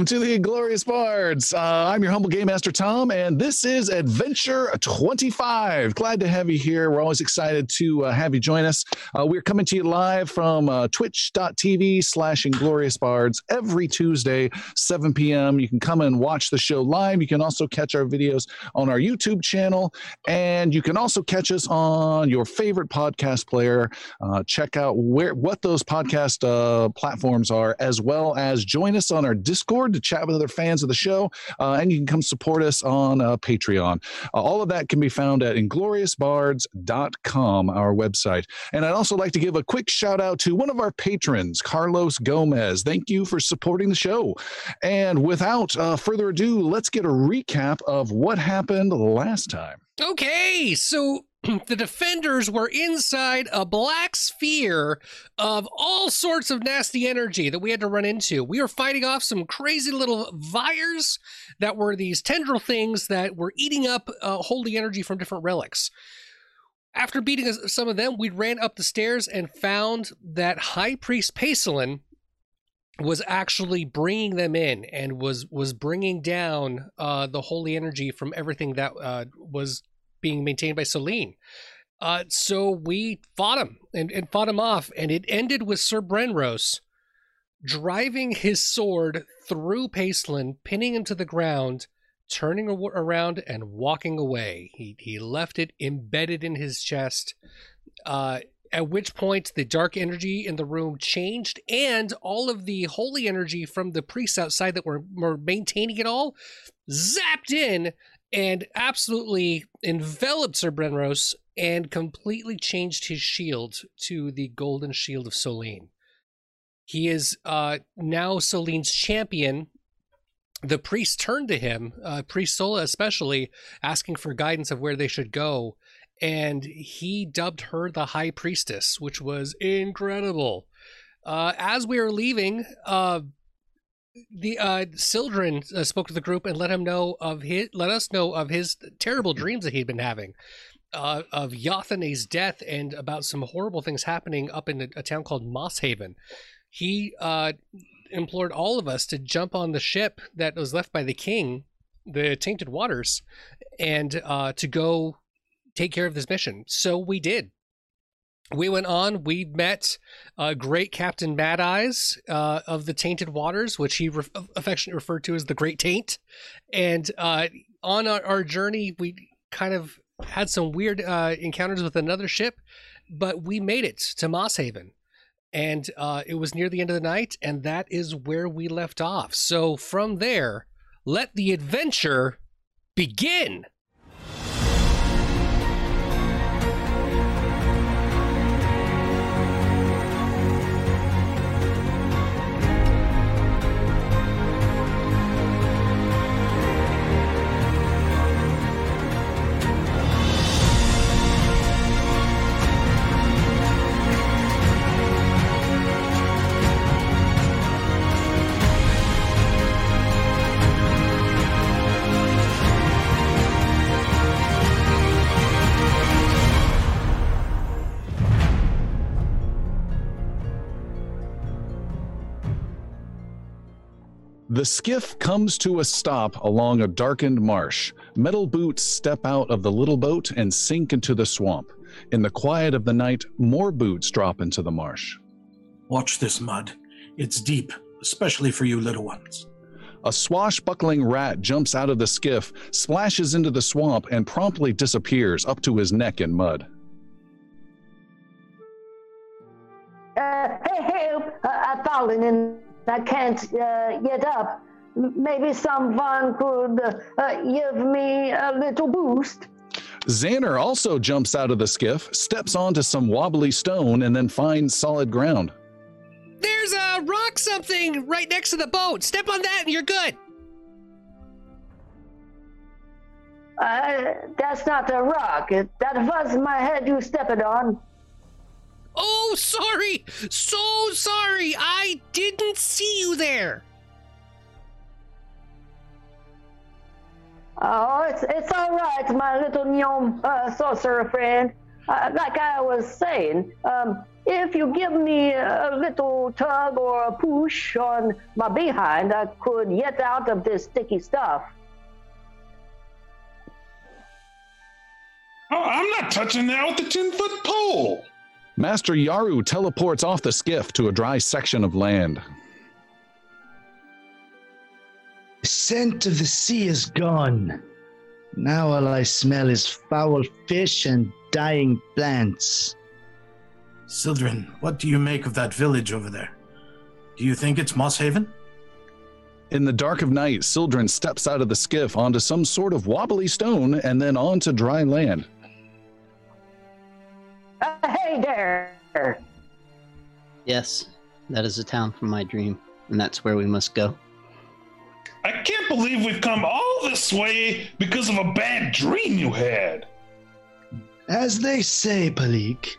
Welcome to the Glorious Bards. Uh, I'm your humble game master, Tom, and this is Adventure 25. Glad to have you here. We're always excited to uh, have you join us. Uh, we're coming to you live from uh, twitch.tv slash Inglorious Bards every Tuesday, 7 p.m. You can come and watch the show live. You can also catch our videos on our YouTube channel, and you can also catch us on your favorite podcast player. Uh, check out where what those podcast uh, platforms are, as well as join us on our Discord to chat with other fans of the show, uh, and you can come support us on uh, Patreon. Uh, all of that can be found at ingloriousbards.com, our website. And I'd also like to give a quick shout out to one of our patrons, Carlos Gomez. Thank you for supporting the show. And without uh, further ado, let's get a recap of what happened last time. Okay, so the defenders were inside a black sphere of all sorts of nasty energy that we had to run into. We were fighting off some crazy little vires that were these tendril things that were eating up uh, holy energy from different relics. After beating some of them, we ran up the stairs and found that High Priest Pacelin was actually bringing them in and was was bringing down uh, the holy energy from everything that uh, was being maintained by Celine. Uh, so we fought him and, and fought him off, and it ended with Sir Brenrose driving his sword through Pacelin, pinning him to the ground, turning around and walking away. He he left it embedded in his chest. Uh, at which point the dark energy in the room changed, and all of the holy energy from the priests outside that were, were maintaining it all zapped in and absolutely enveloped Sir Brenros and completely changed his shield to the golden shield of Solene. He is uh, now Solene's champion. The priest turned to him, uh, Priest Sola especially, asking for guidance of where they should go. And he dubbed her the High Priestess, which was incredible. Uh, as we were leaving, uh, the uh Sildren uh, spoke to the group and let him know of his let us know of his terrible dreams that he'd been having uh, of Yathene's death and about some horrible things happening up in a, a town called Mosshaven. He uh, implored all of us to jump on the ship that was left by the king, the Tainted Waters, and uh, to go take care of this mission. So we did we went on. We met uh, great Captain Mad Eyes uh, of the Tainted Waters, which he re- affectionately referred to as the Great Taint. And uh, on our, our, journey, we kind of had some weird uh, encounters with another ship, but we made it to Moss Haven. And uh, it was near the end of the night, and that is where we left off. So from there, let the adventure begin. The skiff comes to a stop along a darkened marsh. Metal boots step out of the little boat and sink into the swamp. In the quiet of the night, more boots drop into the marsh. Watch this mud. It's deep, especially for you little ones. A swashbuckling rat jumps out of the skiff, splashes into the swamp, and promptly disappears up to his neck in mud. Uh, hey, help! Uh, I've fallen in I can't uh, get up. Maybe someone could uh, give me a little boost. Xander also jumps out of the skiff, steps onto some wobbly stone, and then finds solid ground. There's a rock something right next to the boat. Step on that and you're good. Uh, that's not a rock. That was my head you stepped on. Oh, sorry. So sorry. I didn't see you there. Oh, it's it's all right, my little gnome uh, sorcerer friend. Uh, like I was saying, um, if you give me a little tug or a push on my behind, I could get out of this sticky stuff. Oh, I'm not touching that with a 10 foot pole. Master Yaru teleports off the skiff to a dry section of land. The scent of the sea is gone. Now all I smell is foul fish and dying plants. Sildren, what do you make of that village over there? Do you think it's Moss Haven? In the dark of night, Sildren steps out of the skiff onto some sort of wobbly stone and then onto dry land. Hey there. Yes, that is a town from my dream, and that's where we must go. I can't believe we've come all this way because of a bad dream you had. As they say, Palik,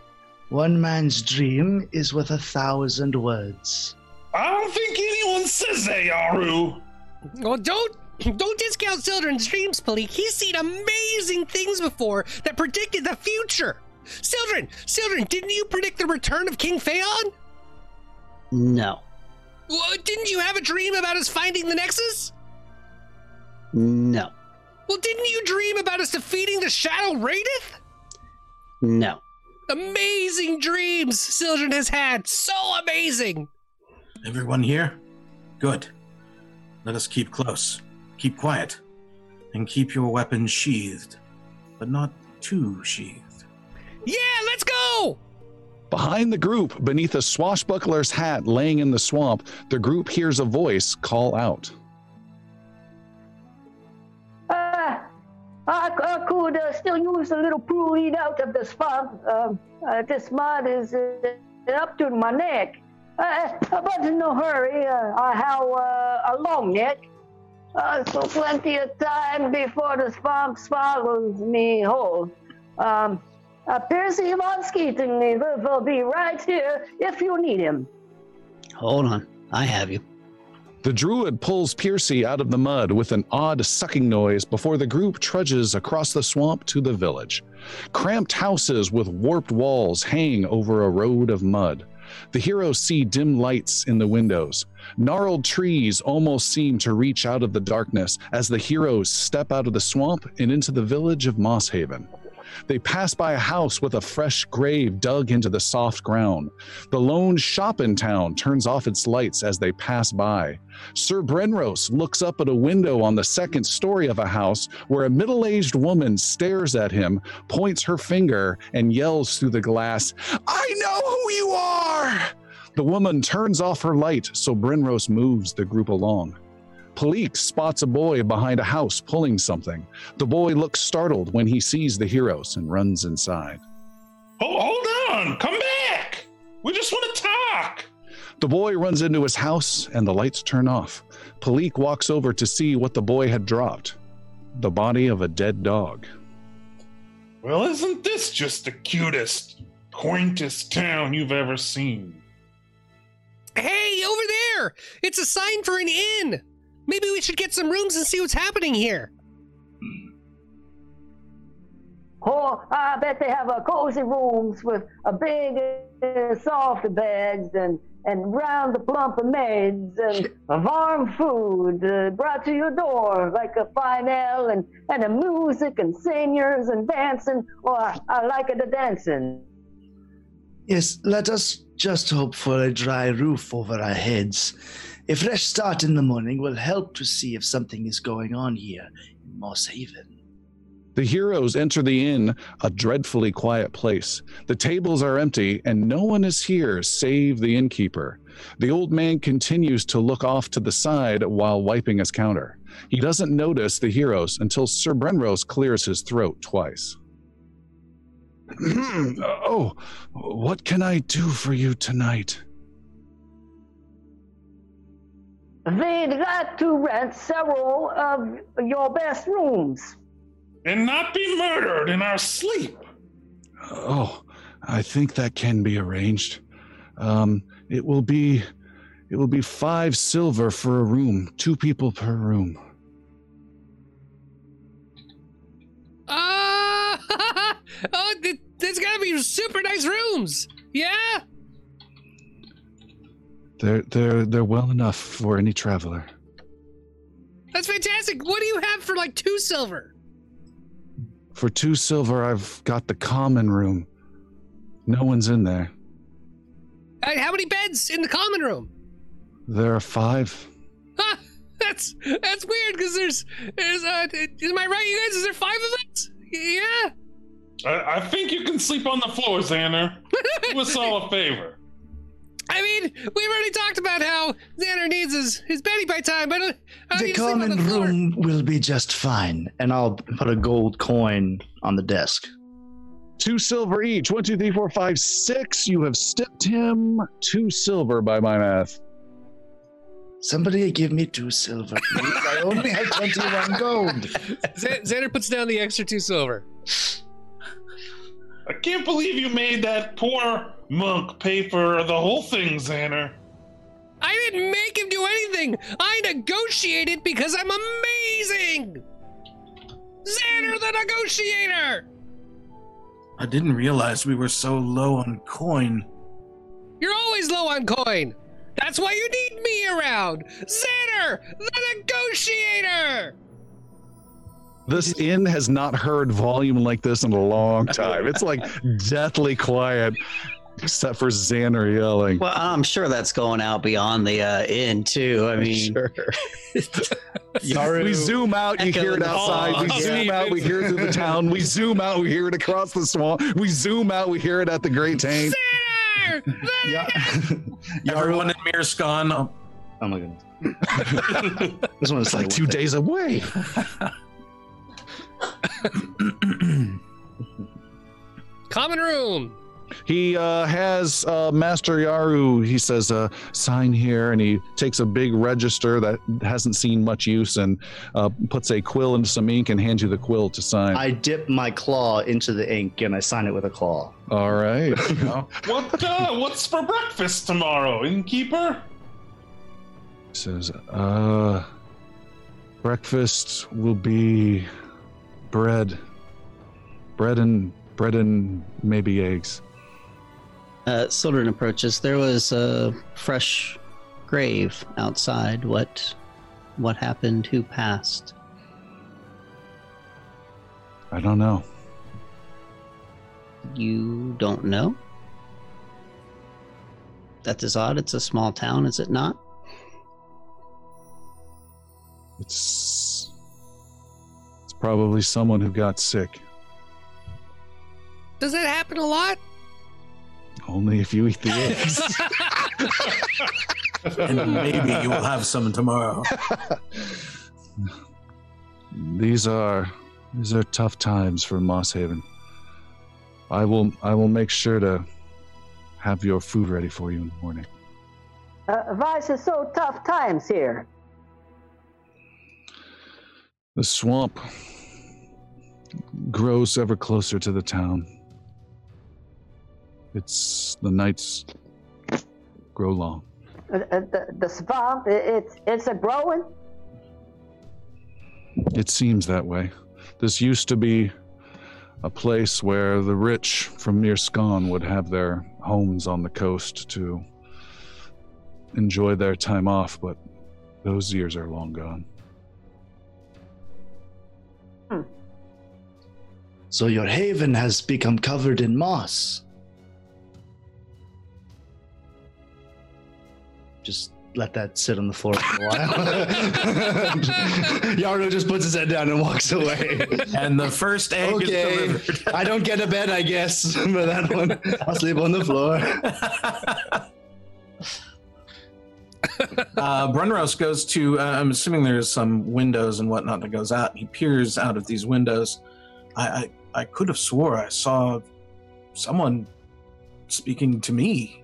one man's dream is worth a thousand words. I don't think anyone says that, Yaru. Well, don't don't discount children's dreams, Palik. He's seen amazing things before that predicted the future. Sildren, Sildren, didn't you predict the return of King Phaon? No, Well, didn't you have a dream about us finding the Nexus? no, Well, didn't you dream about us defeating the Shadow Raideth? no. Amazing dreams Sildren has had. So amazing. Everyone here? Good. Let us keep close, keep quiet, and keep your weapons sheathed, but not too sheathed. Yeah, let's go. Behind the group, beneath a swashbuckler's hat laying in the swamp, the group hears a voice call out. Uh, I, I could uh, still use a little prude out of the swamp. Uh, uh, this mud is uh, up to my neck. Uh, but in no hurry. Uh, I have uh, a long neck. Uh, so plenty of time before the swamp swallows me whole. Um, uh, Percy von Skeeting will be right here if you need him. Hold on, I have you. The druid pulls Piercy out of the mud with an odd sucking noise before the group trudges across the swamp to the village. Cramped houses with warped walls hang over a road of mud. The heroes see dim lights in the windows. Gnarled trees almost seem to reach out of the darkness as the heroes step out of the swamp and into the village of Moss Haven. They pass by a house with a fresh grave dug into the soft ground. The lone shop in town turns off its lights as they pass by. Sir Brenros looks up at a window on the second story of a house where a middle aged woman stares at him, points her finger, and yells through the glass, I know who you are! The woman turns off her light, so Brenros moves the group along. Palik spots a boy behind a house pulling something. The boy looks startled when he sees the heroes and runs inside. Oh, hold on. Come back. We just want to talk. The boy runs into his house and the lights turn off. Palik walks over to see what the boy had dropped the body of a dead dog. Well, isn't this just the cutest, quaintest town you've ever seen? Hey, over there! It's a sign for an inn. Maybe we should get some rooms and see what's happening here. Oh, I bet they have uh, cozy rooms with a big uh, soft beds and and round the plump maids and warm food uh, brought to your door like a fine ale and and a music and singers and dancing. Or I like it the dancing. Yes, let us just hope for a dry roof over our heads. A fresh start in the morning will help to see if something is going on here in Moss Haven. The heroes enter the inn, a dreadfully quiet place. The tables are empty, and no one is here save the innkeeper. The old man continues to look off to the side while wiping his counter. He doesn't notice the heroes until Sir Brenrose clears his throat twice. Hmm. oh, what can I do for you tonight? They'd like to rent several of your best rooms. And not be murdered in our sleep. Oh, I think that can be arranged. Um, it will be, it will be five silver for a room, two people per room. Ah! oh, th- there's gotta be super nice rooms. Yeah. They're they're they're well enough for any traveler. That's fantastic. What do you have for like two silver? For two silver, I've got the common room. No one's in there. How many beds in the common room? There are five. Huh, that's that's weird because there's there's uh am I right, you guys? Is there five of us? Yeah. I, I think you can sleep on the floor, Xander. Do us all a favor. I mean, we've already talked about how Xander needs his, his Betty by time, but uh, the need to sleep on common the room will be just fine, and I'll put a gold coin on the desk. Two silver each. One, two, three, four, five, six. You have stepped him two silver by my math. Somebody give me two silver, please. I only have 21 gold. Z- Xander puts down the extra two silver. I can't believe you made that poor monk pay for the whole thing, Xander. I didn't make him do anything. I negotiated because I'm amazing. Xander the negotiator. I didn't realize we were so low on coin. You're always low on coin. That's why you need me around. Xander the negotiator. This inn has not heard volume like this in a long time. It's like deathly quiet, except for Xander yelling. Well, I'm sure that's going out beyond the uh, inn too. I mean, sure. We zoom out, you hear it Echoing outside. We songs. zoom out, we hear it through the town. We zoom out, we hear it across the swamp. We zoom out, we hear it at the Great Tank. Xander. the- Yeah. Everyone in Mirskan, oh, Oh my goodness. this one is like two days away. Common room. He uh, has uh, Master Yaru. He says, uh, "Sign here," and he takes a big register that hasn't seen much use and uh, puts a quill into some ink and hands you the quill to sign. I dip my claw into the ink and I sign it with a claw. All right. What uh, what's for breakfast tomorrow, innkeeper? He says, "Uh, breakfast will be bread, bread and bread and maybe eggs." Uh, Sildren approaches. There was a fresh grave outside. What, what happened? Who passed? I don't know. You don't know. That is odd. It's a small town, is it not? It's it's probably someone who got sick. Does that happen a lot? Only if you eat the eggs. and maybe you will have some tomorrow. these are these are tough times for Moss Haven. I will I will make sure to have your food ready for you in the morning. Uh, why is it so tough times here? The swamp grows ever closer to the town. It's the nights grow long. Uh, uh, the, the swamp, i- it's, it's a growing? It seems that way. This used to be a place where the rich from near Scone would have their homes on the coast to enjoy their time off, but those years are long gone. So your haven has become covered in moss. Just let that sit on the floor for a while. Yardo just puts his head down and walks away. And the first egg okay, is delivered. I don't get a bed, I guess, for that one. I'll sleep on the floor. uh, Brunrose goes to, uh, I'm assuming there's some windows and whatnot that goes out. He peers out of these windows. I, I, I could have swore I saw someone speaking to me,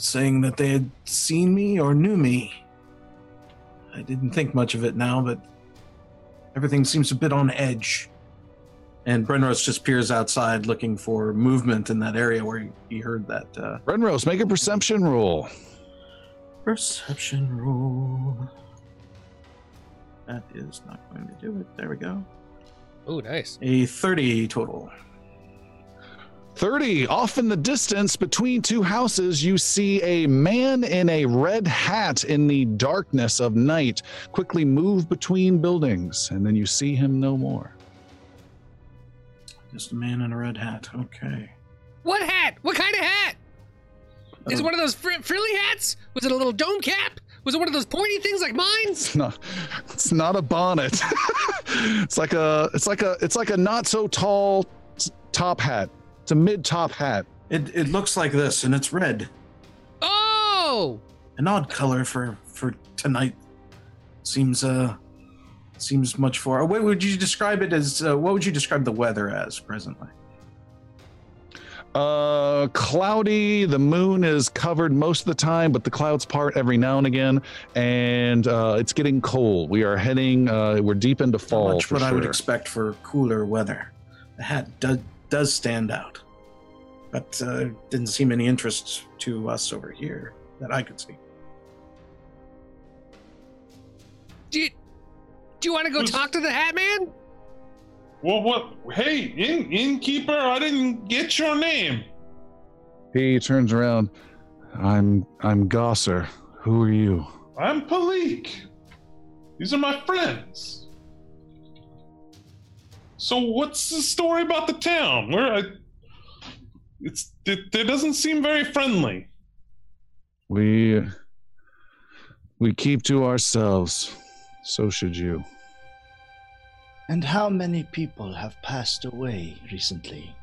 saying that they had seen me or knew me. I didn't think much of it now, but everything seems a bit on edge. And Brenrose just peers outside looking for movement in that area where he, he heard that. Uh, Renrose, make a perception roll. Perception roll. That is not going to do it. There we go. Oh, nice. A 30 total. 30. Off in the distance between two houses, you see a man in a red hat in the darkness of night quickly move between buildings, and then you see him no more. Just a man in a red hat. Okay. What hat? What kind of hat? Is it one of those fr- frilly hats? Was it a little dome cap? Was it one of those pointy things like mine? It's not it's not a bonnet. it's like a it's like a it's like a not so tall s- top hat. It's a mid top hat. It, it looks like this, and it's red. Oh! An odd color for for tonight. Seems uh seems much for. What would you describe it as? Uh, what would you describe the weather as presently? Uh, cloudy. The moon is covered most of the time, but the clouds part every now and again, and uh, it's getting cold. We are heading. Uh, we're deep into Not fall. much for what I would expect for cooler weather. The hat does does stand out, but uh, didn't seem any interest to us over here that I could see. Do you, do you want to go Was- talk to the hat man? Well, what? Hey, inn, innkeeper, I didn't get your name. He turns around. I'm I'm Gosser. Who are you? I'm Palik. These are my friends. So, what's the story about the town? Where I, it's it, it doesn't seem very friendly. We we keep to ourselves. So should you. And how many people have passed away recently?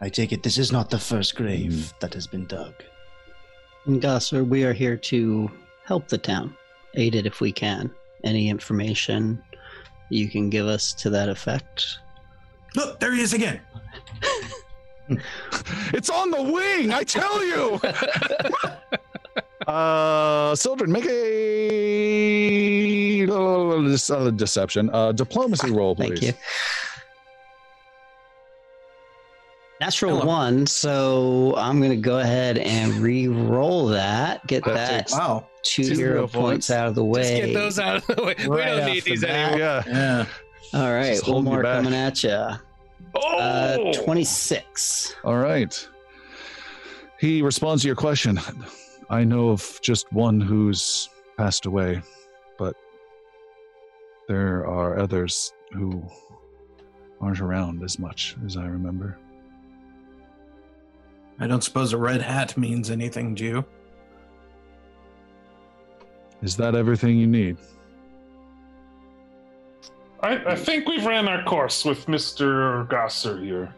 I take it this is not the first grave hmm. that has been dug. And Gosser, we are here to help the town, aid it if we can. Any information you can give us to that effect? Look, there he is again. It's on the wing, I tell you. uh, Sildren, make a uh, deception, uh, diplomacy roll, please. Thank you. Natural Hello. one, so I'm gonna go ahead and re-roll that. Get That that takes- Wow. two two hero hero points points. out of the way. Just get those out of the way. we don't need the these anymore. Yeah. Yeah. All right, Just one holding more coming at you. Oh, Uh, 26. All right. He responds to your question. I know of just one who's passed away, but there are others who aren't around as much as I remember. I don't suppose a red hat means anything to you. Is that everything you need? I, I think we've ran our course with Mister Gosser here.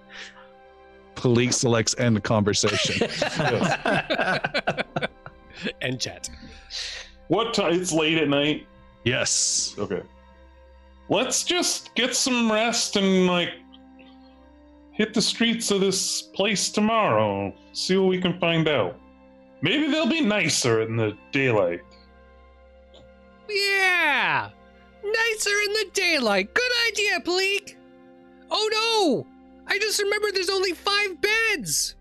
Police selects end conversation. and chat. What time? It's late at night. yes. Okay. Let's just get some rest and like hit the streets of this place tomorrow. See what we can find out. Maybe they'll be nicer in the daylight. Yeah! Nicer in the daylight. Good idea, Pleek. Oh no! I just remembered there's only five beds.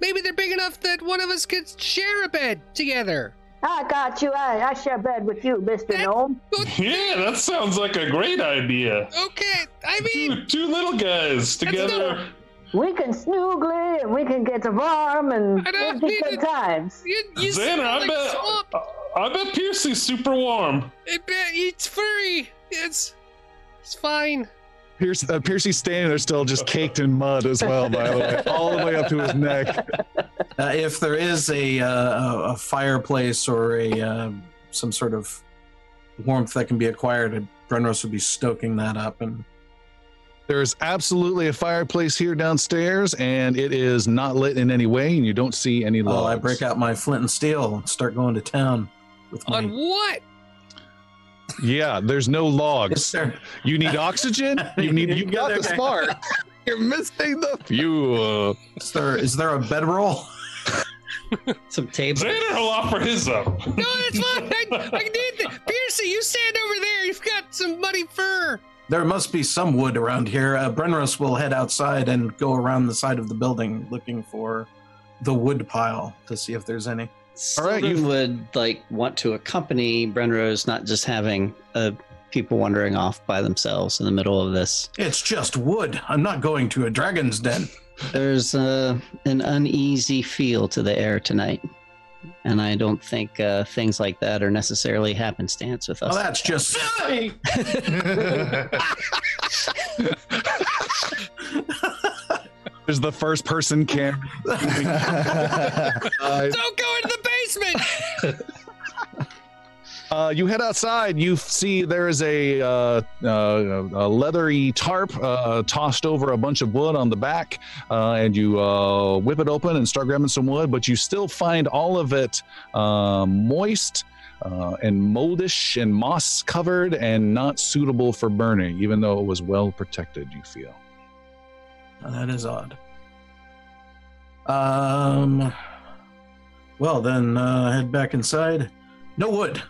Maybe they're big enough that one of us could share a bed together. I got you. I, I share bed with you, Mr. Gnome. Yeah, that sounds like a great idea. Okay, I mean, Two, two little guys together. We can snuggle and we can get warm and I don't it'll be good times. you, you Xander, I like bet, swamp. I bet Piercy's super warm. I bet it's furry. It's, it's fine. Pierce, uh, Piercy's standing there still just caked in mud as well, by the way, all the way up to his neck. Uh, if there is a, uh, a a fireplace or a uh, some sort of warmth that can be acquired, Brenros would be stoking that up. And There's absolutely a fireplace here downstairs, and it is not lit in any way, and you don't see any oh, logs. I break out my flint and steel and start going to town with my. On what? Yeah, there's no Is logs. there- You need oxygen. You need. You got the spark. You're missing the fuel. Is there is there a bedroll? Some tape. Xander will offer his up. No, that's fine. I, I need the Piercy. You stand over there. You've got some muddy fur. There must be some wood around here. Uh, Brenros will head outside and go around the side of the building looking for the wood pile to see if there's any. All right, Sylvan you- would like want to accompany Brenrose, not just having a people wandering off by themselves in the middle of this. It's just wood. I'm not going to a dragon's den. There's uh, an uneasy feel to the air tonight, and I don't think uh, things like that are necessarily happenstance with us. Oh, us. that's just silly. There's the first person camera. Uh, Don't go into the basement. Uh, you head outside. You see there is a, uh, uh, a leathery tarp uh, tossed over a bunch of wood on the back, uh, and you uh, whip it open and start grabbing some wood. But you still find all of it uh, moist uh, and moldish and moss covered and not suitable for burning, even though it was well protected. You feel. Now, that is odd. Um. Well, then uh, head back inside. No wood.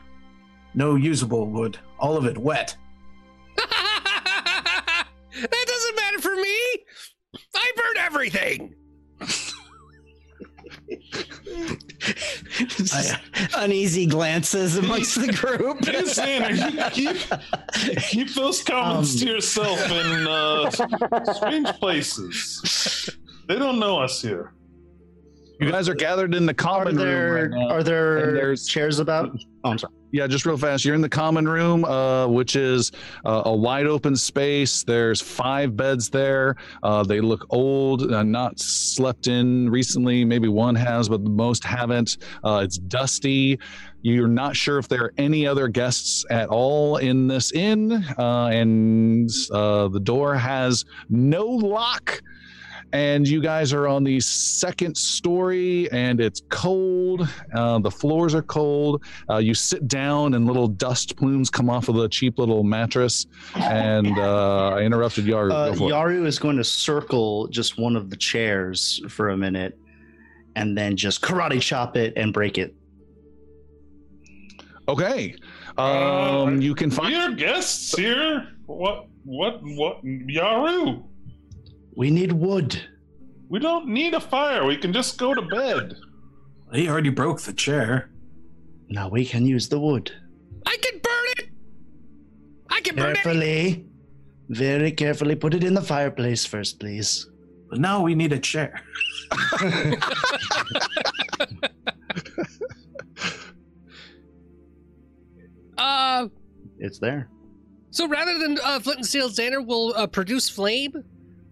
No usable wood. All of it wet. that doesn't matter for me. I burn everything. I- Uneasy glances amongst the group. Hey, Xander, keep, keep those comments Um. to yourself in uh, strange places. They don't know us here. You guys are gathered in the Are common there room. Right now. are there chairs about? Oh, I'm sorry. Yeah, just real fast. You're in the common room, uh, which is uh, a wide open space. There's five beds there. Uh, they look old, uh, not slept in recently. Maybe one has, but most haven't. Uh, it's dusty. You're not sure if there are any other guests at all in this inn, uh, and the door has no lock. And you guys are on the second story, and it's cold. Uh, the floors are cold. Uh, you sit down, and little dust plumes come off of the cheap little mattress. And uh, I interrupted Yaru. Uh, Go for it. Yaru is going to circle just one of the chairs for a minute, and then just karate chop it and break it. Okay. Uh, Um, you can find. We are guests here. What? What? What? Yaru. We need wood. We don't need a fire. We can just go to bed. He already broke the chair. Now we can use the wood. I can burn it. I can burn it. Carefully, very carefully, put it in the fireplace first, please. But now we need a chair. Uh, It's there. so rather than uh, Flint and Steel, Xander will uh, produce flame,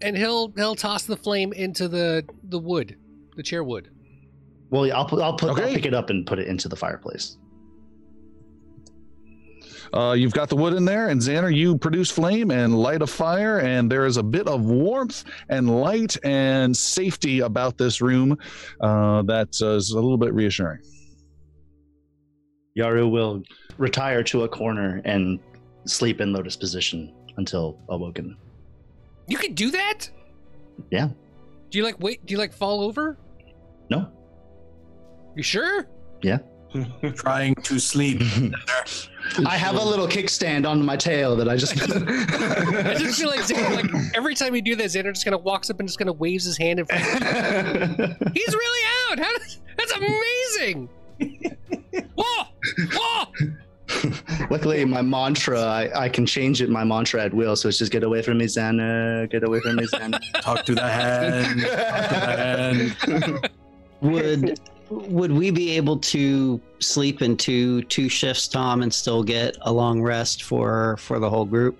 and he'll he'll toss the flame into the the wood, the chair wood. Well, yeah, I'll put, I'll put, I'll pick it up and put it into the fireplace. Uh, you've got the wood in there, and Xander, you produce flame and light a fire, and there is a bit of warmth and light and safety about this room uh, that uh, is a little bit reassuring. Yaru will retire to a corner and sleep in lotus position until awoken. You can do that. Yeah. Do you like wait? Do you like fall over? No. You sure? Yeah. Trying to sleep. I have a little kickstand on my tail that I just. I just feel like Xander, like every time you do that, Xander just kind of walks up and just kind of waves his hand in front. Of him. He's really out. How, that's amazing. Whoa! Whoa! Luckily, my mantra, I, I can change it, my mantra at will. So it's just get away from me, Xana. Get away from me, Xana. Talk to the hand. Talk to the hand. Would would we be able to sleep in two two shifts, Tom, and still get a long rest for for the whole group?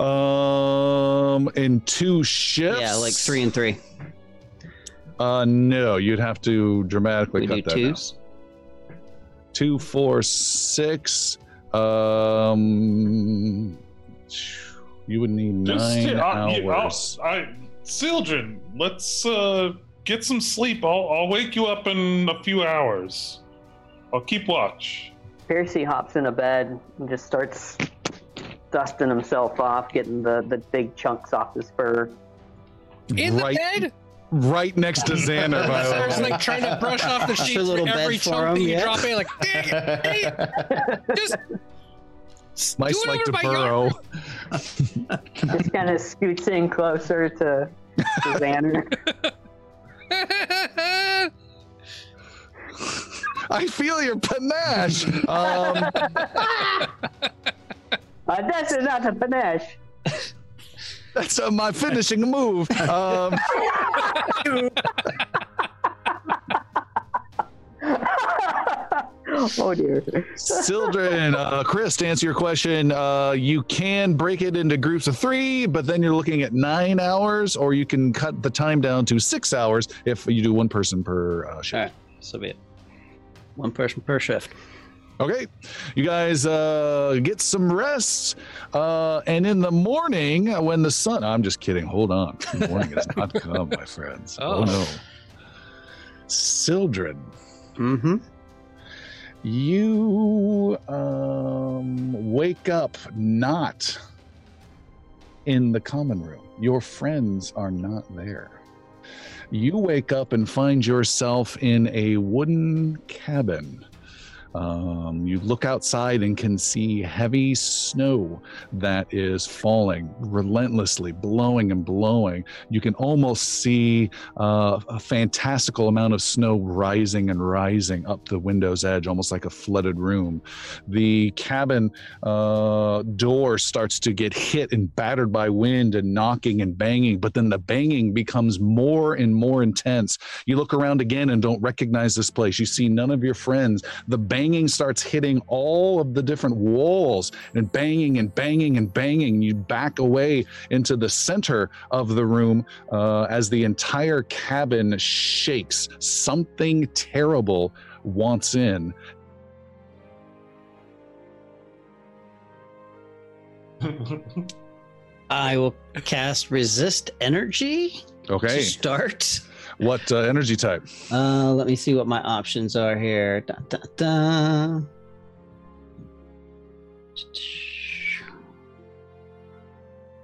Um, in two shifts. Yeah, like three and three. Uh, no, you'd have to dramatically We cut do that down. Twos. Two, four, six. Um, you would need Just nine here, I'll- you- I'll- hours. I, Sildren, let's uh, get some sleep. I'll, I'll wake you up in a few hours. I'll keep watch. Percy hops in a bed and just starts dusting himself off, getting the, the big chunks off his fur. In right, the bed? Right next to Xander. By the Starts way. like trying to brush off the Extra sheets little for every bed for chunk him, that you yeah. drop in. Like, dang it, dang it. Just s- Mice like to over by burrow. Just kind of scoots in closer to, to Xander. I feel your panache. Um, Uh, that's not a panache. That's uh, my finishing move. Um, oh dear. Sildren, uh, Chris, to answer your question, uh, you can break it into groups of three, but then you're looking at nine hours, or you can cut the time down to six hours if you do one person per uh, shift. All right, so be it. One person per shift. Okay, you guys uh, get some rest, uh, and in the morning when the sun. I'm just kidding. Hold on, the morning has not come, my friends. Oh, Oh. no, Sildren, Mm-hmm. you um, wake up not in the common room. Your friends are not there. You wake up and find yourself in a wooden cabin. Um, you look outside and can see heavy snow that is falling relentlessly, blowing and blowing. You can almost see uh, a fantastical amount of snow rising and rising up the window's edge, almost like a flooded room. The cabin uh, door starts to get hit and battered by wind and knocking and banging, but then the banging becomes more and more intense. You look around again and don't recognize this place. You see none of your friends. The banging starts hitting all of the different walls and banging and banging and banging. You back away into the center of the room uh, as the entire cabin shakes. Something terrible wants in. I will cast resist energy to Okay. start. What uh, energy type? Uh, let me see what my options are here. Da, da, da.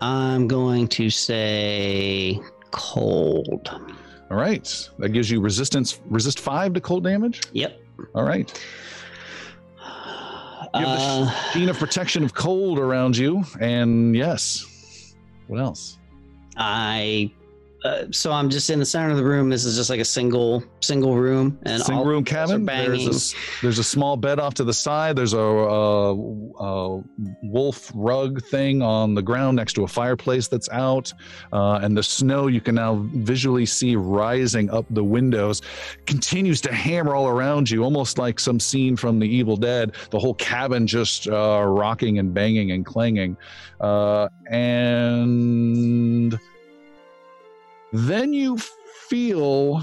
I'm going to say cold. All right. That gives you resistance, resist five to cold damage. Yep. All right. You have the Uh, sheen of protection of cold around you. And yes. What else? I. Uh, so I'm just in the center of the room. This is just like a single single room, and Single all room cabin. There's a, there's a small bed off to the side. There's a, uh a wolf rug thing on the ground next to a fireplace that's out. Uh, and the snow you can now visually see rising up the windows continues to hammer all around you, almost like some scene from The Evil Dead. The whole cabin just uh, rocking and banging and clanging. Uh, and then you feel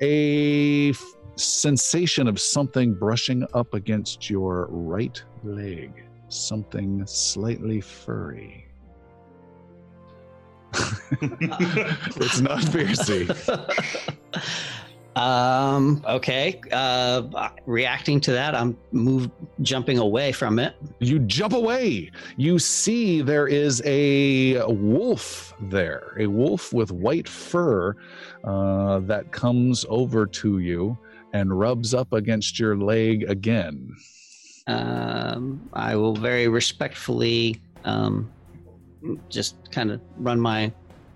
a f- sensation of something brushing up against your right leg, something slightly furry. it's not fiercey. um. Okay. Uh, reacting to that, I'm move jumping away from it. You jump away. You see there is a wolf there, a wolf with white fur uh, that comes over to you and rubs up against your leg again. Um, I will very respectfully um, just kind of run my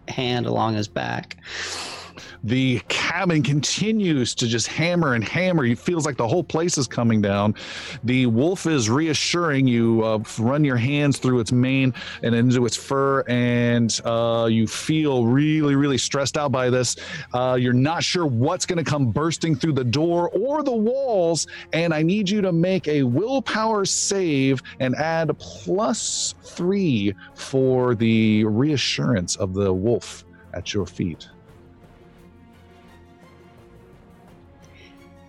hand along his back. The cabin continues to just hammer and hammer. It feels like the whole place is coming down. The wolf is reassuring you. Uh, run your hands through its mane and into its fur, and uh, you feel really, really stressed out by this. Uh, you're not sure what's going to come bursting through the door or the walls, and I need you to make a willpower save and add plus three for the reassurance of the wolf at your feet.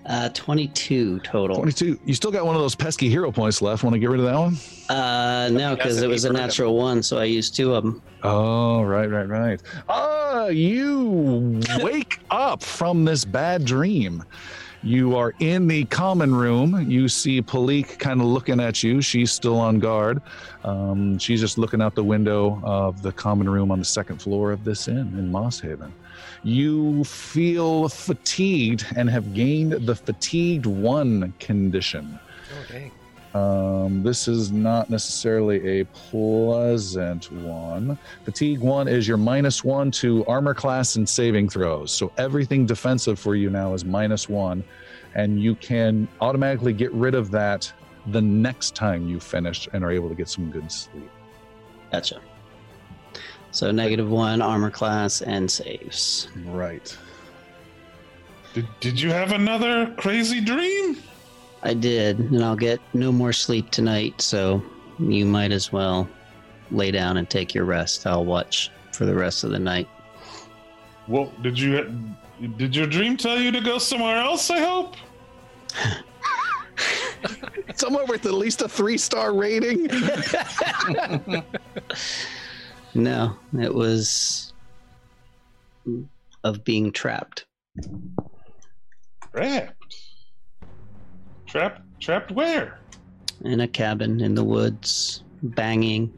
Uh, 22 total. 22. You still got one of those pesky hero points left. Want to get rid of that one? Uh, no, because it was a natural one, so I used two of them. Oh, right, right, right. Ah, you wake up from this bad dream. You are in the common room. You see Palik kind of looking at you. She's still on guard. Um, she's just looking out the window of the common room on the second floor of this inn in Moss Haven. You feel fatigued and have gained the fatigued one condition. Oh, dang. Um, this is not necessarily a pleasant one. Fatigue one is your minus one to armor class and saving throws. So everything defensive for you now is minus one, and you can automatically get rid of that the next time you finish and are able to get some good sleep. Gotcha. So negative one armor class and saves. Right. Did, did you have another crazy dream? I did, and I'll get no more sleep tonight, so you might as well lay down and take your rest. I'll watch for the rest of the night. Well, did you did your dream tell you to go somewhere else? I hope. Somewhere with at least a three star rating. No, it was of being trapped. Trapped. Trapped. Trapped where? in a cabin in the woods, banging.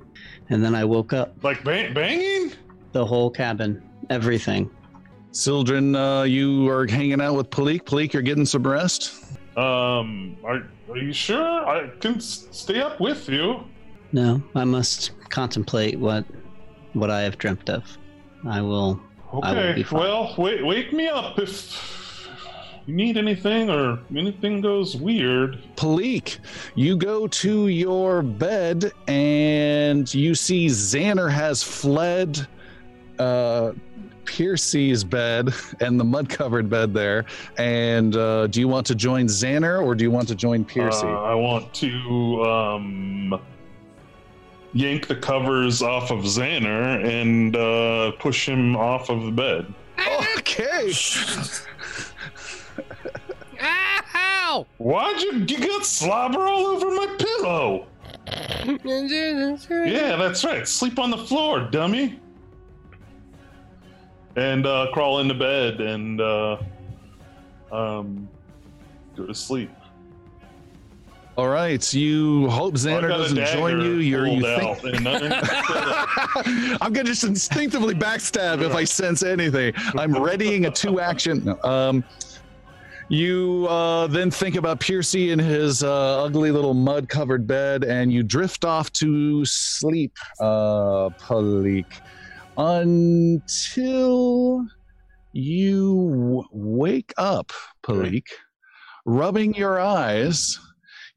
And then I woke up. Like bang- banging? The whole cabin, everything. Sildren, uh, you are hanging out with Palik. Palik, you're getting some rest. Um, are are you sure? I can s- stay up with you. No, I must contemplate what what I have dreamt of. I will. I will Okay. be fine. Well, wait, wake me up if you need anything or anything goes weird. Palik, you go to your bed and you see Xander has fled uh, Piercy's bed and the mud covered bed there. And uh, do you want to join Xander or do you want to join Piercy? Uh, I want to um, yank the covers off of Xander and uh, push him off of the bed. okay. Ow! Why'd you, you got slobber all over my pillow? Yeah, that's right. Sleep on the floor, dummy. And uh, crawl into bed and uh, um, go to sleep. All right. You hope Xander doesn't join you. You're, you think. out and underneath the pillow. I'm gonna just instinctively backstab if I sense anything. I'm readying a two action. no, Um, you uh, then think about Piercy in his uh, ugly little mud covered bed, and you drift off to sleep, uh, Palik, until you w- wake up, Palik, rubbing your eyes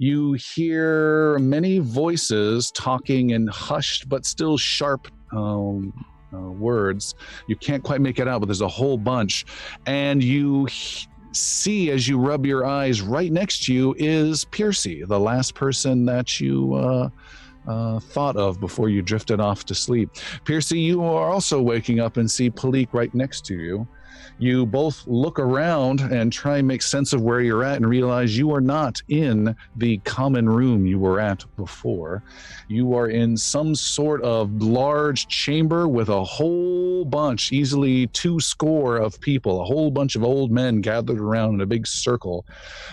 you hear many voices talking in hushed but still sharp um, uh, words. You can't quite make it out, but there's a whole bunch. And you h- see as you rub your eyes right next to you is Piercy, the last person that you. Uh, uh, thought of before you drifted off to sleep. Piercy, you are also waking up and see Palik right next to you. You both look around and try and make sense of where you're at and realize you are not in the common room you were at before. You are in some sort of large chamber with a whole bunch, easily two score of people, a whole bunch of old men gathered around in a big circle.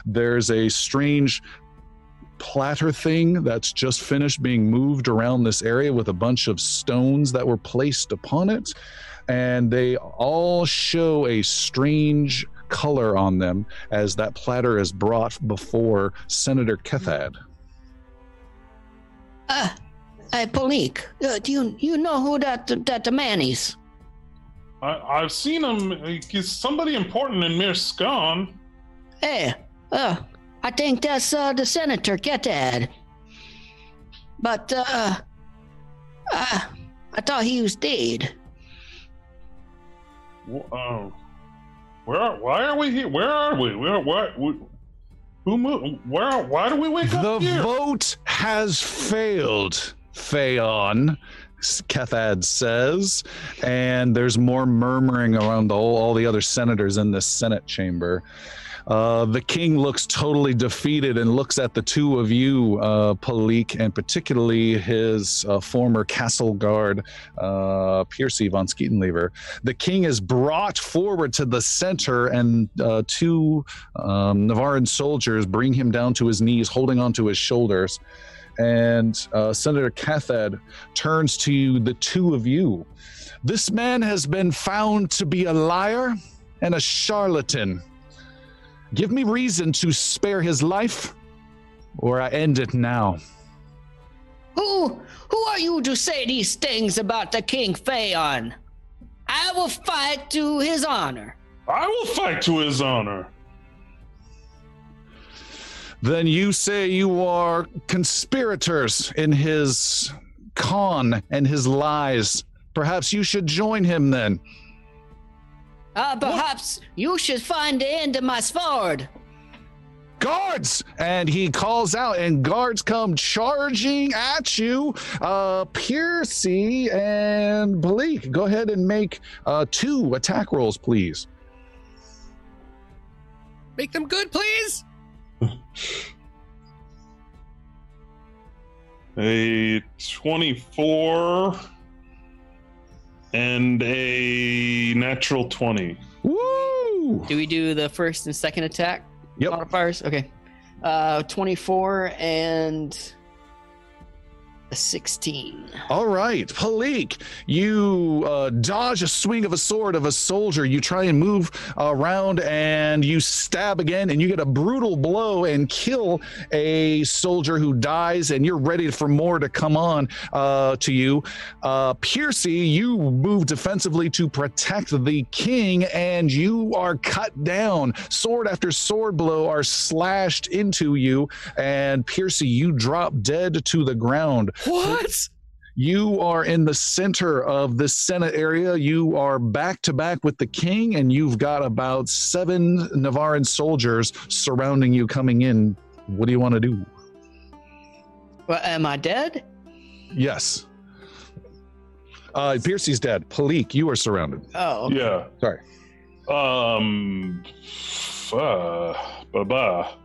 There's a strange platter thing that's just finished being moved around this area with a bunch of stones that were placed upon it and they all show a strange color on them as that platter is brought before Senator Kethad. Uh, hey, Polik, uh, do you you know who that that man is? I, I've seen him. He's somebody important in Mirskan. Hey, uh, I think that's uh, the senator Kethad. But uh, uh, I thought he was dead. Oh, where? Are, why are we here? Where are we? Where? We- Who moved? Where? Why do we wake The up here? The vote has failed, Phaon, Kethad says, and there's more murmuring around all, all the other senators in this Senate chamber. Uh, the king looks totally defeated and looks at the two of you, uh, Palik, and particularly his uh, former castle guard, uh, Piercy von Skeetenlever. The king is brought forward to the center, and uh, two um, Navaran soldiers bring him down to his knees, holding onto his shoulders. And uh, Senator Kethad turns to the two of you. This man has been found to be a liar and a charlatan. Give me reason to spare his life, or I end it now. Who who are you to say these things about the King Phaon? I will fight to his honor. I will fight to his honor. then you say you are conspirators in his con and his lies. Perhaps you should join him then. Uh, perhaps you should find the end of my sword. guards! And he calls out and guards come charging at you uh piercy and bleak. Go ahead and make uh two attack rolls please. Make them good, please. A 24 and a natural 20. Woo! Do we do the first and second attack Yep. modifiers? Okay. Uh, 24 and a 16. All right, Palik, you uh, dodge a swing of a sword of a soldier. You try and move around and you stab again, and you get a brutal blow and kill a soldier who dies, and you're ready for more to come on uh, to you. Uh, Piercy, you move defensively to protect the king, and you are cut down. Sword after sword blow are slashed into you, and Piercy, you drop dead to the ground. What? You are in the center of the Senate area. You are back to back with the king, and you've got about seven Navaran soldiers surrounding you coming in. What do you want to do? Well, am I dead? Yes. Uh, Piercy's dead. Palik, you are surrounded. Oh, okay. Yeah. Sorry. Um. Uh, baba.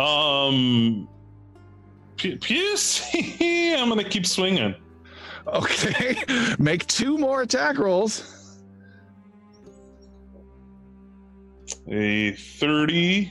Um. P- I'm gonna keep swinging. Okay. Make two more attack rolls. A 30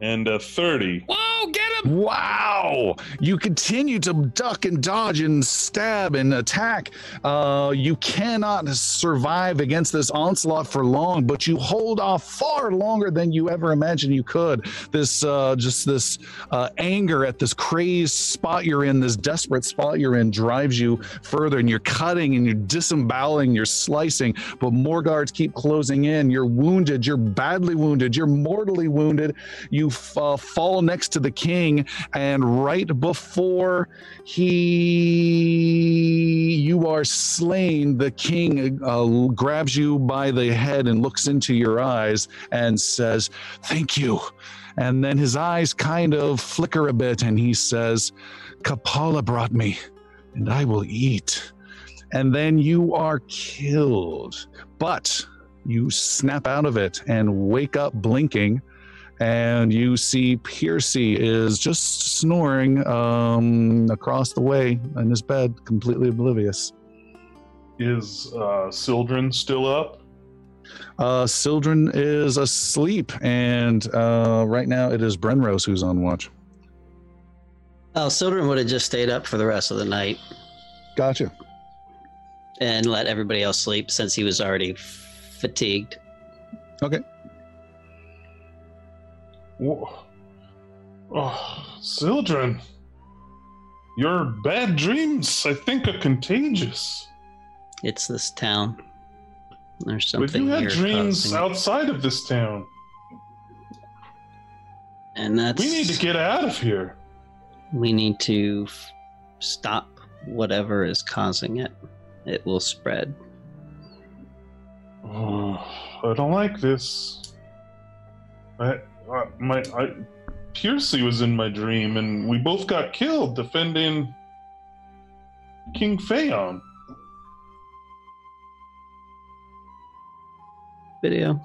and a 30. Whoa, get him! Wow! You continue to duck and dodge and stab and attack. Uh, you cannot survive against this onslaught for long, but you hold off far longer than you ever imagined you could. This, uh, just this uh, anger at this crazed spot you're in, this desperate spot you're in, drives you further, and you're cutting and you're disemboweling, you're slicing, but more guards keep closing in. You're wounded, you're badly wounded, you're mortally wounded. You f- uh, fall next to the king, and right before he you are slain, the king uh, grabs you by the head and looks into your eyes and says, "Thank you." And then his eyes kind of flicker a bit, and he says, "Kapala brought me, and I will eat." And then you are killed, but you snap out of it and wake up blinking and you see Piercy is just snoring um, across the way in his bed, completely oblivious. Is uh, Sildren still up? Uh, Sildren is asleep, and uh, right now it is Brenrose who's on watch. Oh, Sildren would have just stayed up for the rest of the night Gotcha. and let everybody else sleep since he was already fatigued. Wha- Oh, Sildren. Your bad dreams, I think, are contagious. It's this town. There's something. But you had dreams causing- outside of this town. and that's We need to get out of here. we need to f- stop whatever is causing it. It will spread. Oh, I don't like this. I, uh, my, I, Piercy was in my dream, and we both got killed defending King Phaon. Video.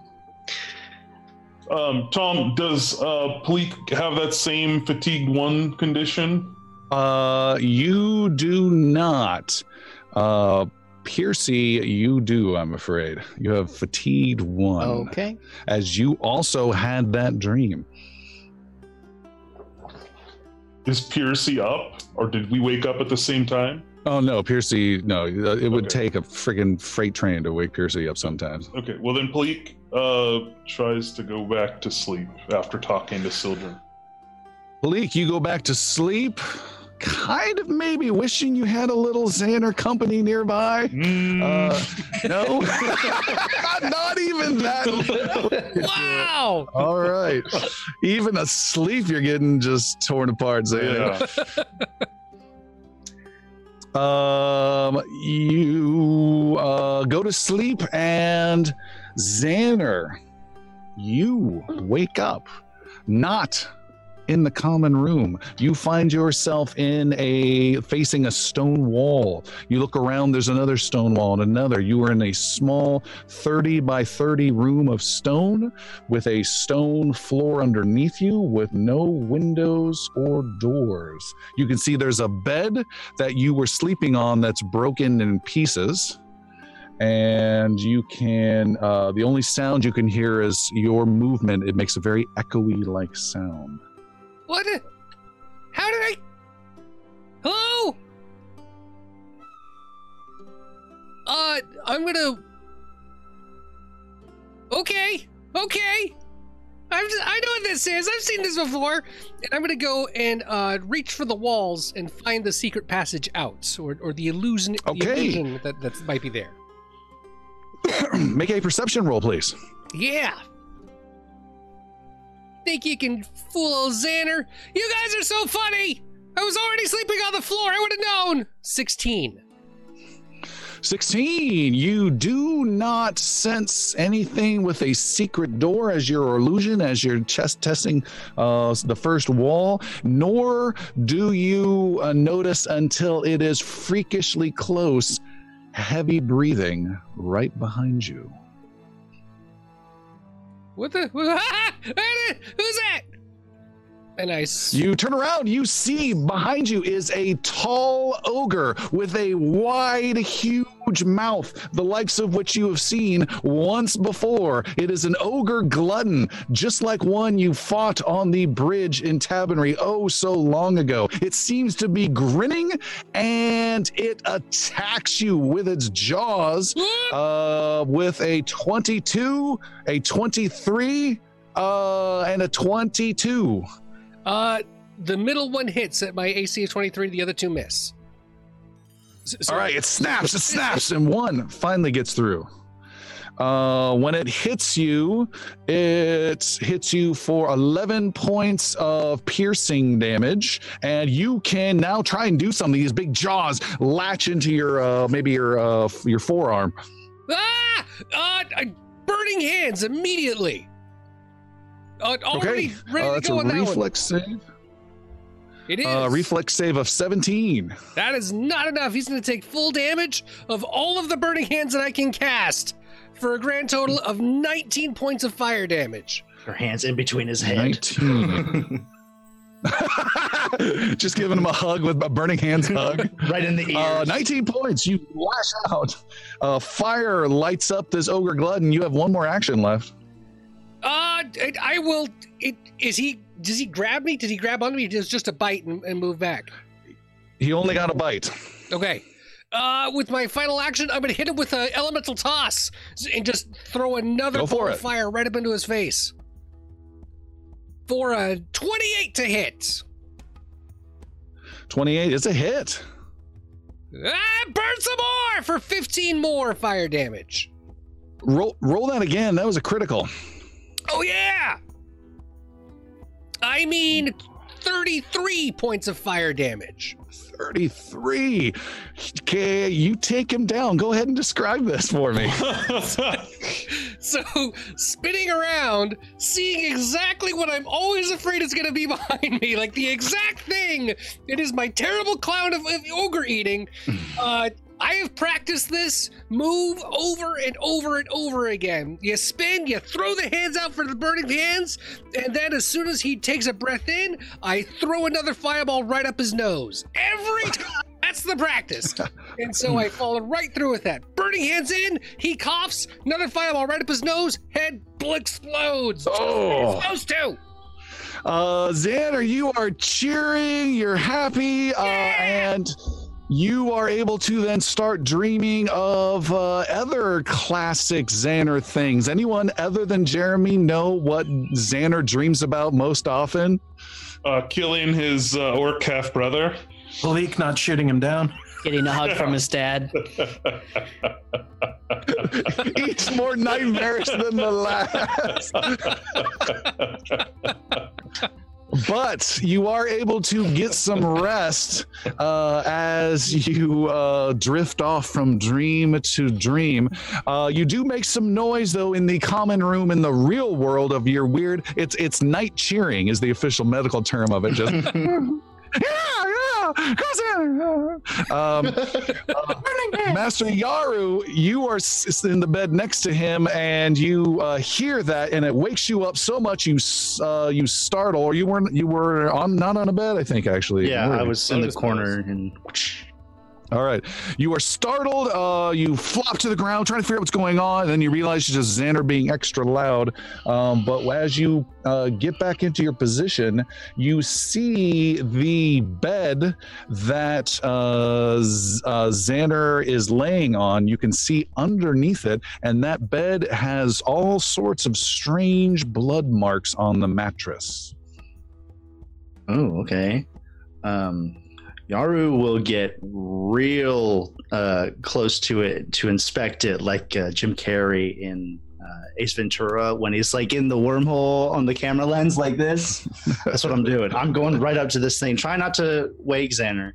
Um, Tom, does uh, Pleek have that same fatigue one condition? Uh, you do not. Uh, Piercy, you do, I'm afraid. You have fatigued one, Okay. as you also had that dream. Is Piercy up, or did we wake up at the same time? Oh no, Piercy, no. It would Okay. take a friggin' freight train to wake Piercy up sometimes. Okay, well then Pleek uh, tries to go back to sleep after talking to Sildren. Malik, you go back to sleep. Kind of maybe wishing you had a little Xander company nearby. Mm. Uh, no, not even that. Wow. All right, even asleep, you're getting just torn apart, Xander. yeah. Um, you uh, go to sleep, and Xander, you wake up not in the common room. You find yourself in a facing a stone wall. You look around, there's another stone wall and another. You are in a small 30 by 30 room of stone with a stone floor underneath you with no windows or doors. You can see there's a bed that you were sleeping on that's broken in pieces. And you can, uh, the only sound you can hear is your movement. It makes a very echoey like sound. What? How did I? Hello? Uh, I'm gonna. Okay, okay. I'm just, I know what this is. I've seen this before, and I'm gonna go and uh, reach for the walls and find the secret passage out, or, or the illusion, the illusion that that might be there. Make a perception roll, please. Yeah. Think you can fool old Xander? You guys are so funny! I was already sleeping on the floor. I would have known. 16. 16. You do not sense anything with a secret door as your illusion, as you're chest testing uh, the first wall, nor do you uh, notice until it is freakishly close heavy breathing right behind you. What the? Who's that? And I. You turn around, you see behind you is a tall ogre with a wide, huge mouth, the likes of which you have seen once before. It is an ogre glutton, just like one you fought on the bridge in Tabernary oh so long ago. It seems to be grinning and it attacks you with its jaws uh, with a 22, a 23, uh, and a 22. Uh, the middle one hits at my AC of 23. The other two miss. S- so- All right, it snaps, it snaps, and one finally gets through. Uh, when it hits you, it hits you for 11 points of piercing damage, and you can now try and do something. These big jaws latch into your uh, maybe your uh, your forearm. Ah! Uh, burning hands immediately. Uh, already Okay, ready uh, to that's go a on that one. reflex save. It is. Uh, reflex save of 17. That is not enough. He's going to take full damage of all of the burning hands that I can cast for a grand total of 19 points of fire damage. Her hands in between his head. 19. Just giving him a hug with a burning hands hug. right in the ears. Uh, 19 points. You lash out. Uh, fire lights up this ogre glutton. You have one more action left. Uh, I, I will. It, is he? Does he grab me? Did he grab onto me? Does just a bite and, and move back? He only got a bite. Okay. Uh, with my final action, I'm gonna hit him with an elemental toss and just throw another ball of fire right up into his face. For a 28 to hit. 28 is a hit. Ah, burn some more for 15 more fire damage. Roll, roll that again. That was a critical. Oh yeah. I mean, 33 points of fire damage. 33. Okay, you take him down. Go ahead and describe this for me. So, spinning around, seeing exactly what I'm always afraid is going to be behind me, like the exact thing. It is my terrible clown of, of ogre eating. Uh, I have practiced this move over and over and over again. You spin, you throw the hands out for the burning hands, and then as soon as he takes a breath in, I throw another fireball right up his nose. Every time. That's the practice. And so I followed right through with that. Burning hands in, he coughs, another fireball right up his nose, head explodes. Oh. Supposed to. Uh, Xander, you are cheering, you're happy, uh, and you are able to then start dreaming of uh, other classic Xander things. Anyone other than Jeremy know what Xander dreams about most often? uh, killing his uh, orc half brother. Malik not shooting him down. Getting a hug from his dad. Each more nightmarish than the last. but you are able to get some rest uh, as you uh, drift off from dream to dream. Uh, you do make some noise though in the common room in the real world of your weird. It's it's night cheering is the official medical term of it. Just yeah, yeah, cousin. Um, uh, Master Yaru, you are in the bed next to him, and you uh, hear that, and it wakes you up so much you uh, you startle, or you weren't you were on not on a bed, I think actually. Yeah, I was in the Close, corner and All right. You are startled. Uh, you flop to the ground, trying to figure out what's going on. And then you realize it's just Xander being extra loud. Um, but as you uh, get back into your position, you see the bed that uh, uh, Xander is laying on. You can see underneath it. And that bed has all sorts of strange blood marks on the mattress. Oh, okay. Um, Yaru will get real uh, close to it to inspect it, like uh, Jim Carrey in uh, Ace Ventura when he's like in the wormhole on the camera lens, like this. That's what I'm doing. I'm going right up to this thing. Try not to wake Xander.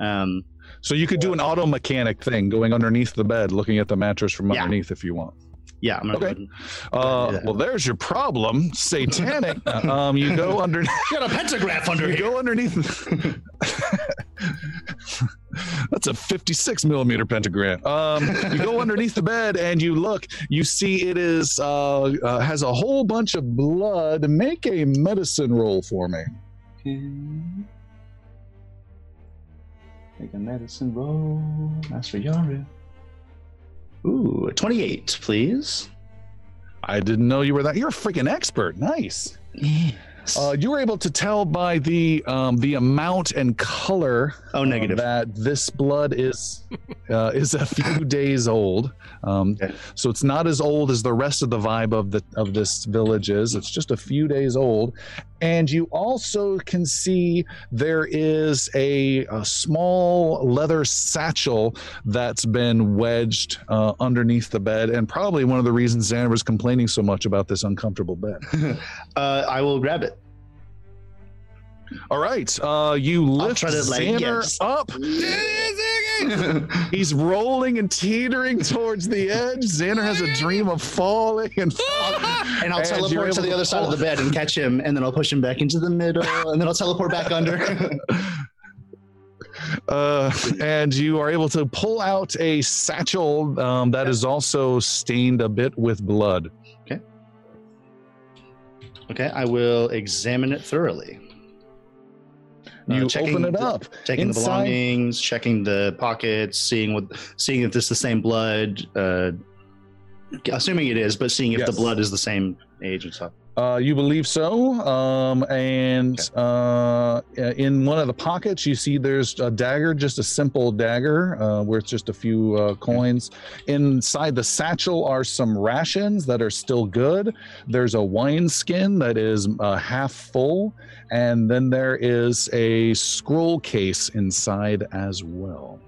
Um, So you could do an auto mechanic thing going underneath the bed, looking at the mattress from Yeah. underneath if you want. yeah, I'm gonna. Okay. Uh, well, there's your problem, satanic. um, you go under. Got a pentagraph under you go underneath. That's a 56 millimeter pentagram. Um, you go underneath the bed and you look. You see it is uh, uh, has a whole bunch of blood. Make a medicine roll for me. Make a medicine roll. Master Yaru. Ooh, 28, please. I didn't know you were that. You're a freaking expert. Nice. Yes. Uh, you were able to tell by the um, the amount and color oh, um, negative. that this blood is uh, is a few days old. Um, Okay. So it's not as old as the rest of the vibe of the of this village is. It's just a few days old, and you also can see there is a, a small leather satchel that's been wedged uh, underneath the bed, and probably one of the reasons Xander was complaining so much about this uncomfortable bed. uh, I will grab it. All right, uh, you lift try to, like, yeah, Xander up. He's rolling and teetering towards the edge. Xander has a dream of falling and falling. and I'll And teleport to the other side of the bed and catch him, and then I'll push him back into the middle, and then I'll teleport back under. uh, and you are able to pull out a satchel um, that is also stained a bit with blood. Okay. Okay, I will examine it thoroughly. Uh, You checking open it the- up. Checking the belongings, checking the pockets, seeing what, seeing if this is the same blood. Uh, assuming it is, but seeing if the blood is the same age and stuff. Uh, you believe so. Um, and uh, in one of the pockets, you see there's a dagger, just a simple dagger, uh, where it's just a few uh, coins. Inside the satchel are some rations that are still good. There's a wine skin that is uh, half full. And then there is a scroll case inside as well.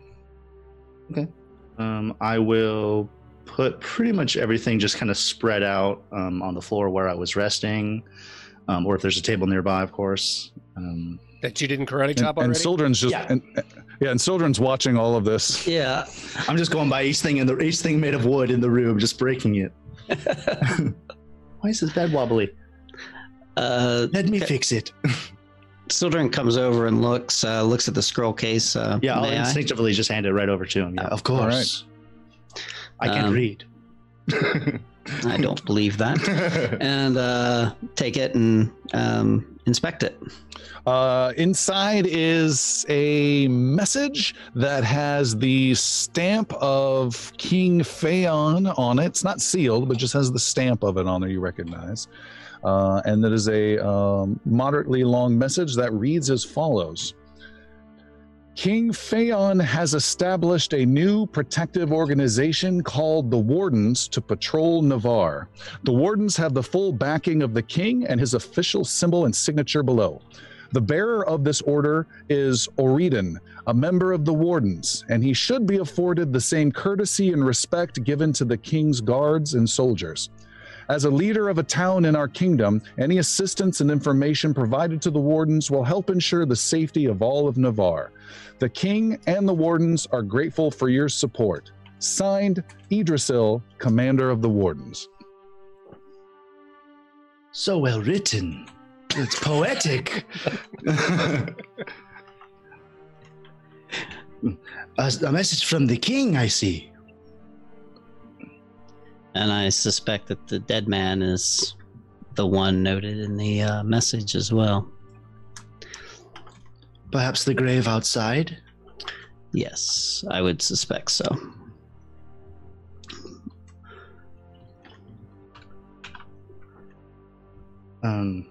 Okay. Um, I will put pretty much everything just kind of spread out um, on the floor where I was resting, um, or if there's a table nearby, of course. Um, That you didn't karate And, chop and already? Sildren's just, Yeah. and, yeah, and Sildren's watching all of this. Yeah. I'm just going by each thing in the each thing made of wood in the room, just breaking it. Why is this bed wobbly? Uh, Let me fix it. Sildren comes over and looks uh, looks at the scroll case. Uh, Yeah, I'll may I? instinctively just hand it right over to him. Yeah, of course. I can Um, read. I don't believe that. And uh, take it and um, inspect it. Uh, inside is a message that has the stamp of King Phaon on it. It's not sealed, but just has the stamp of it on there you recognize. Uh, and that is a um, moderately long message that reads as follows. King Phaon has established a new protective organization called the Wardens to patrol Navarre. The Wardens have the full backing of the king and his official symbol and signature below. The bearer of this order is Oridan, a member of the Wardens, and he should be afforded the same courtesy and respect given to the king's guards and soldiers. As a leader of a town in our kingdom, any assistance and information provided to the wardens will help ensure the safety of all of Navarre. The king and the wardens are grateful for your support. Signed, Idrisil, Commander of the Wardens. So well written. It's poetic. a, a message from the king, I see. And I suspect that the dead man is the one noted in the uh, message as well. Perhaps the grave outside? Yes, I would suspect so. Um,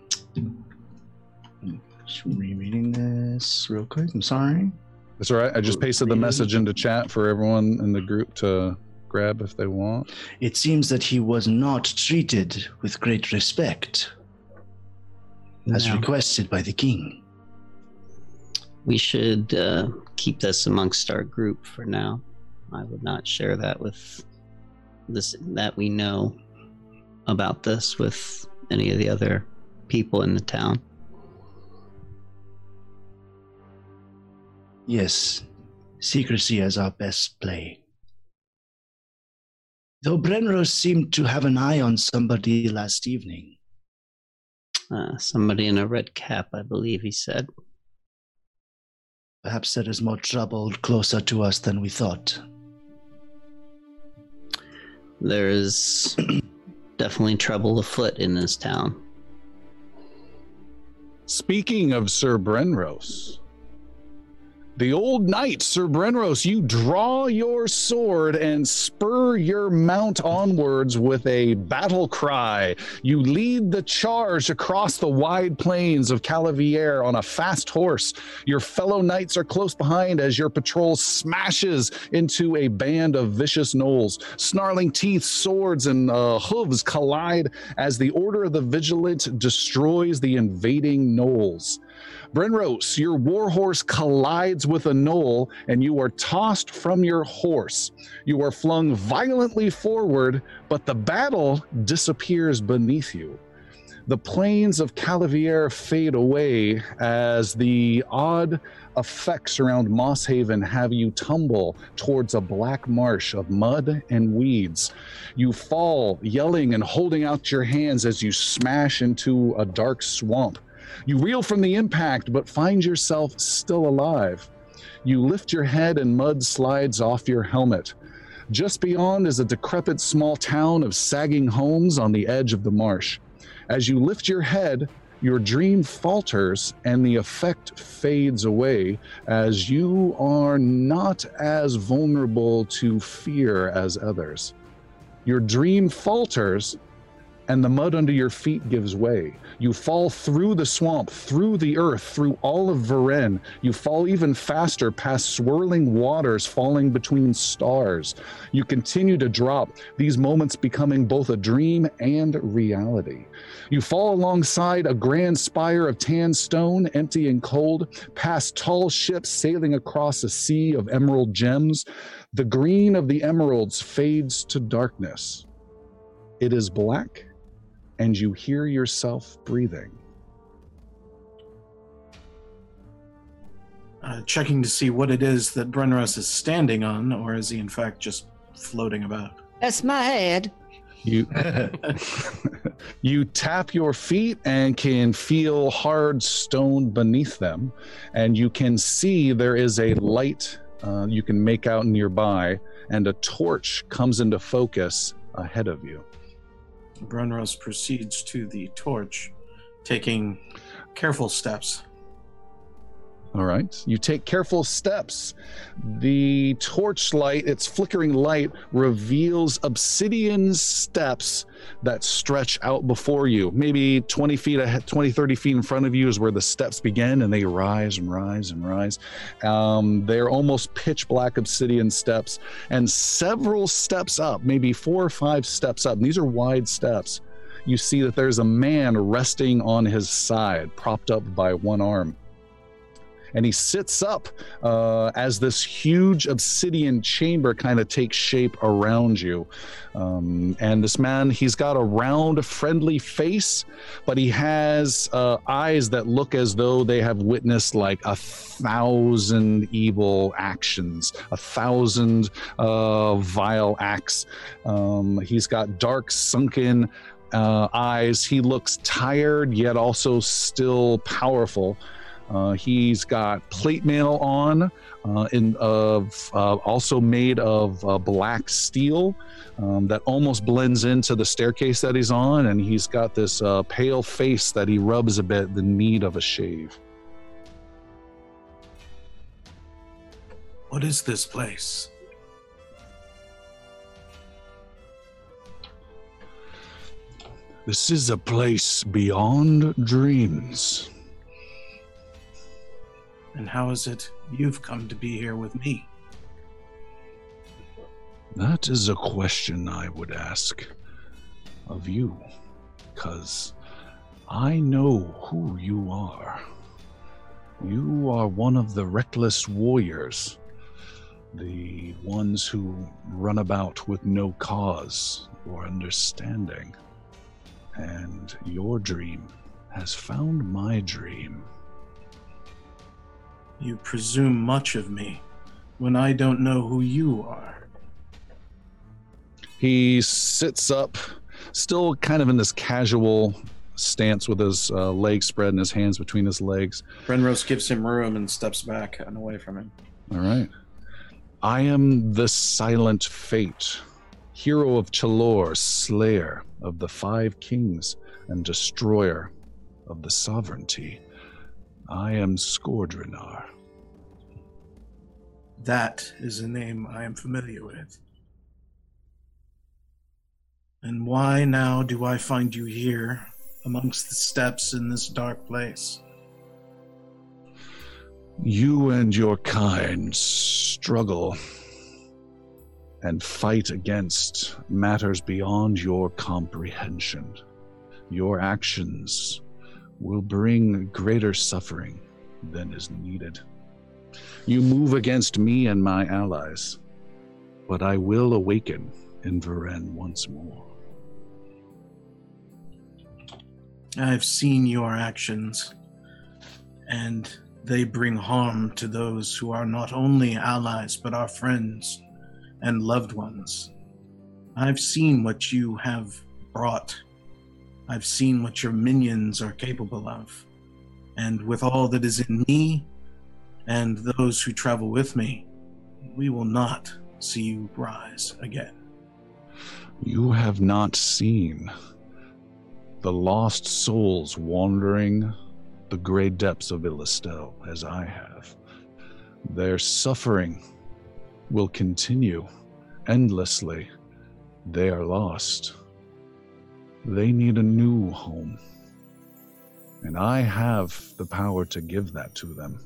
just rereading this real quick. I'm sorry. That's all right. I just pasted the message into chat for everyone in the group to grab if they want. It seems that he was not treated with great respect, as No. requested by the king. We should uh, keep this amongst our group for now. I would not share that with this that we know about this with any of the other people in the town. Yes, secrecy is our best play. Though Brenrose seemed to have an eye on somebody last evening. Uh, somebody in a red cap, I believe he said. Perhaps there is more trouble closer to us than we thought. There is definitely trouble afoot in this town. Speaking of Sir Brenros, the old knight, Sir Brenros, you draw your sword and spur your mount onwards with a battle cry. You lead the charge across the wide plains of Calavier on a fast horse. Your fellow knights are close behind as your patrol smashes into a band of vicious gnolls. Snarling teeth, swords, and uh, hooves collide as the Order of the Vigilant destroys the invading gnolls. Brenros, your warhorse collides with a gnoll and you are tossed from your horse. You are flung violently forward, but the battle disappears beneath you. The plains of Calavier fade away as the odd effects around Moss Haven have you tumble towards a black marsh of mud and weeds. You fall, yelling and holding out your hands as you smash into a dark swamp. You reel from the impact, but find yourself still alive. You lift your head, and mud slides off your helmet. Just beyond is a decrepit small town of sagging homes on the edge of the marsh. As you lift your head, your dream falters and the effect fades away as you are not as vulnerable to fear as others. Your dream falters and the mud under your feet gives way. You fall through the swamp, through the earth, through all of Varen. You fall even faster past swirling waters falling between stars. You continue to drop, these moments becoming both a dream and reality. You fall alongside a grand spire of tan stone, empty and cold, past tall ships sailing across a sea of emerald gems. The green of the emeralds fades to darkness. It is black and you hear yourself breathing. Uh, checking to see what it is that Brenros is standing on, or is he in fact just floating about? That's my head. You you tap your feet and can feel hard stone beneath them, and you can see there is a light uh, you can make out nearby, and a torch comes into focus ahead of you. Brenros proceeds to the torch, taking careful steps. All right. You take careful steps. The torchlight, its flickering light, reveals obsidian steps that stretch out before you. Maybe 20 feet ahead, 20, 30 feet in front of you is where the steps begin, and they rise and rise and rise. Um, they're almost pitch black obsidian steps, and several steps up, maybe four or five steps up. These are wide steps. you see that there's a man resting on his side, propped up by one arm. And he sits up uh, as this huge obsidian chamber kind of takes shape around you. Um, and this man, he's got a round, friendly face, but he has uh, eyes that look as though they have witnessed like a thousand evil actions, a thousand uh, vile acts. Um, he's got dark, sunken uh, eyes. He looks tired, yet also still powerful. Uh, he's got plate mail on, uh, in of uh, also made of uh, black steel um, that almost blends into the staircase that he's on, and he's got this uh, pale face that he rubs a bit the need of a shave. What is this place? This is a place beyond dreams. And how is it you've come to be here with me? That is a question I would ask of you, because I know who you are. You are one of the reckless warriors, the ones who run about with no cause or understanding. And your dream has found my dream. You presume much of me when I don't know who you are. He sits up, still kind of in this casual stance with his uh, legs spread and his hands between his legs. Brenros gives him room and steps back and away from him. All right. I am the silent fate, hero of Chalor, slayer of the five kings, and destroyer of the sovereignty. I am Skordrinar. That is a name I am familiar with. And why now do I find you here amongst the steps in this dark place? You and your kind struggle and fight against matters beyond your comprehension. Your actions will bring greater suffering than is needed. You move against me and my allies, but I will awaken in Varen once more. I've seen your actions, and they bring harm to those who are not only allies but our friends and loved ones. I've seen what you have brought. I've seen what your minions are capable of. And with all that is in me and those who travel with me, we will not see you rise again. You have not seen the lost souls wandering the gray depths of Illistel as I have. Their suffering will continue endlessly. They are lost. They need a new home. And I have the power to give that to them.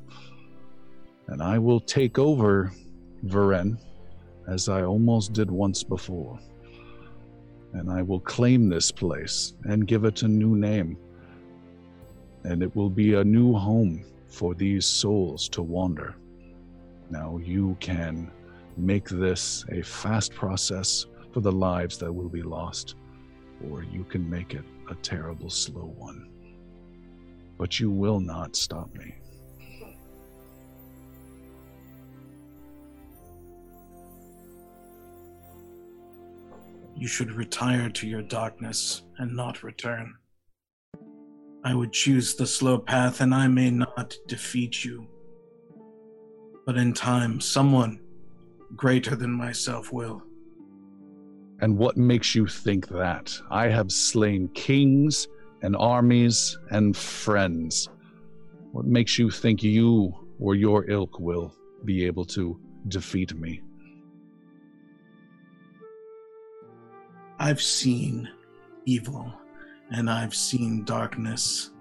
And I will take over Varen as I almost did once before. And I will claim this place and give it a new name. And it will be a new home for these souls to wander. Now you can make this a fast process for the lives that will be lost, or you can make it a terrible, slow one. But you will not stop me. You should retire to your darkness and not return. I would choose the slow path, and I may not defeat you. But in time, someone greater than myself will. And what makes you think that? I have slain kings and armies and friends. What makes you think you or your ilk will be able to defeat me? I've seen evil and I've seen darkness.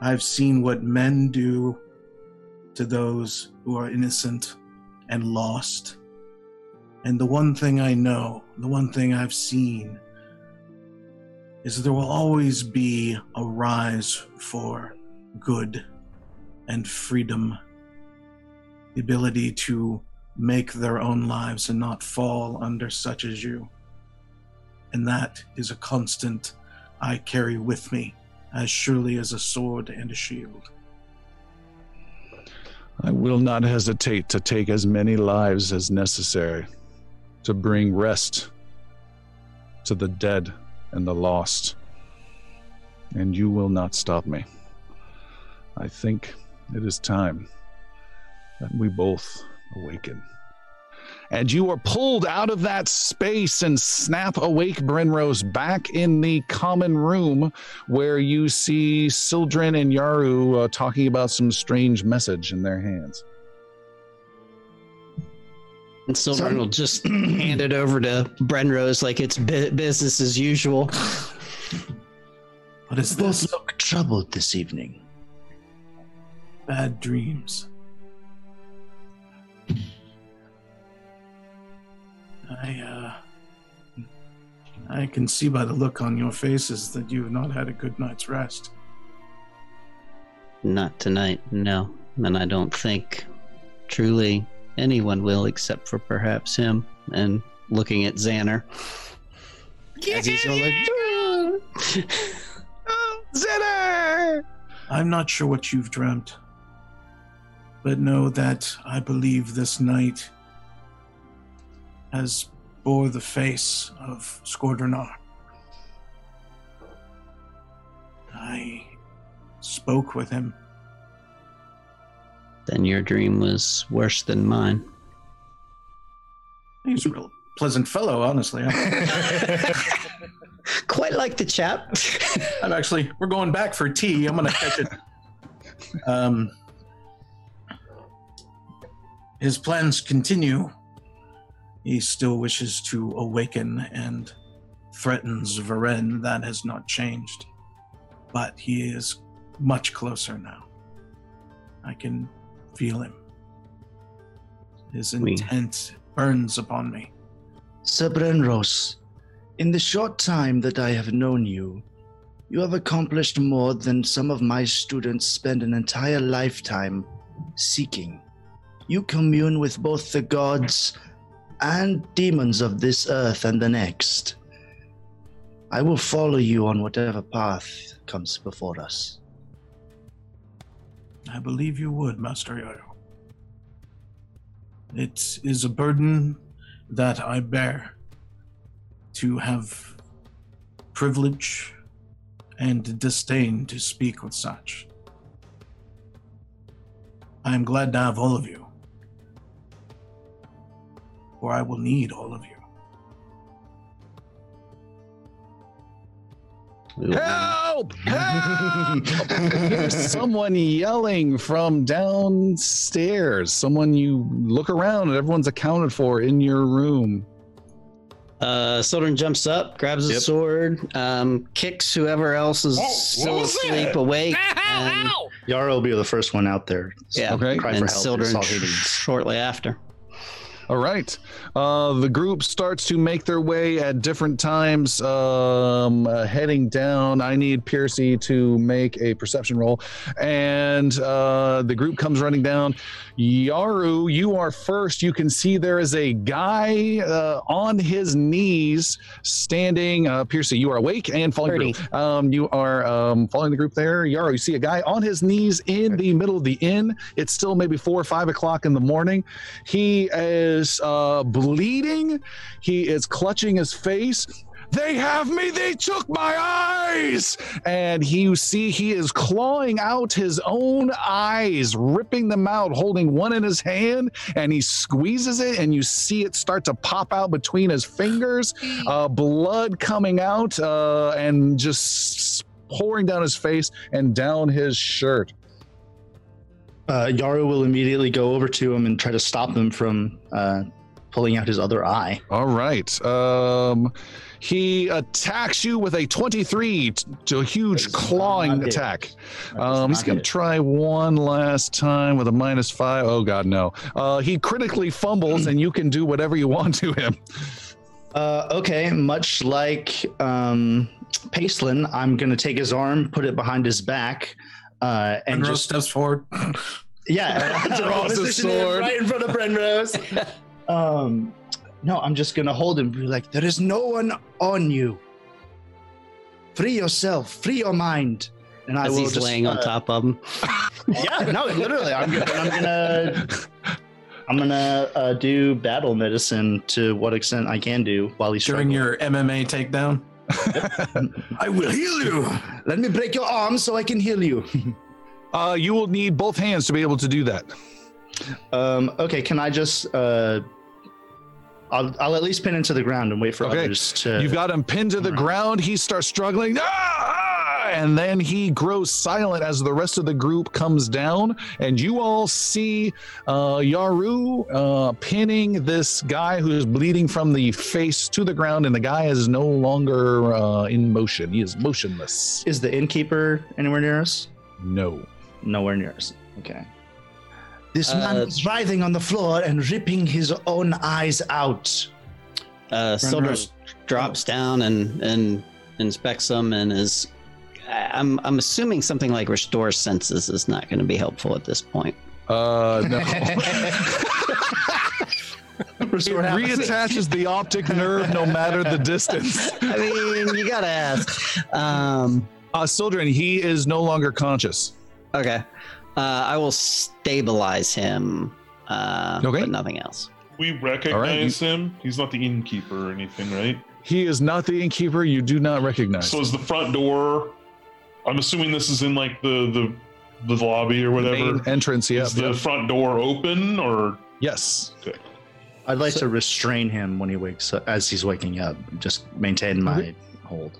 I've seen what men do to those who are innocent and lost. And the one thing I know, the one thing I've seen, is that there will always be a rise for good and freedom, the ability to make their own lives and not fall under such as you. And that is a constant I carry with me as surely as a sword and a shield. I will not hesitate to take as many lives as necessary to bring rest to the dead and the lost. And you will not stop me. I think it is time that we both awaken. And you are pulled out of that space and snap awake Brenrose back in the common room where you see Sildren and Yaru uh, talking about some strange message in their hands. And Silver will just hand it over to Brenrose like it's bu- business as usual. What is Both this? look troubled this evening. Bad dreams. I, uh. I can see by the look on your faces that you have not had a good night's rest. Not tonight, no. And I don't think truly anyone will except for perhaps him. And looking at Xander. As he's all like, Zinner! Oh, I'm not sure what you've dreamt, but know that I believe this night has bore the face of Skordrenar. I spoke with him. Then your dream was worse than mine. He's a real pleasant fellow, honestly. Quite like the chap. I'm actually we're going back for tea. I'm gonna catch it. Um, his plans continue. He still wishes to awaken and threatens Varen. That has not changed, but he is much closer now. I can feel him. His We- intent burns upon me. Sir Brenros, in the short time that I have known you, you have accomplished more than some of my students spend an entire lifetime seeking. You commune with both the gods and demons of this earth and the next. I will follow you on whatever path comes before us. I believe you would, Master Yayo. It is a burden that I bear to have privilege and disdain to speak with such. I am glad to have all of you, for I will need all of you. Help! Help! There's someone yelling from downstairs. Someone you look around and everyone's accounted for in your room. Uh, Sildren jumps up, grabs a sword, um, kicks whoever else is Whoa, what still asleep that? awake. Ow, and- ow! Yara will be the first one out there. Yeah, Okay. Cry and for help. It's Sildren all shortly after. All right. Uh, the group starts to make their way at different times, um, uh, heading down. I need Piercy to make a perception roll. And uh, the group comes running down. Yaru, you are first. You can see there is a guy uh, on his knees standing. Uh, Piercy, you are awake and following the group. Um, you are um, following the group there. Yaru, you see a guy on his knees in the middle of the inn. It's still maybe four or five o'clock in the morning. He is uh, bleeding. He is clutching his face. They have me. They took my eyes. And he, you see, he is clawing out his own eyes, ripping them out, holding one in his hand, and he squeezes it, and you see it start to pop out between his fingers, uh, blood coming out, uh, and just pouring down his face and down his shirt. Uh, Yaru will immediately go over to him and try to stop him from uh, pulling out his other eye. All right. Um, he attacks you with a 23 t- to a huge That's clawing attack. Um, he's going to try one last time with a minus five. Oh, God, no. Uh, he critically fumbles, and you can do whatever you want to him. Uh, okay, much like um, Pacelin, I'm gonna take his arm, put it behind his back, uh, and And Rose just steps forward. yeah, Draws his position him sword. right in front of Brenrose. um, no, I'm just gonna hold him. Be like, there is no one on you. Free yourself. Free your mind. And I As will he's just, laying on uh, top of him. Yeah, no, literally. I'm gonna. I'm gonna. I'm gonna uh, do battle medicine to what extent I can do while he's During struggling. your MMA takedown. I will heal you. Let me break your arm so I can heal you. Uh, you will need both hands to be able to do that. Um, okay, can I just? Uh, I'll, I'll at least pin into the ground and wait for Okay. others to. You've got him pinned to the ground. He starts struggling. Ah! And then he grows silent as the rest of the group comes down. And you all see uh, Yaru uh, pinning this guy who is bleeding from the face to the ground. And the guy is no longer uh, in motion. He is motionless. Is the innkeeper anywhere near us? No. Nowhere near us. Okay. This Uh, man is writhing on the floor and ripping his own eyes out. Uh, Silver Rose. drops down and and inspects them and is. I- I'm I'm assuming something like restore senses is not going to be helpful at this point. Uh, no. Restore happens. reattaches the optic nerve no matter the distance. I mean, you gotta ask. Um, Uh, Sildren, he is no longer conscious. okay, uh, I will stabilize him. Uh, Okay. but nothing else. We recognize him. He's not the innkeeper or anything, right? He is not the innkeeper. You do not recognize. So is the front door? I'm assuming this is in like the the, the lobby or the whatever. main entrance. Yeah. Is the front door open or? Yes. Okay. I'd like to restrain him when he wakes up, as he's waking up. Just maintain my hold.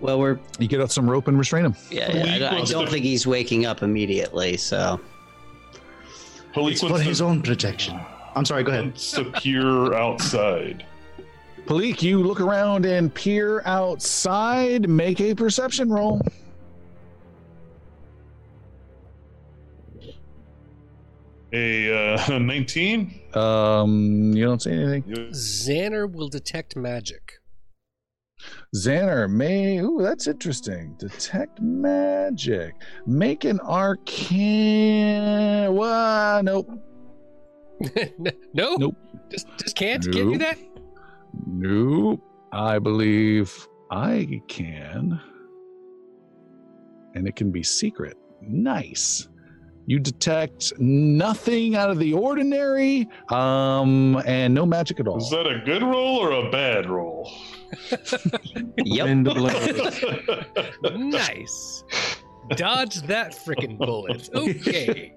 Well, we're You get out some rope and restrain him. yeah. yeah, I, don't- I don't think he's waking up immediately. So Palik It's for wants his to, own protection. I'm sorry. Go ahead. wants to peer outside. Palik, you look around and peer outside. Make a perception roll. A uh, 19. Um, you don't see anything. Xander will detect magic. Xander, may ooh, that's interesting. Detect magic. Make an arcane. Well, nope. no, Nope. just just can't can't do Nope. that. Nope. I believe I can. And it can be secret. Nice. You detect nothing out of the ordinary, um, and no magic at all. Is that a good roll or a bad roll? yep. Wind blows. nice. Dodge that freaking bullet. Okay.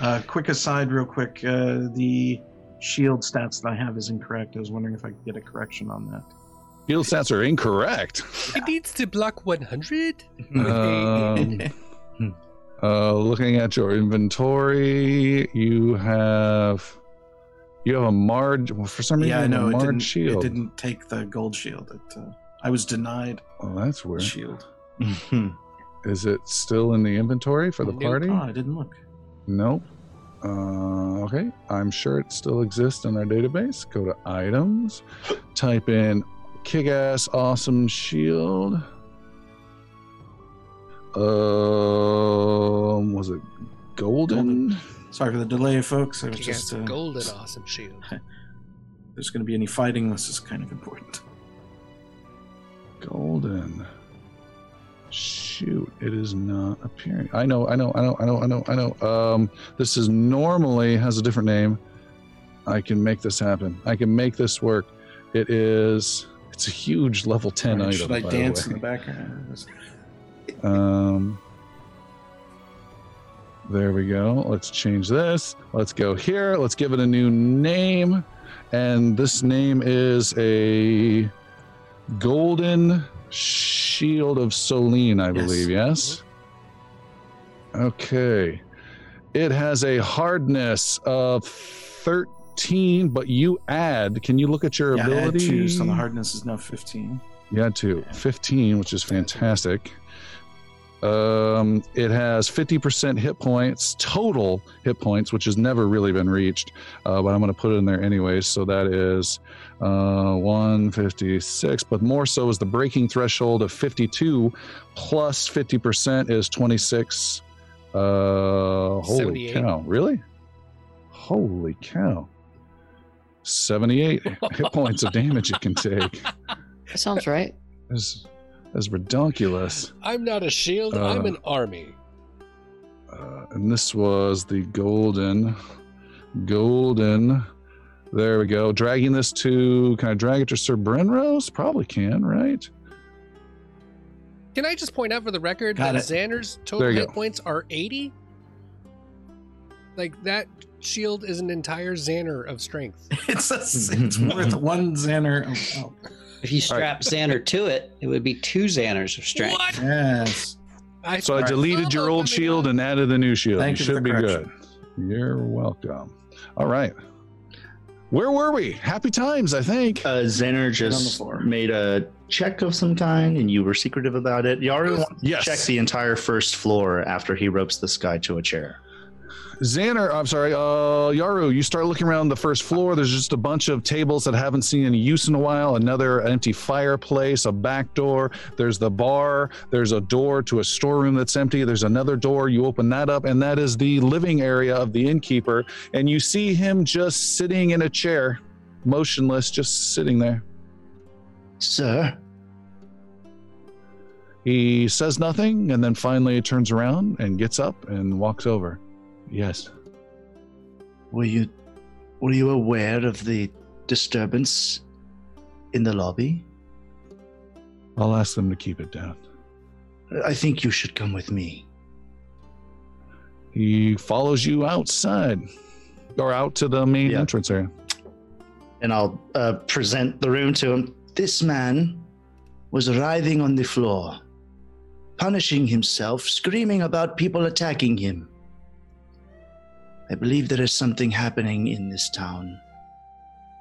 Uh, quick aside, real quick. Uh, the shield stats that I have is incorrect. I was wondering if I could get a correction on that. Shield stats are incorrect. it needs to block 100. Um, uh, looking at your inventory, you have you have a Marge. Well, for some reason, yeah, have It didn't, shield. it didn't take the gold shield. It, uh, I was denied Oh, that's weird. shield. Is it still in the inventory for the party? Oh, I didn't look. Nope. Uh, okay, I'm sure it still exists in our database. Go to items, type in kick ass awesome shield. Um, was it golden? Sorry for the delay, folks. I was just. got Uh, golden awesome shield. there's going to be any fighting. This is kind of important. Golden. Shoot, it is not appearing. I know, I know, I know, I know, I know, I know. Um, this is normally has a different name. I can make this happen. I can make this work. It is. It's a huge level ten Alright, item. Should I by dance the in the background? Um, there we go. Let's change this. Let's go here. Let's give it a new name. And this name is a Golden Shield of Solene, I believe. Yes. Okay. It has a hardness of 13, but you add. Can you look at your Yeah, I had ability? two, so the hardness is now 15. Yeah, had to 15, which is fantastic. Um, it has 50% hit points, total hit points, which has never really been reached. Uh, but I'm going to put it in there anyways. So that is uh, 156. But more so is the breaking threshold of 52 plus 50% is 26. Uh, holy cow. Really? Holy cow. 78 hit points of damage it can take. That sounds right. That's, that's redonkulous. I'm not a shield. Uh, I'm an army. Uh, and this was the golden, golden. There we go. Dragging this to, can I drag it to Sir Brenrose? Probably can, right? Can I just point out for the record Got that it. Xander's total hit go. points are 80? Like that shield is an entire Xander of strength. It's a, it's worth one Xander. Oh, oh, If you strap Xander to it, it would be two Xanders of strength. What? yes. I So I Alright. deleted your old shield and added the new shield. Thank you you should the be correction. good. You're welcome. All right. Where were we? Happy times, I think. Uh, Xander the just made a check of some kind, and you were secretive about it. Yaru wants to check the entire first floor after he ropes this guy to a chair. Xander, I'm sorry, uh, Yaru, you start looking around the first floor. There's just a bunch of tables that haven't seen any use in a while. Another empty fireplace, a back door. There's the bar. There's a door to a storeroom that's empty. There's another door. You open that up, and that is the living area of the innkeeper. And you see him just sitting in a chair, motionless, just sitting there. Sir, He says nothing, and then finally turns around and gets up and walks over. Yes. were you were you aware of the disturbance in the lobby? I'll ask them to keep it down. I think you should come with me. He follows you outside or out to the main Yeah. entrance area. and I'll uh, present the room to him. This man was writhing on the floor, punishing himself, screaming about people attacking him. I believe there is something happening in this town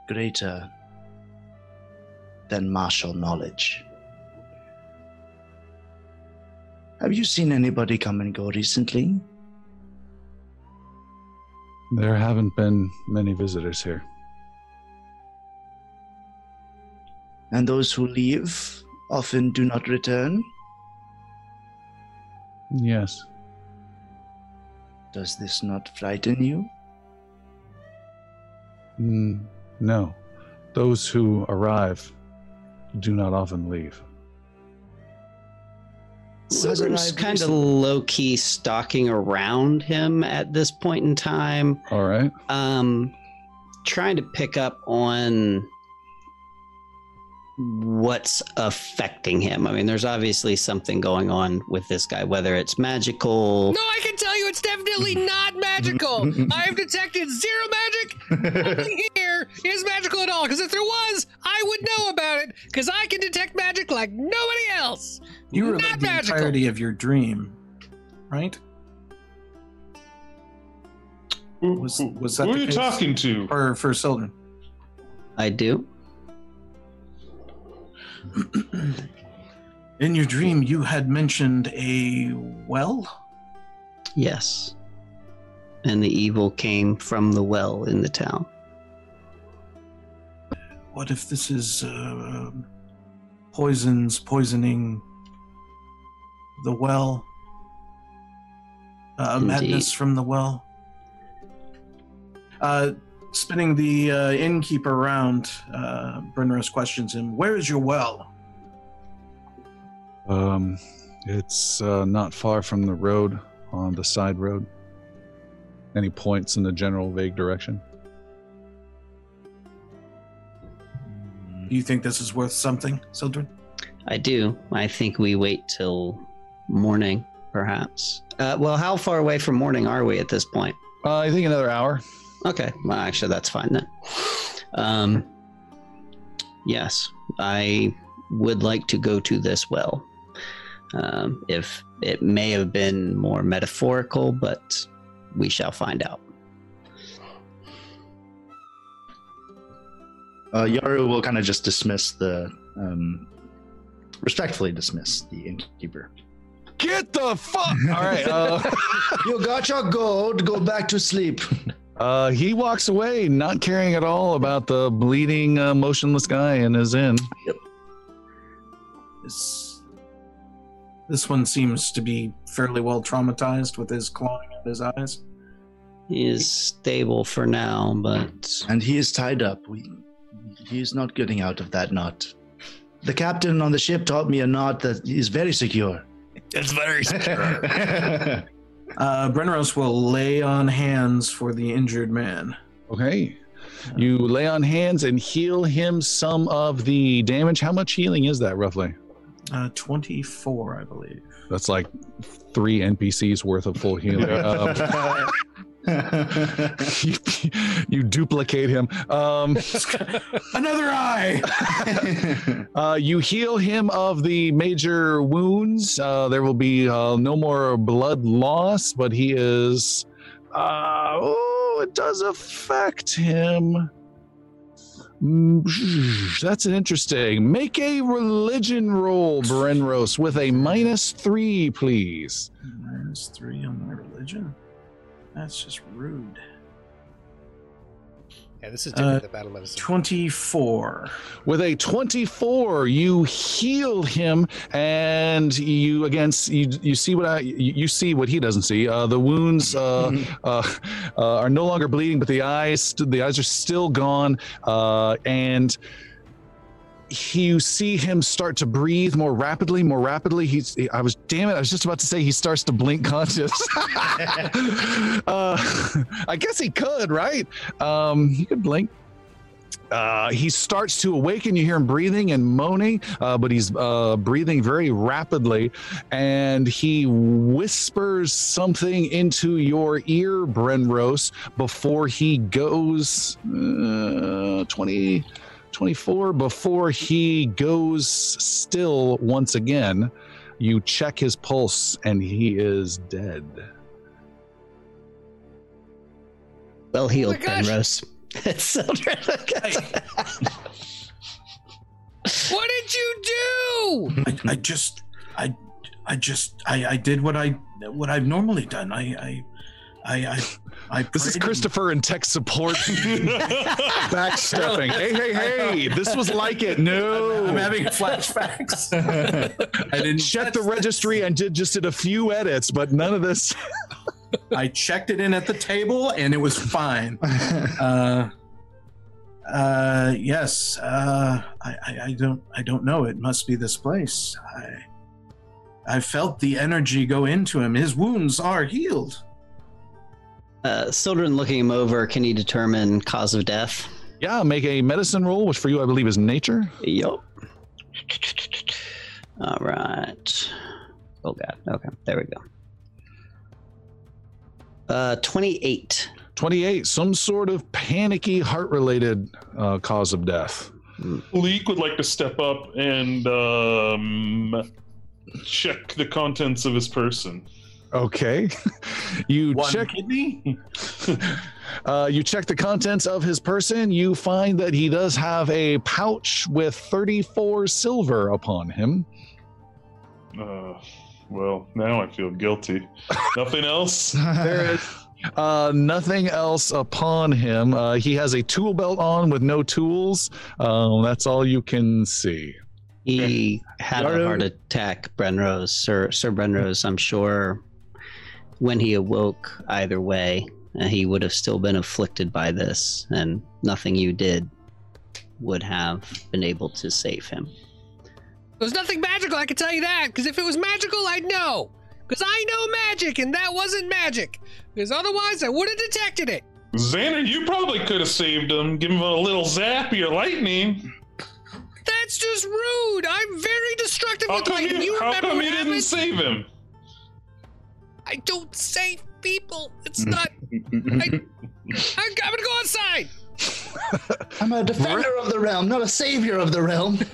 greater than martial knowledge. Have you seen anybody come and go recently? There haven't been many visitors here. And those who leave often do not return? Yes. Does this not frighten you? Mm, no. Those who arrive do not often leave. Who has Silver's kind of low key stalking around him at this point in time, All right. um, trying to pick up on what's affecting him. I mean, there's obviously something going on with this guy, whether it's magical. No, I can tell you it's definitely not magical. I have detected zero magic. Nothing here is magical at all. Because if there was, I would know about it. Because I can detect magic like nobody else. You were Not like the magical. entirety of your dream, right? Who, Was- was that who are you case? talking to? For for Sildren. I do. In your dream, you had mentioned a well. Yes. And the evil came from the well in the town. What if this is uh, poisons poisoning the well? Uh, madness from the well. Uh, spinning the uh, innkeeper around, uh, Brennerus questions him, "Where is your well?" Um, it's uh, not far from the road on the side road. Any points in the general vague direction? Do you think this is worth something, Sildren? I do. I think we wait till morning, perhaps. Uh, well, how far away from morning are we at this point? Uh, I think another hour. Okay, well, actually, that's fine then. Um, yes, I would like to go to this well. Um, if it may have been more metaphorical, but we shall find out. Uh, Yaru will kind of just dismiss the, um, respectfully dismiss the innkeeper. Get the fuck. All right. Uh, you got your gold. Go back to sleep. uh, he walks away, not caring at all about the bleeding, uh, motionless guy in his inn. This, this one seems to be fairly well traumatized with his clawing at his eyes. He is stable for now, but And he is tied up. We, he is not getting out of that knot. The captain on the ship taught me a knot that is very secure. It's very Uh, Brenneros will lay on hands for the injured man. Okay. You lay on hands and heal him some of the damage. How much healing is that roughly? Uh, 24, I believe. That's like three NPCs worth of full healing. Um, you, you duplicate him. Um, Another eye! uh, you heal him of the major wounds. Uh, there will be uh, no more blood loss, but he is. Uh, oh, it does affect him. Mm, That's an interesting. Make a religion roll, Brenros, with a minus three, please. Minus three on my religion? That's just rude. Yeah, this is different Uh, than battle medicine. 24. With a 24, you heal him, and you again you, you see what I you, you see what he doesn't see. Uh, the wounds uh, uh, uh, are no longer bleeding, but the eyes the eyes are still gone, uh, and he, you see him start to breathe more rapidly, more rapidly. He's I was damn it, I was just about to say he starts to blink conscious. uh, I guess he could, right? Um, he could blink. Uh, he starts to awaken. You hear him breathing and moaning, uh, but he's uh, breathing very rapidly. And he whispers something into your ear, Brenros, before he goes uh, 20, 24, before he goes still once again. You check his pulse, and he is dead. well oh healed, Oh. Penrose. It's What did you do? I, I just, I, I just, I, I did what I, what I've normally done. I, I, I, I, I This is prayed and- Christopher in tech support backstepping. hey, hey, hey! This was like it. No, I'm having flashbacks. I didn't check the registry and did just did a few edits, but none of this. I checked it in at the table and it was fine. Uh, uh, yes. Uh, I, I, I don't, I don't know. It must be this place. I, I felt the energy go into him. His wounds are healed. Uh, Sildren looking him over, can he determine cause of death? Yeah, make a medicine roll, which for you I believe is nature. Yup. All right. Oh god. Okay, there we go. Uh, twenty-eight. Twenty-eight, some sort of panicky heart-related uh, cause of death. Leek would like to step up and um, check the contents of his person. Okay, you One check. kidney. Uh, you check the contents of his person. You find that he does have a pouch with thirty-four silver upon him. Uh, well, now I feel guilty. Nothing else? There is uh, nothing else upon him. Uh, he has a tool belt on with no tools. Um, that's all you can see. He had a heart attack, Brenrose, Sir Sir Brenrose. I'm sure when he awoke, either way, uh, he would have still been afflicted by this, and nothing you did would have been able to save him. There's nothing magical, I can tell you that. Because if it was magical, I'd know. Because I know magic, and that wasn't magic. Because otherwise, I would have detected it. Xander, you probably could have saved him. Give him a little zap of your lightning. That's just rude. I'm very destructive How with lightning. you, You how remember come what you didn't happened? save him? I don't save people. It's not. I, I'm gonna go outside. I'm a defender of the realm, not a savior of the realm.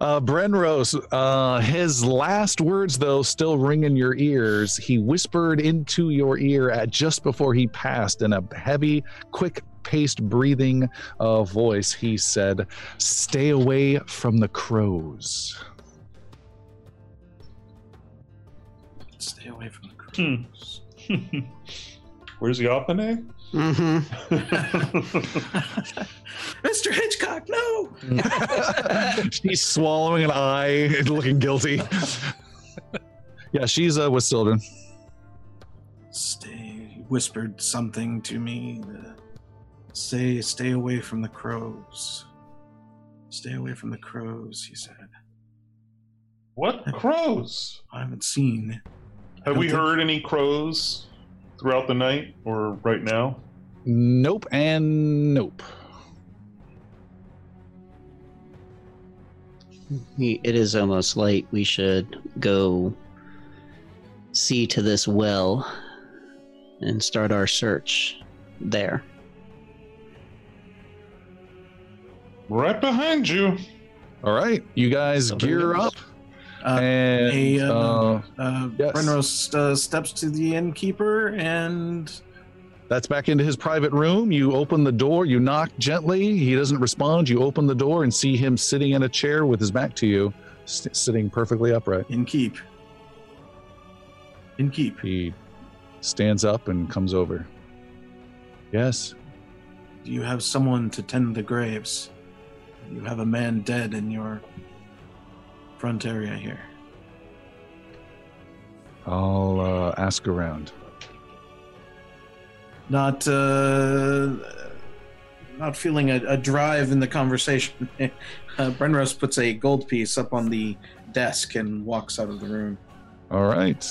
Uh, Brenrose, uh, his last words, though, still ring in your ears. He whispered into your ear at just before he passed in a heavy, quick paced breathing uh, voice. He said, Stay away from the crows. Hmm. Where's Yapane? Mm-hmm. Mr. Hitchcock, no! she's swallowing an eye and looking guilty. yeah, she's uh, with Sildren. Stay. He whispered something to me. uh, say, stay away from the crows. Stay away from the crows, he said. What crows? I haven't seen. I Have we think- heard any crows throughout the night or right now? Nope and nope. It is almost late. We should go see to this well and start our search there. Right behind you. All right, you guys So gear very up, Uh, and Hey, uh, uh, uh, yes. Brenros uh, steps to the innkeeper and that's back into his private room. You open the door, you knock gently. He doesn't respond. You open the door and see him sitting in a chair with his back to you, st- sitting perfectly upright. innkeep. Innkeep. He stands up and comes over. Yes. Do you have someone to tend the graves? You have a man dead in your front area here. I'll uh, ask around. Not uh, not feeling a, a drive in the conversation. uh, Brenros puts a gold piece up on the desk and walks out of the room. All right.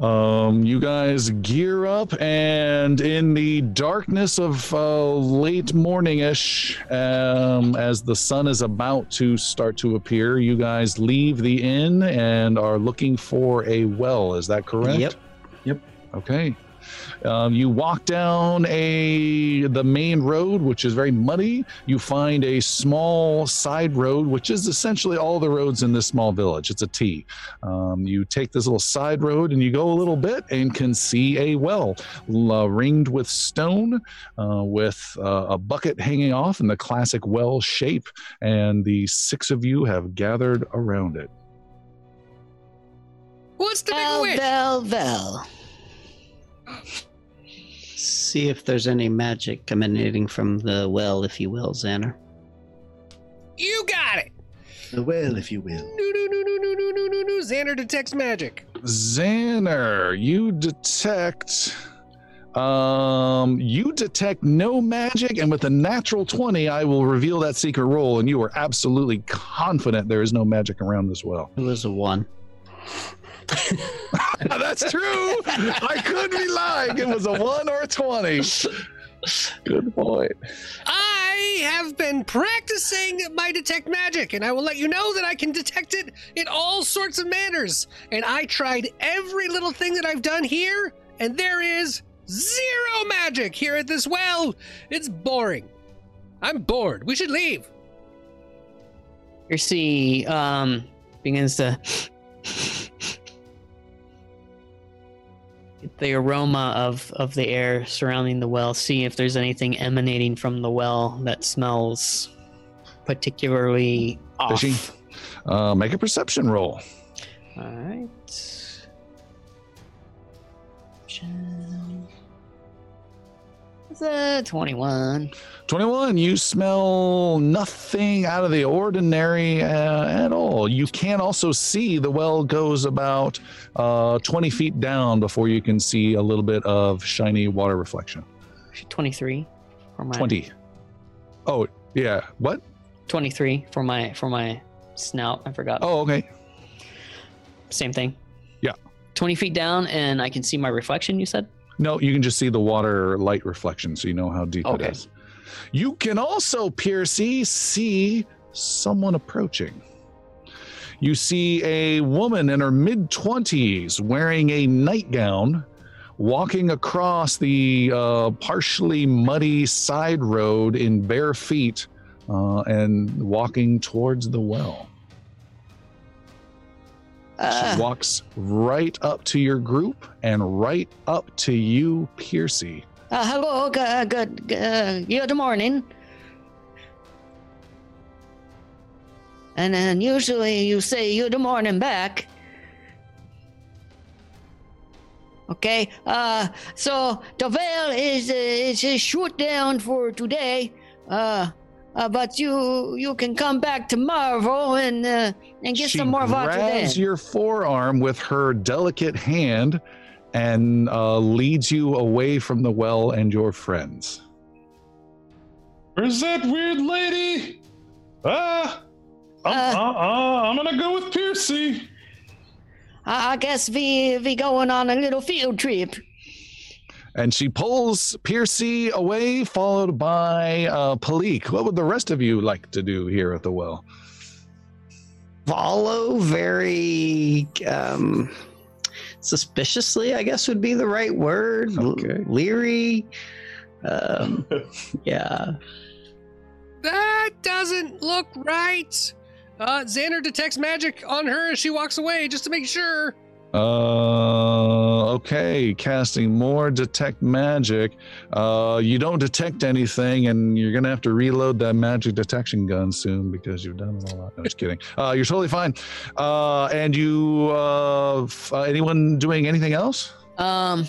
Um, you guys gear up, and in the darkness of uh, late morning-ish, um, as the sun is about to start to appear, you guys leave the inn and are looking for a well. Is that correct? Yep. Yep. Okay. Um, you walk down a the main road, which is very muddy. You find a small side road, which is essentially all the roads in this small village. It's a T. Um, you take this little side road and you go a little bit and can see a well uh, ringed with stone, uh, with uh, a bucket hanging off in the classic well shape. And the six of you have gathered around it. What's the big Vel, wish? vel, vel. See if there's any magic emanating from the well, if you will, Xander. You got it. The well, if you will. No, no, no, no, no, no, no, no, no. Xander detects magic. Xander, you detect um you detect no magic and with a natural 20 I will reveal that secret roll and you are absolutely confident there is no magic around this well. It was a one. That's true. I couldn't be lying. It was a 1 or a 20. Good point. I have been practicing my detect magic, and I will let you know that I can detect it in all sorts of manners. And I tried every little thing that I've done here, and there is zero magic here at this well. It's boring. I'm bored. We should leave. Percy um, begins to get the aroma of, of the air surrounding the well, see if there's anything emanating from the well that smells particularly off. Fishy. Uh, make a perception roll. All right. It's a 21. 21, you smell nothing out of the ordinary uh, at all. You can also see the well goes about uh, 20 feet down before you can see a little bit of shiny water reflection. 23 for my 20. Oh, yeah. What? 23 for my for my snout. I forgot. Oh, okay. Same thing. Yeah. 20 feet down and I can see my reflection, you said? No, you can just see the water light reflection so you know how deep Okay. it is. You can also, Piercy, see someone approaching. You see a woman in her mid 20s wearing a nightgown walking across the uh, partially muddy side road in bare feet uh, and walking towards the well. Uh, She walks right up to your group and right up to you, Piercy. uh, hello, good, good, uh, good morning. And then usually you say good morning back. Okay. Uh, so the veil is uh, is is shut down for today. Uh, uh, but you you can come back tomorrow and uh, and get she some more water then. grabs your forearm with her delicate hand and uh, leads you away from the well and your friends. Where's that weird lady? Ah, I'm, Uh. uh, uh, I'm gonna go with Piercy. I, I guess we we going on a little field trip. And she pulls Piercy away, followed by uh, Palik. What would the rest of you like to do here at the well? Follow very um, suspiciously, I guess would be the right word. L- Okay. leery. Um, yeah. That doesn't look right. Uh, Xander detects magic on her as she walks away just to make sure. Uh, okay, casting more detect magic. Uh, you don't detect anything, and you're gonna have to reload that magic detection gun soon because you've done it a lot. No, just kidding. Uh, you're totally fine. Uh, and you, uh, f- uh, anyone doing anything else? Um,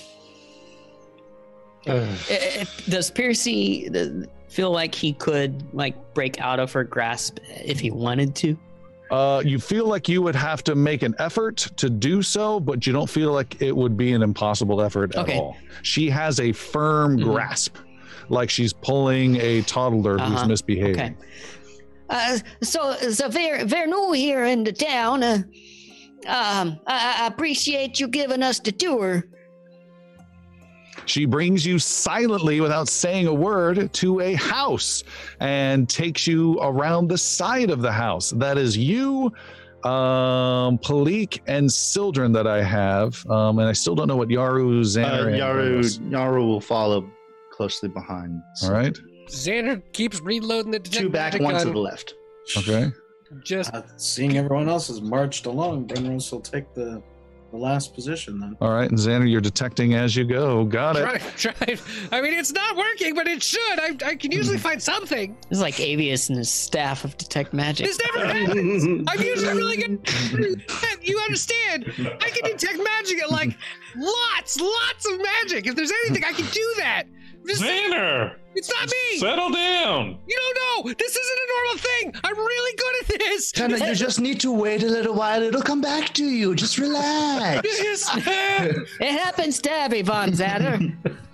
i- i- does Piercy th- feel like he could like break out of her grasp if he wanted to? Uh, you feel like you would have to make an effort to do so, but you don't feel like it would be an impossible effort at Okay. all. She has a firm Mhm. grasp, like she's pulling a toddler who's Uh-huh. misbehaving. Okay. Uh, so so very very new here in the town. Uh, um, I, I appreciate you giving us the tour. She brings you silently, without saying a word, to a house and takes you around the side of the house. That is you, um, Palik, and Sildren that I have. Um, and I still don't know what Yaru, Uh, Xander, and Yaru, was. Yaru will follow closely behind. All right. Xander keeps reloading the detect Two back, magic one to the left. Okay. Just Uh, seeing everyone else has marched along, Brenros will take the, the last position then. All right. And Xander, you're detecting as you go. Got it. try, try. I mean, it's not working, but it should. I, I can usually find something. This is like Avius and his staff of detect magic. This never happens. I'm usually really good. You understand? I can detect magic at like lots, lots of magic. If there's anything, I can do that. I'm just saying, Xander, it's not me. settle down. You don't know. This isn't a normal thing. I'm really good at this. Kinda, you just need to wait a little while. It'll come back to you. Just relax. Yes. It happens to everyone, Xander.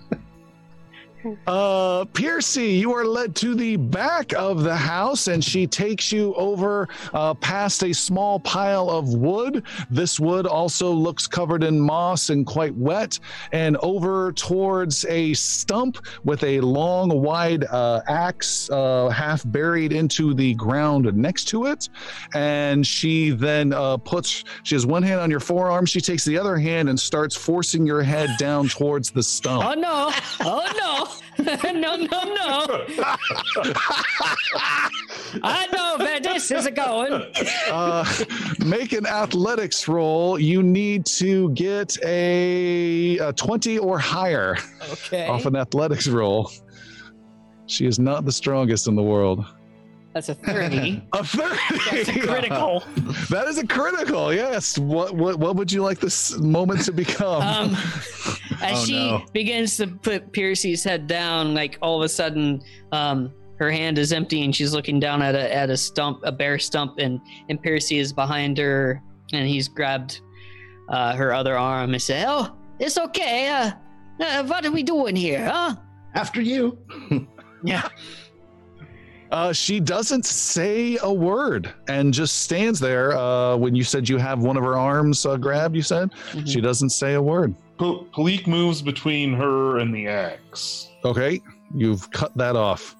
Uh, Piercy, you are led to the back of the house, and she takes you over uh, past a small pile of wood. This wood also looks covered in moss and quite wet, and over towards a stump with a long, wide uh, axe uh, half buried into the ground next to it. And she then uh, puts, she has one hand on your forearm, she takes the other hand and starts forcing your head down towards the stump. oh no! Oh no! no no no! I know where this is going. uh, make an athletics roll. You need to get a, a 20 or higher Okay. off an athletics roll. She is not the strongest in the world. That's a 30. A 30. That's a critical. that is a critical. Yes. What what what would you like this moment to become? Um, as Oh, she no. begins to put Piercy's head down, like all of a sudden, um, her hand is empty and she's looking down at a at a stump, a bare stump, and and Piercy is behind her, and he's grabbed uh, her other arm and said, Oh, it's okay. Uh, uh, what are we doing here, huh? After you. "Yeah, Uh, she doesn't say a word and just stands there. Uh, when you said you have one of her arms uh, grabbed, you said Mhm. she doesn't say a word. P- Palik moves between her and the axe. Okay, you've cut that off.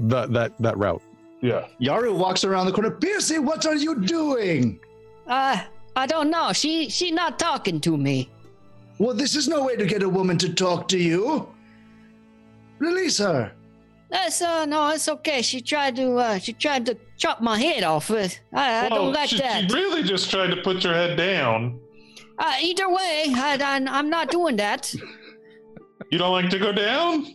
That that that route. Yeah. Yaru walks around the corner. Piercy, what are you doing? Uh, I don't know. She she not talking to me. Well, this is no way to get a woman to talk to you. Release her. That's uh no, it's okay. She tried to uh she tried to chop my head off. I, I Well, don't like she, that. She really just tried to put your head down. Uh, either way, I, I I'm not doing that. You don't like to go down?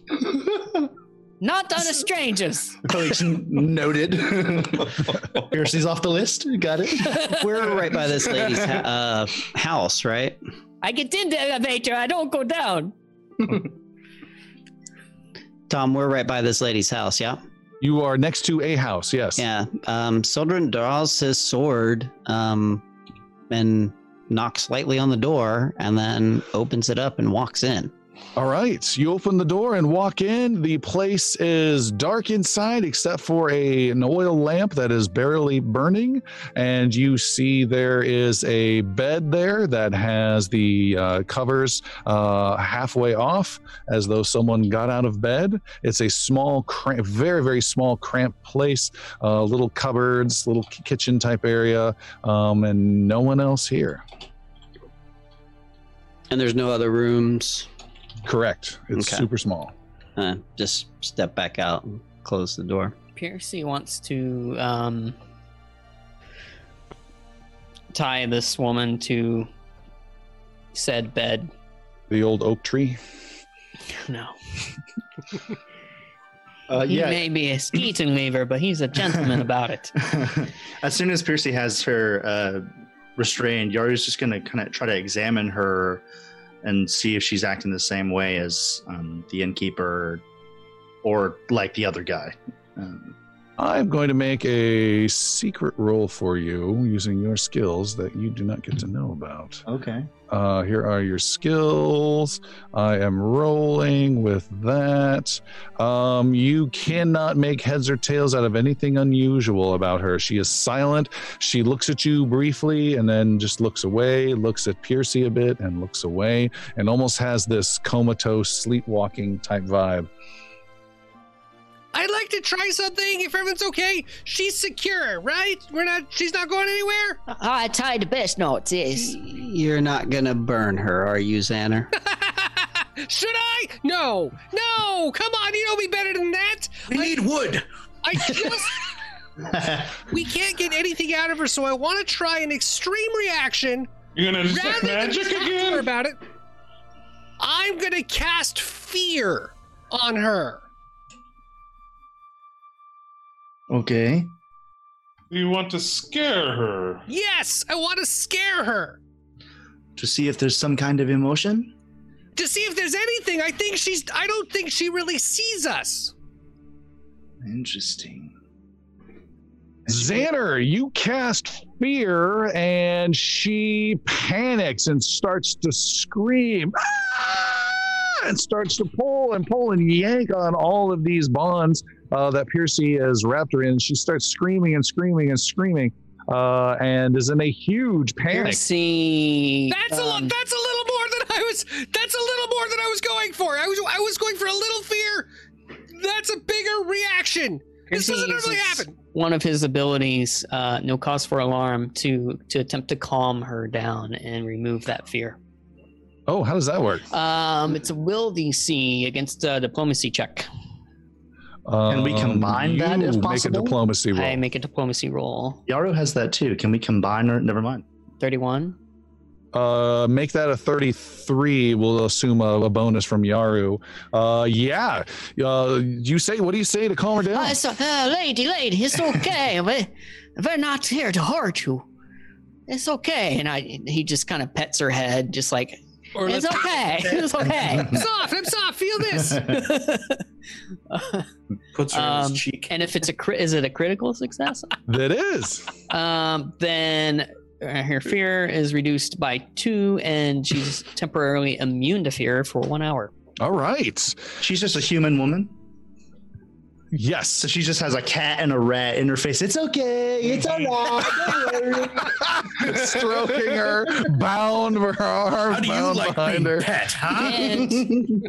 Not on the strangers. Felix noted. Piercy's off the list. Got it. We're right by this lady's ha- uh, house, right? I get in the elevator. I don't go down. Tom, we're right by this lady's house, yeah? You are next to a house, yes. Yeah. Um, Sildren draws his sword um, and knocks lightly on the door and then opens it up and walks in. All right. You open the door and walk in. The place is dark inside except for a, an oil lamp that is barely burning. And you see there is a bed there that has the uh, covers uh, halfway off as though someone got out of bed. It's a small, cra- very, very small, cramped place. Uh, little cupboards, little ki- kitchen type area, um, and no one else here. And there's no other rooms. Correct. It's Okay. super small. Uh, just step back out and close the door. Piercy wants to um, tie this woman to said bed. The old oak tree. No. Uh, he yeah. may be a skeeton weaver, but he's a gentleman about it. as soon as Piercy has her uh, restrained, Yaru's just going to kind of try to examine her and see if she's acting the same way as um, the innkeeper or like the other guy. Um, I'm going to make a secret roll for you using your skills that you do not get to know about. okay. Uh, here are your skills. I am rolling with that. Um, you cannot make heads or tails out of anything unusual about her. She is silent. She looks at you briefly and then just looks away, looks at Piercy a bit and looks away, and almost has this comatose, sleepwalking type vibe. I'd like to try something if everyone's okay. She's secure, right? We're not. She's not going anywhere. I tied the best knots, yes. You're not gonna burn her, are you, Xander? Should I? No, no. Come on, you know me better than that. We need wood. I just we can't get anything out of her, so I want to try an extreme reaction. You're gonna detect Rather than magic talk to her again? about it, I'm gonna cast fear on her. Okay. You want to scare her? Yes, I want to scare her To see if there's some kind of emotion? to see if there's anything. I think she's. I don't think she really sees us. Interesting. Xander, you cast fear and she panics and starts to scream "Ah!" and starts to pull and pull and yank on all of these bonds uh, that Piercy has wrapped her in. She starts screaming and screaming and screaming uh, and is in a huge panic. Piercy. That's a um, lo- that's a little more than I was. That's a little more than I was going for. I was I was going for a little fear. That's a bigger reaction. This doesn't normally happen. One of his abilities, uh, no cause for alarm, to to attempt to calm her down and remove that fear. Oh, how does that work? Um, it's a will DC against a diplomacy check. Can we combine that Um, you if Make a possible? diplomacy roll. I make a diplomacy roll. Yaru has that too. Can we combine or never mind? Thirty-one. Uh, make that a 33. We'll assume a, a bonus from Yaru. Uh, yeah. Uh, you say, what do you say to calm her down? Uh, so, uh, lady, lady, it's okay. we, we're not here to hurt you. It's okay. And I he just kind of pets her head, just like Or it's okay. It's okay. I'm soft. I'm soft. Feel this. Puts her on Um, his cheek. and if it's a crit, is it a critical success? that is. Um, then uh, her fear is reduced by two, and she's temporarily immune to fear for one hour. All right. She's just a human woman. Yes. So she just has a cat and a rat in her face. It's okay. It's all right. Don't worry. Stroking her, bound for her arm, How do you like behind being her. pet, huh? And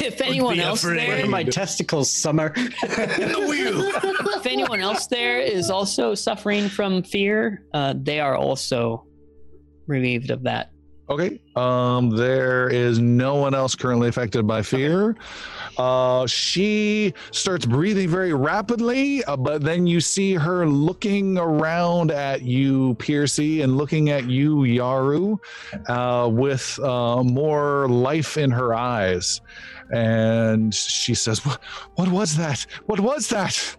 if anyone else afraid. there, My testicles, Summer. The wheel. if anyone else there is also suffering from fear, uh, they are also relieved of that. Okay. Um, there is no one else currently affected by fear. Uh, she starts breathing very rapidly, uh, but then you see her looking around at you, Piercy, and looking at you, Yaru, uh, with uh, more life in her eyes. And she says, "What? What was that? What was that?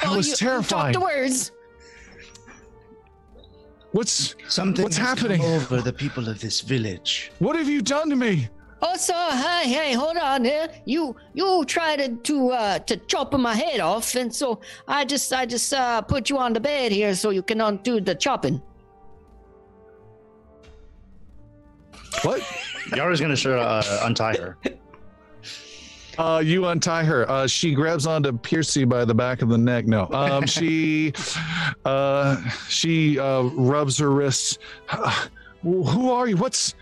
That Oh, was you- terrifying." Talk the words. What's Something What's has come happening? over the people of this village. what have you done to me? Oh, so hey, hey, hold on here. You you tried to uh to chop my head off, and so I just I just uh put you on the bed here so you can undo the chopping. What? Yara's gonna sure uh, untie her. Uh, you untie her. Uh, she grabs onto Piercy by the back of the neck. No, um, she, uh, she uh, rubs her wrists. Who are you? What's?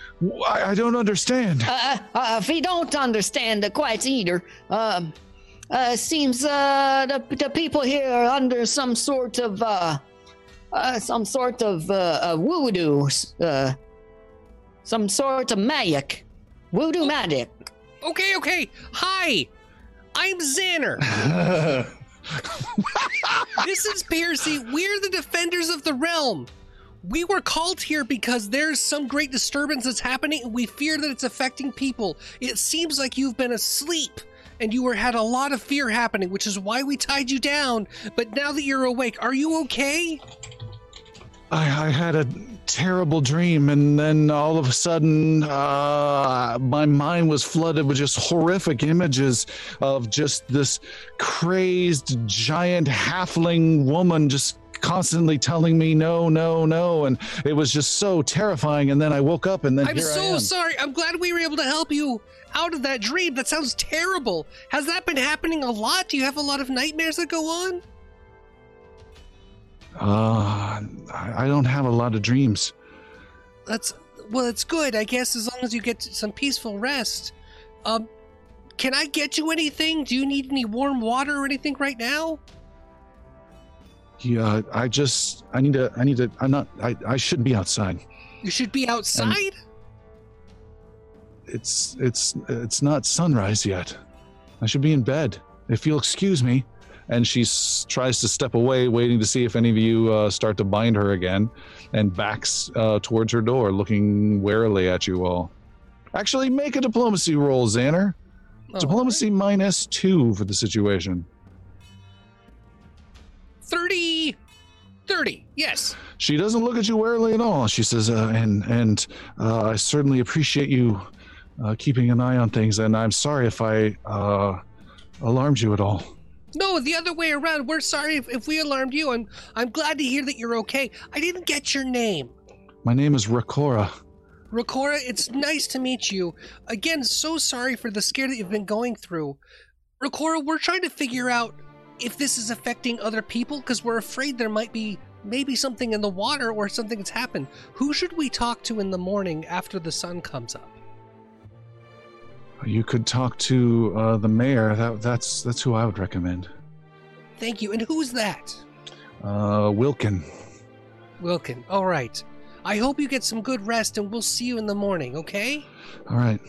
I, I don't understand. Uh, uh, if you don't understand the quite either, um, uh, seems uh, the, the people here are under some sort of uh, uh, some sort of uh, uh, voodoo, uh, some sort of magic, voodoo magic. Okay, okay. Hi, I'm Xander. this is Piercy. We're the defenders of the realm. We were called here because there's some great disturbance that's happening, and we fear that it's affecting people. It seems like you've been asleep and you were had a lot of fear happening, which is why we tied you down. But now that you're awake, are you okay? I, I had a terrible dream, and then all of a sudden, uh, my mind was flooded with just horrific images of just this crazed giant halfling woman just constantly telling me no, no, no, and it was just so terrifying. And then I woke up, and then I'm so sorry. I'm glad we were able to help you out of that dream. That sounds terrible. Has that been happening a lot? Do you have a lot of nightmares that go on? Uh, I I don't have a lot of dreams. That's well, it's good, I guess, as long as you get some peaceful rest. Um, can I get you anything? Do you need any warm water or anything right now? Yeah, I just I need to I need to I'm not I I shouldn't be outside. You should be outside. It's it's it's not sunrise yet. I should be in bed. If you'll excuse me. And she s- tries to step away, waiting to see if any of you uh, start to bind her again, and backs uh, towards her door, looking warily at you all. Actually, make a diplomacy roll, Xander. Oh, Diplomacy minus two for the situation. 30. 30. Yes. She doesn't look at you warily at all. She says, uh, "And and uh, I certainly appreciate you uh, keeping an eye on things. And I'm sorry if I uh, alarmed you at all." No, the other way around. We're sorry if, if we alarmed you. I'm I'm glad to hear that you're okay. I didn't get your name. My name is Rakora. Rakora, it's nice to meet you. Again, so sorry for the scare that you've been going through. Rakora, we're trying to figure out if this is affecting other people because we're afraid there might be maybe something in the water or something that's happened. Who should we talk to in the morning after the sun comes up? You could talk to uh, the mayor. That, that's that's who I would recommend. Thank you. And who's that? Uh, Wilkin. Wilkin. All right. I hope you get some good rest and we'll see you in the morning, okay? All right.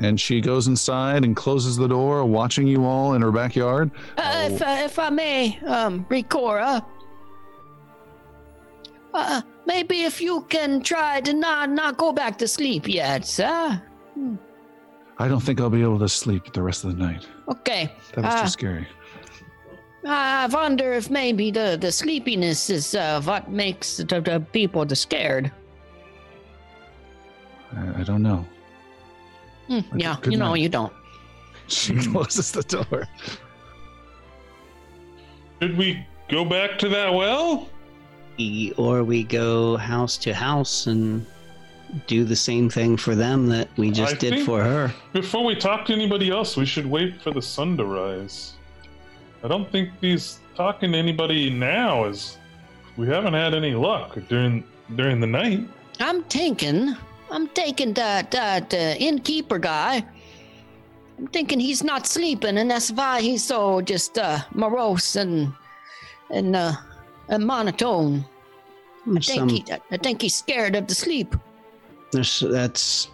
And she goes inside and closes the door, watching you all in her backyard. Uh, if, uh, if I may, um, Rakora, uh, maybe if you can try to not not go back to sleep yet, sir. I don't think I'll be able to sleep the rest of the night. Okay. That was Ah. too scary. I wonder if maybe the, the sleepiness is uh, what makes the, the people the scared. I, I don't know. Hmm, Okay, yeah, you know, night. you don't. She closes the door. Should we go back to that well? Or we go house to house and do the same thing for them that we just I did think- for her. Before we talk to anybody else, we should wait for the sun to rise. I don't think these talking to anybody now is. We haven't had any luck during during the night. I'm thinking, I'm thinking that that uh, innkeeper guy. I'm thinking he's not sleeping, and that's why he's so just uh, morose and and uh, and monotone. I think some- he, I think he's scared of the sleep. There's that's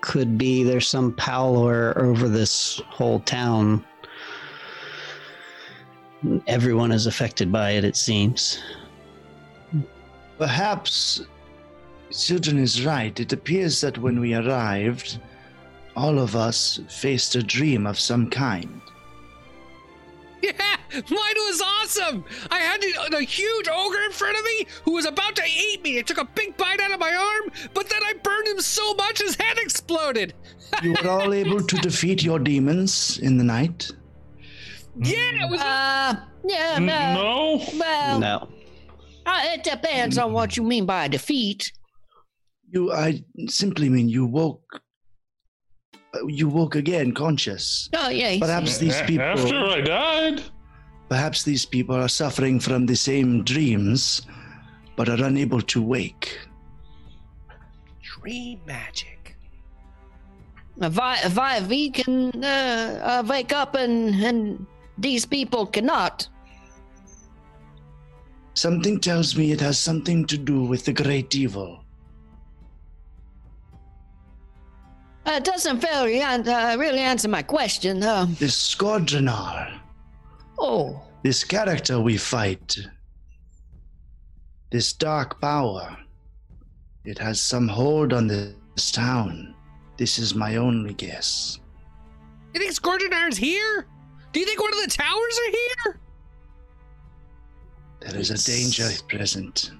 could be there's some power over this whole town. Everyone is affected by it, it seems. Perhaps Sildren is right. It appears that when we arrived, all of us faced a dream of some kind. Yeah, mine was awesome. I had the, the huge ogre in front of me who was about to eat me. It took a big bite out of my arm, but then I burned him so much his head exploded. You were all able to defeat your demons in the night. Yeah, it was. Uh, yeah, no. no. Well, No. uh, it depends on what you mean by defeat. You, I simply mean you woke. Uh, You woke again, conscious. Oh, yeah. he's- Perhaps these people. After I died. Perhaps these people are suffering from the same dreams, but are unable to wake. Dream magic. If I, if I, if we can uh, uh, wake up and and these people cannot. Something tells me it has something to do with the great evil. It doesn't very an- uh, really answer my question. Uh, This Squadronar, oh, this character we fight, this dark power, it has some hold on this town. This is my only guess. You think Scorchinar's here? Do you think one of the towers are here? There is a danger present.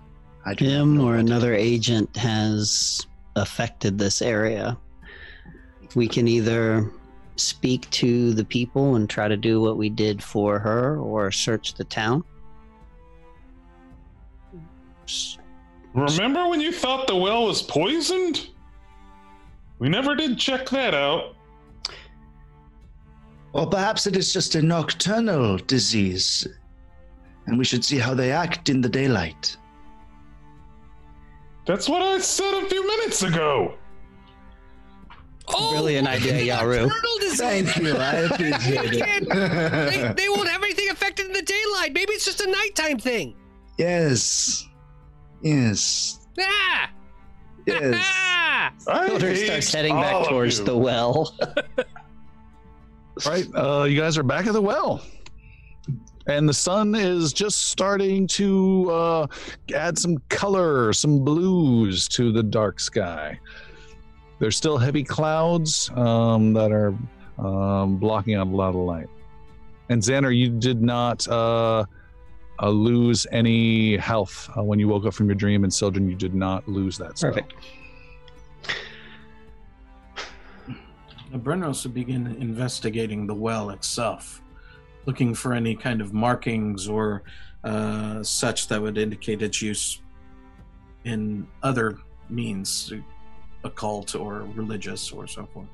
I do Him or another agent has affected this area. We can either speak to the people and try to do what we did for her or search the town. Remember when you thought the well was poisoned? We never did check that out. Or perhaps it is just a nocturnal disease, and we should see how they act in the daylight. That's what I said a few minutes ago. Oh, Brilliant idea, Yaru. Turtle disease. Thank you, I appreciate They, it. they won't have anything affected in the daylight. Maybe it's just a nighttime thing. yes, yes, Ah! yes. Ah! I Hildur hate starts heading back towards you. the well. right. uh, you guys are back at the well. And the sun is just starting to uh, add some color, some blues to the dark sky. There's still heavy clouds um, that are um, blocking out a lot of light. And Xander, you did not uh, uh, lose any health uh, when you woke up from your dream, and Sildren, you did not lose that. spell. Perfect. Brenros would begin investigating the well itself, looking for any kind of markings or uh, such that would indicate its use in other means, occult or religious or so forth.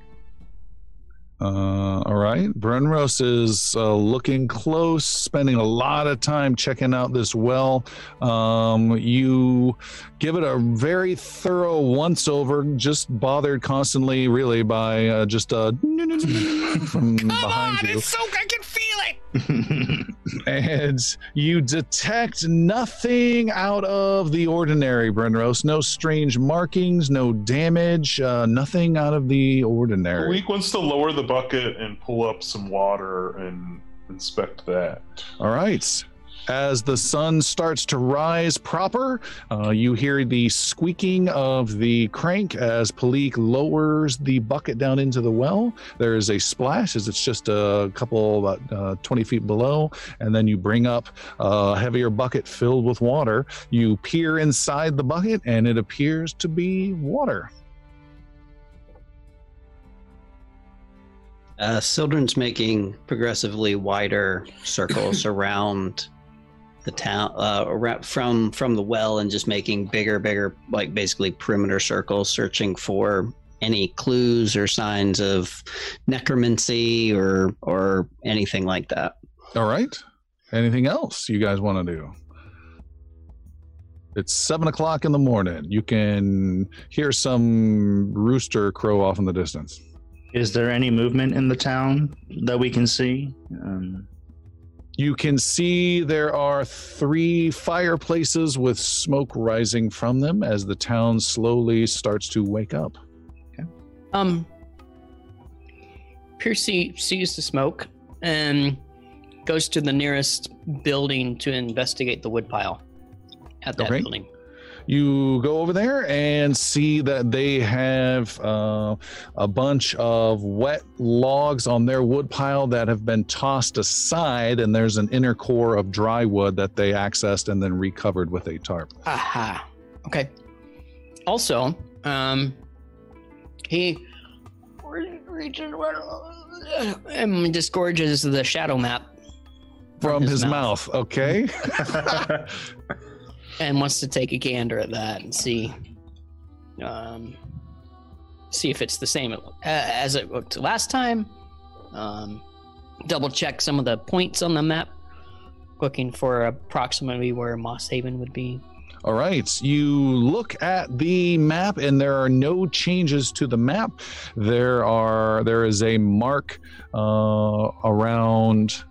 Uh, all right. Brenros is uh, looking close, spending a lot of time checking out this well. Um, you give it a very thorough once over, just bothered constantly, really, by uh, just uh, from Come behind on! you. It's so I can feel it. and you detect nothing out of the ordinary, Brenros. No strange markings, no damage, uh, nothing out of the ordinary. Week wants to lower the bucket and pull up some water and inspect that. All right. As the sun starts to rise proper, uh, you hear the squeaking of the crank as Palik lowers the bucket down into the well. There is a splash as it's just a couple, about uh, 20 feet below. And then you bring up a heavier bucket filled with water. You peer inside the bucket, and it appears to be water. Uh, Sildren's making progressively wider circles around the town, uh, around, from from the well, and just making bigger, bigger, like basically perimeter circles, searching for any clues or signs of necromancy or or anything like that. All right. Anything else you guys want to do? It's seven o'clock in the morning. You can hear some rooster crow off in the distance. Is there any movement in the town that we can see? Um, You can see there are three fireplaces with smoke rising from them as the town slowly starts to wake up. Um, Piercy sees the smoke and goes to the nearest building to investigate the woodpile at that Okay. building. You go over there and see that they have uh, a bunch of wet logs on their wood pile that have been tossed aside, and there's an inner core of dry wood that they accessed and then recovered with a tarp. Aha. Okay. Also, um, he reaches and disgorges the shadow map From, his, his mouth. okay? and wants to take a gander at that and see, um, see if it's the same as it looked last time. Um, double check some of the points on the map, looking for approximately where Moss Haven would be. All right. You look at the map, and there are no changes to the map. There are there is a mark uh, around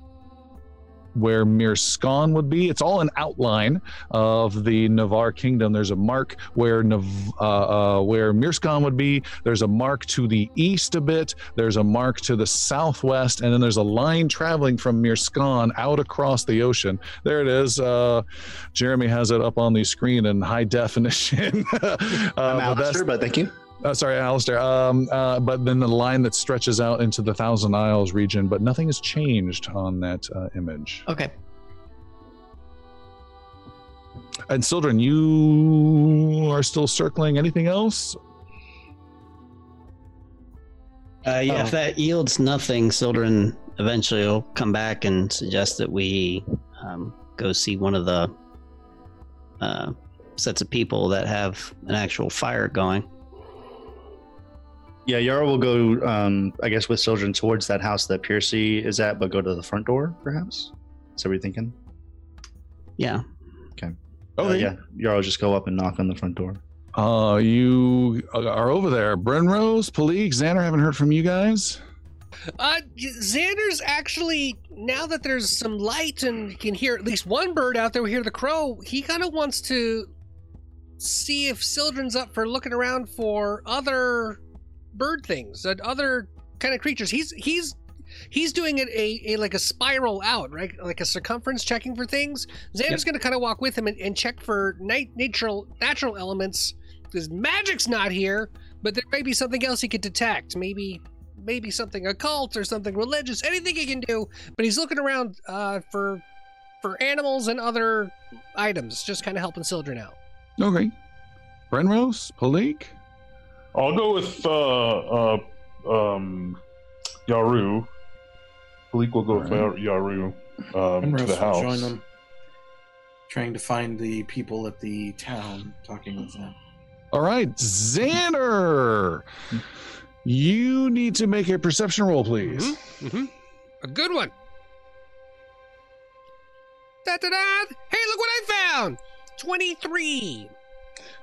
where Mirskan would be. It's all an outline of the Navarre kingdom. There's a mark where Nav- uh, uh, where Mirskan would be. There's a mark to the east a bit. There's a mark to the southwest, and then there's a line traveling from Mirskan out across the ocean. There it is. Uh, Jeremy has it up on the screen in high definition. uh, I'm that's- Alistair, but thank you. Uh, sorry, Alistair. Um, uh, but then the line that stretches out into the Thousand Isles region, but nothing has changed on that uh, image. Okay. And Sildren, you are still circling. Anything else? Uh, yeah, Oh. if that yields nothing, Sildren eventually will come back and suggest that we um, go see one of the uh, sets of people that have an actual fire going. Yeah, Yara will go, um, I guess, with Sildren towards that house that Piercy is at, but go to the front door, perhaps? Is that what you're thinking? Yeah. Okay. Oh, Uh, yeah, Yara will just go up and knock on the front door. Uh, you are over there. Brenros, Palik, Xander, haven't heard from you guys. Uh, Xander's actually now that there's some light and he can hear at least one bird out there. We hear the crow. He kind of wants to see if Sildren's up for looking around for other bird things and other kind of creatures. He's he's he's doing it a, a like a spiral out, right? Like a circumference, checking for things. Xander's going to kind of walk with him and, and check for nat- natural natural elements. Because magic's not here, but there may be something else he could detect. Maybe maybe something occult or something religious, anything he can do. But he's looking around uh, for for animals and other items, just kind of helping Sildren out. Okay. Brenros, Palik. I'll go with uh, uh, um, Yaru. Philippe will go with Alright. Yaru um, to the house. join them, trying to find the people at the town, talking with them. All right, Xander. You need to make a perception roll, please. Mm-hmm. A good one. Da da da! Hey, look what I found! Twenty-three.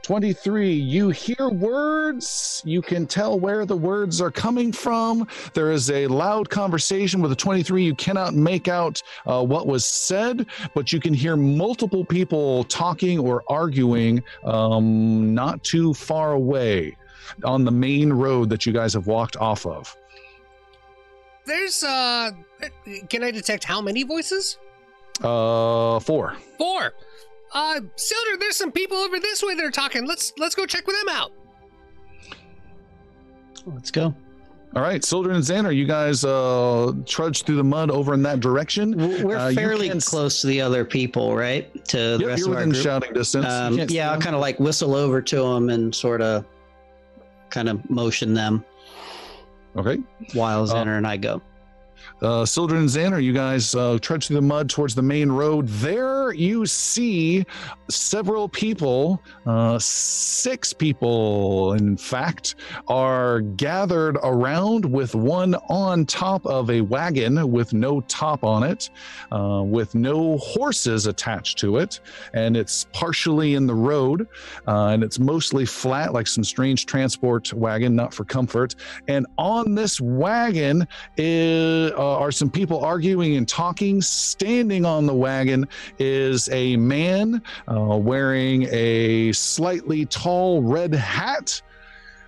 23 you hear words. You can tell where the words are coming from. There is a loud conversation with a 23 you cannot make out uh, what was said but you can hear multiple people talking or arguing um, not too far away on the main road that you guys have walked off of. There's uh, can I detect how many voices? uh, four. Four. Uh, Silder, there's some people over this way that are talking. Let's let's go check with them out. Let's go. all right Sildren and Xander you guys uh, trudge through the mud over in that direction We're Uh, fairly can close to the other people, right? To the yep, rest you're of our within group. shouting distance Um, yeah, I'll kind of like whistle over to them and sort of, kind of motion them okay while Uh, and I go. Uh, Sildren and you guys uh, trudge through the mud towards the main road. There you see several people, uh, six people, in fact, are gathered around with one on top of a wagon with no top on it, uh, with no horses attached to it, and it's partially in the road, uh, and it's mostly flat, like some strange transport wagon, not for comfort. And on this wagon is, uh, are some people arguing and talking. Standing on the wagon is a man uh, wearing a slightly tall red hat.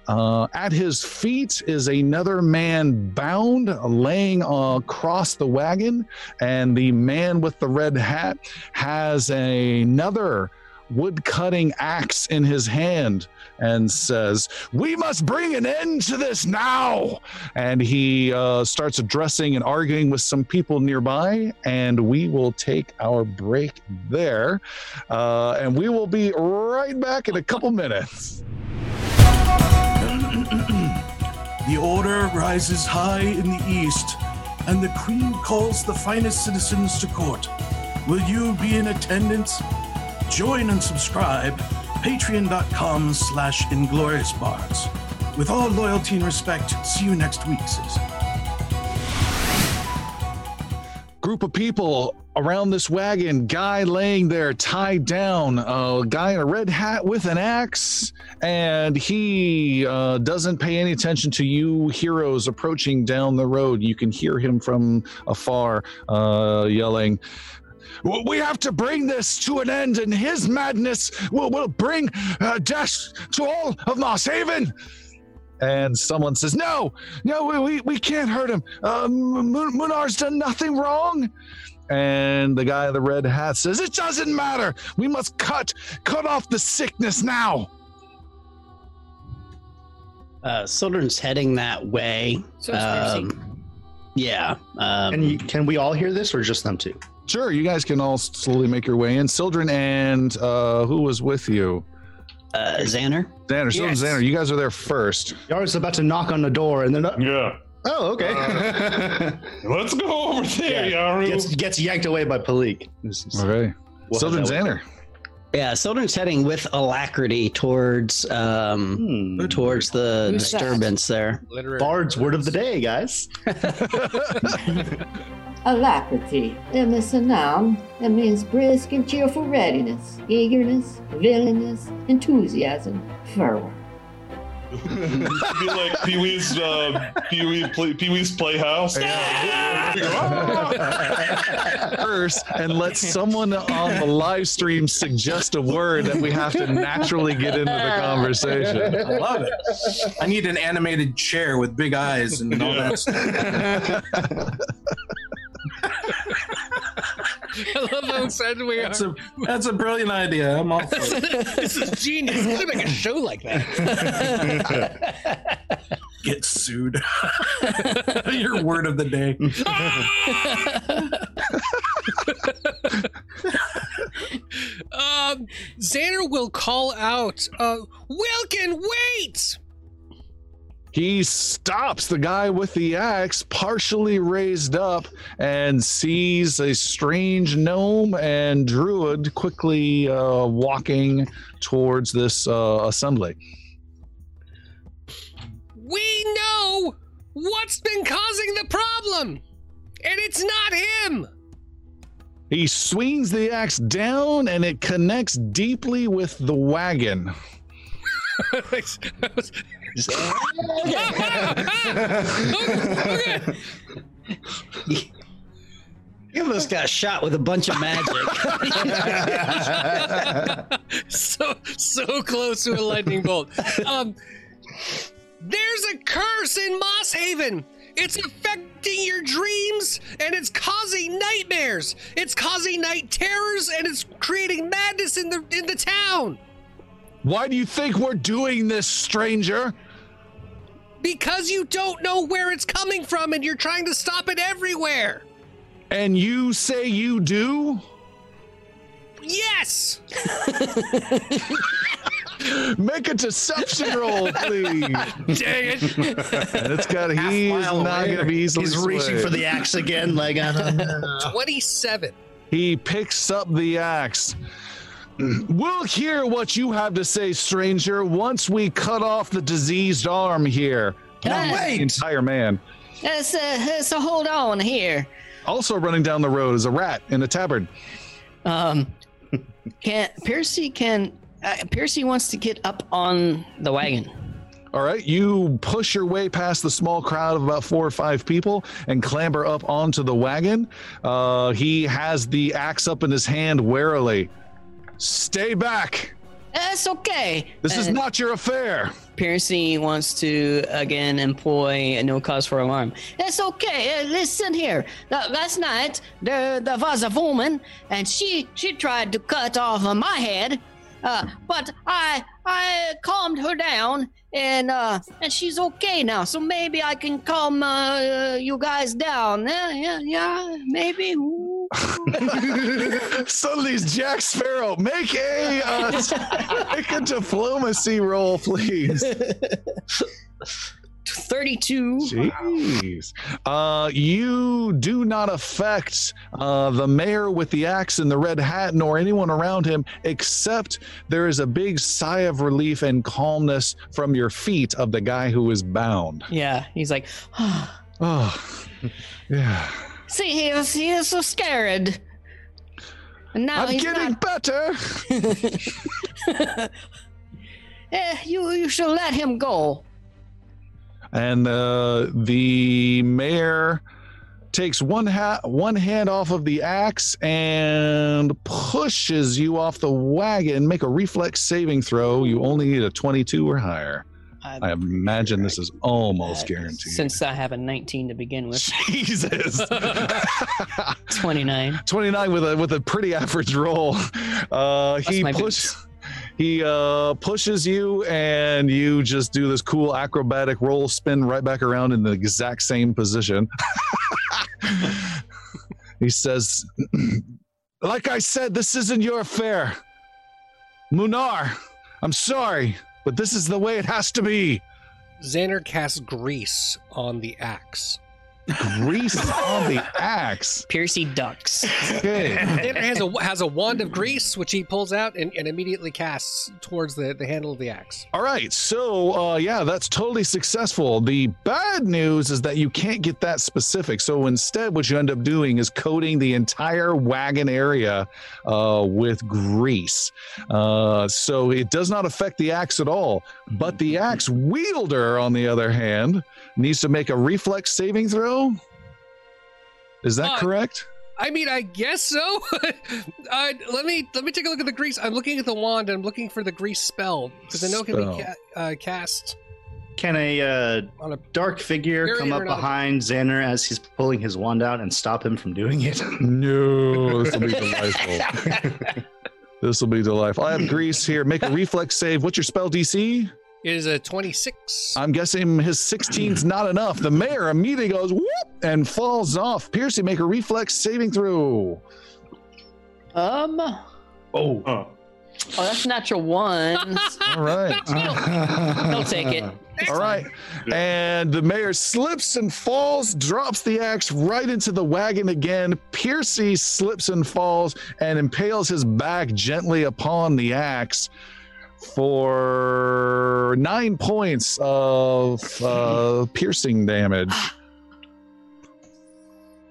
Uh, at his feet is another man bound, laying across the wagon, and the man with the red hat has another wood cutting axe in his hand and says, We must bring an end to this now. And he uh, starts addressing and arguing with some people nearby. And we will take our break there. Uh, and we will be right back in a couple minutes. The order rises high in the east, and the queen calls the finest citizens to court. Will you be in attendance? Join and subscribe. Patreon.com slash Inglorious. With all loyalty and respect, see you next week, citizen. group of people around this wagon guy laying there tied down a guy in a red hat with an axe and he uh, doesn't pay any attention to you heroes approaching down the road you can hear him from afar uh, yelling "W- we have to bring this to an end and his madness will, will bring uh, death to all of Moss Haven and someone says, "No, no, we, we, we can't hurt him. Uh, Munar's done nothing wrong." And the guy in the red hat says, "It doesn't matter. We must cut cut off the sickness now." Uh, Sildren's heading that way. So. Um, yeah. Um, Can you, can we all hear this or just them two? Sure, you guys can all slowly make your way in. Sildren and uh, who was with you? uh, Xander? Xander. Sildren, Yes. Xander. You guys are there first. Yara's about to knock on the door and then. Yeah. Oh, okay. Let's go over there, Yaru. gets, gets yanked away by Palik. This Okay. We'll Sildren, Xander. Yeah, Sildren's heading with alacrity towards um, Hmm. towards the Who's that? disturbance there. Literary. Bard's word of the day, guys. Alacrity. It is a noun that means brisk and cheerful readiness, eagerness, willingness, enthusiasm, fervor. be like Pee Wee's uh, Pee Wee play, Pee Wee's Playhouse. first and let someone on the live stream suggest a word that we have to naturally get into the conversation. I love it. I need an animated chair with big eyes and all that stuff. I love how excited we are. That's a that's a brilliant idea. I'm all for it. this is genius. I'm gonna make a show like that. Get sued. Your word of the day. um, Xander will call out, uh, Wilkin, wait! He stops the guy with the axe, partially raised up, and sees a strange gnome and druid quickly uh, walking towards this uh, assembly. We know what's been causing the problem, and it's not him. He swings the axe down, and it connects deeply with the wagon. okay. You almost got shot with a bunch of magic. so so close to a lightning bolt. Um, there's a curse in Moss Haven. It's affecting your dreams and it's causing nightmares. It's causing night terrors and it's creating madness in the in the town. Why do you think we're doing this, stranger? Because you don't know where it's coming from and you're trying to stop it everywhere. And you say you do? Yes. Make a deception roll, please. Dang it. And it's got he's not going to be easily. He's reaching for the axe again. Like, I don't know. 27. He picks up the axe. We'll hear what you have to say, stranger, once we cut off the diseased arm here. Can I The entire man. Let's, uh, let's hold on here. Also running down the road is a rat in a tabard. Um, can Piercy can uh, Piercy wants to get up on the wagon. All right, you push your way past the small crowd of about four or five people and clamber up onto the wagon. Uh, he has the axe up in his hand warily. Stay back. That's okay. This is Uh, not your affair. Piercy wants to again employ a no cause for alarm. It's okay. Uh, listen here. La- last night there, there was a woman, and she she tried to cut off my head, Uh, but I I calmed her down, and uh, and she's okay now. So maybe I can calm uh, you guys down. Yeah, yeah, yeah. Maybe. Ooh. Suddenly, it's Jack Sparrow. Make a uh, make a diplomacy roll, please. Thirty-two. Jeez. Uh, you do not affect uh, the mayor with the axe and the red hat, nor anyone around him, except there is a big sigh of relief and calmness from your feet of the guy who is bound. Yeah, he's like, Oh, yeah. See, he is, he is so scared. And now I'm he's getting not. better. Eh, you you should let him go. and uh, the mayor takes one hat one hand off of the axe and pushes you off the wagon make a reflex saving throw you only need a 22 or higher i imagine this is almost guaranteed. Since I have a 19 to begin with, jesus. 29. 29 with a with a pretty average roll. Uh he my push he uh pushes you and you just do this cool acrobatic roll spin right back around in the exact same position. He says like i said this isn't your affair. Munar i'm sorry but this is the way it has to be Xander casts grease on the axe. Grease on the axe Piercy ducks. okay Xander has a has a wand of grease which he pulls out and, and immediately casts towards the, the handle of the axe. All right, so uh, yeah, that's totally successful. The bad news is that you can't get that specific. So instead, what you end up doing is coating the entire wagon area uh, with grease. Uh, so it does not affect the axe at all. But the axe wielder, on the other hand, needs to make a reflex saving throw. Is that Uh, correct? I mean, I guess so. uh, let me let me take a look at the grease. I'm looking at the wand and I'm looking for the grease spell because I know it can be ca- uh, cast Can a uh, on a. dark figure come up aeronautic. behind Xander as he's pulling his wand out and stop him from doing it? No, this will be delightful. this will be delightful. I have grease here. Make a reflex save. What's your spell DC? It is a 26. I'm guessing his 16's not enough. The mayor immediately goes whoop and falls off. Piercy, make a reflex saving throw. Um. Oh, Oh, that's natural ones. All right. He'll take it. All right. And the mayor slips and falls, drops the axe right into the wagon again. Piercy slips and falls and impales his back gently upon the axe for nine points of uh, piercing damage.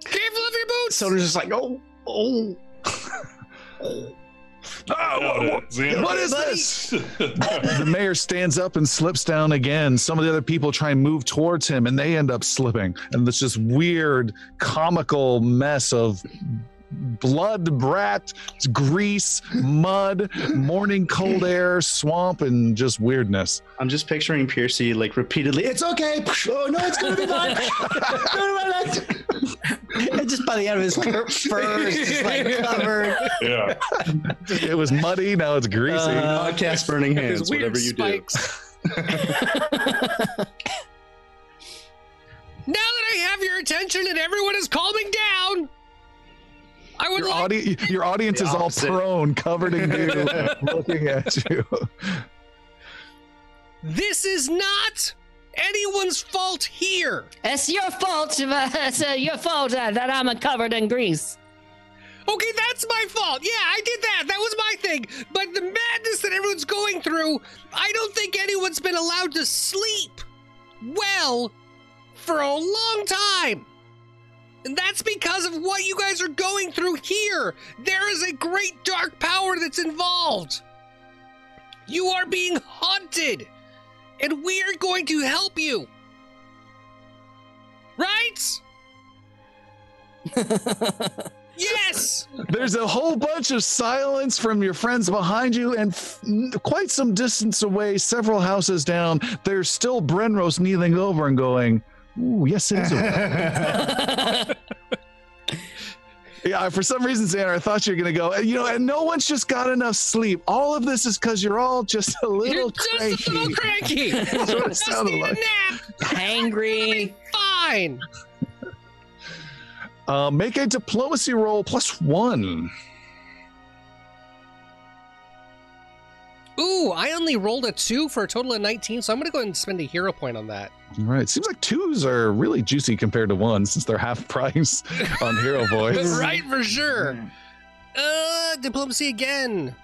Careful of your boots. Soda's just like, oh, oh. oh, What is this? the mayor stands up and slips down again. Some of the other people try and move towards him and they end up slipping. And it's just weird, comical mess of blood, brat, grease, mud, morning cold air, swamp, and just weirdness. I'm just picturing Piercy like repeatedly, it's okay. Oh, no, it's going to be fine. And just by the end of his fur, fur is just like covered. yeah. It was muddy, now it's greasy. Uh, cast burning hands, whatever you do. Now that I have your attention and everyone is calming down, I would your, like audi- your audience The is all prone, covered in dew, looking at you. this is not anyone's fault here. It's your fault. It's uh, your fault uh, that I'm covered in grease. Okay, that's my fault. Yeah, I did that. That was my thing. But the madness that everyone's going through, I don't think anyone's been allowed to sleep well for a long time. And that's because of what you guys are going through here. There is a great dark power that's involved. You are being haunted, and we are going to help you. Right? yes! There's a whole bunch of silence from your friends behind you, and f- quite some distance away, several houses down, there's still Brenros kneeling over and going, Ooh, yes, it is. Yeah, for some reason, Xander, I thought you were gonna go. You know, and no one's just got enough sleep. All of this is because you're all just a little You're cranky. just a little cranky. That's what it just sounded need like. a nap. Hangry. Fine. Uh, make a diplomacy roll plus one. Ooh, I only rolled a two for a total of 19, so I'm going to go ahead and spend a hero point on that. All right. Seems like twos are really juicy compared to ones since they're half price on Hero Voice. right, for sure. Uh, diplomacy again.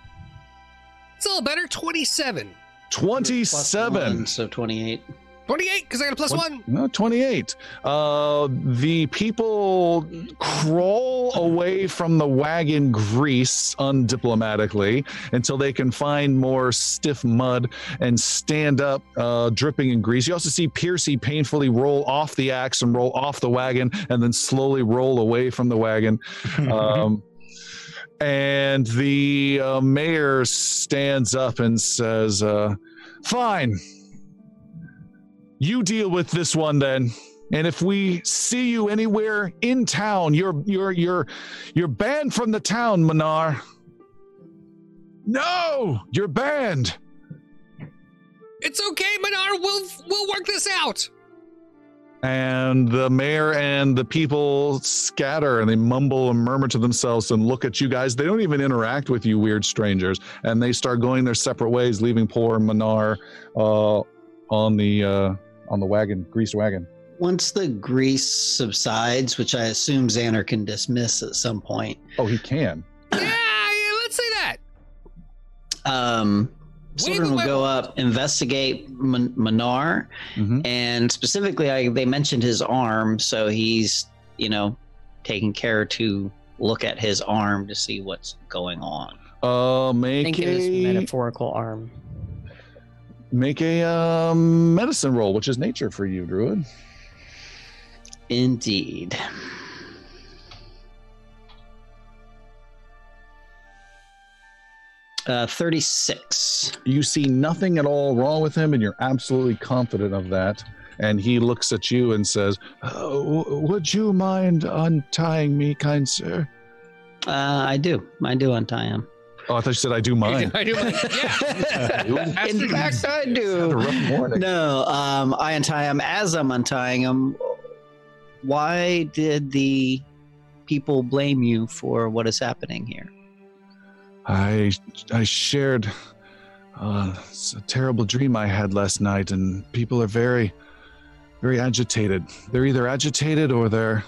It's a little better. 27. Plus one, 27. so 28. 28, because I got a one. No, 28. Uh, the people crawl away from the wagon grease undiplomatically until they can find more stiff mud and stand up, uh, dripping in grease. You also see Piercy painfully roll off the axe and roll off the wagon and then slowly roll away from the wagon. Um, and the uh, mayor stands up and says, uh, Fine. You deal with this one then. And if we see you anywhere in town, you're you're you're you're banned from the town, Manar. No, you're banned. It's okay, Manar. We'll we'll work this out. And the mayor and the people scatter and they mumble and murmur to themselves and look at you guys. They don't even interact with you, weird strangers. And they start going their separate ways, leaving poor Manar uh, on the uh, on the wagon, greased wagon. Once the grease subsides, which I assume Xander can dismiss at some point, Oh, he can. yeah, yeah, let's say that. um, Wait, Sildren will go wait. up, investigate Man- Manar, Mhm. and specifically, I, they mentioned his arm, so he's, you know, taking care to look at his arm to see what's going on. Uh, make Think it is metaphorical arm. Make a um, medicine roll, which is nature for you, Druid. Indeed. Uh, 36. You see nothing at all wrong with him, and you're absolutely confident of that. And he looks at you and says, "Uh, w- "Would you mind untying me, kind sir?" Uh, I do. I do untie him. Oh, I thought you said I do mine. I do. Yeah. In fact, I Had a do. rough morning. No, um, I untie him as I'm untying him. Why did the people blame you for what is happening here? I I shared uh, a terrible dream I had last night, and people are very, very agitated. They're either agitated or they're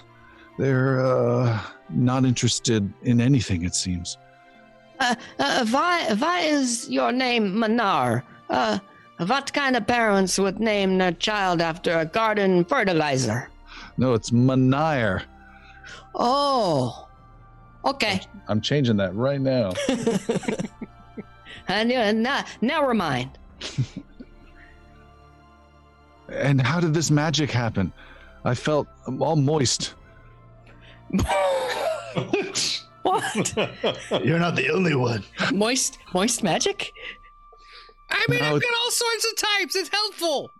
they're uh, not interested in anything. It seems. Uh, uh, why, why is your name Manar? Uh, what kind of parents would name their child after a garden fertilizer? No, it's Manire. Oh, okay. I'm changing that right now. and uh, nah, never mind. And how did this magic happen? I felt all moist. What? You're not the only one. Moist, moist magic. I mean, No. I've got all sorts of types. It's helpful.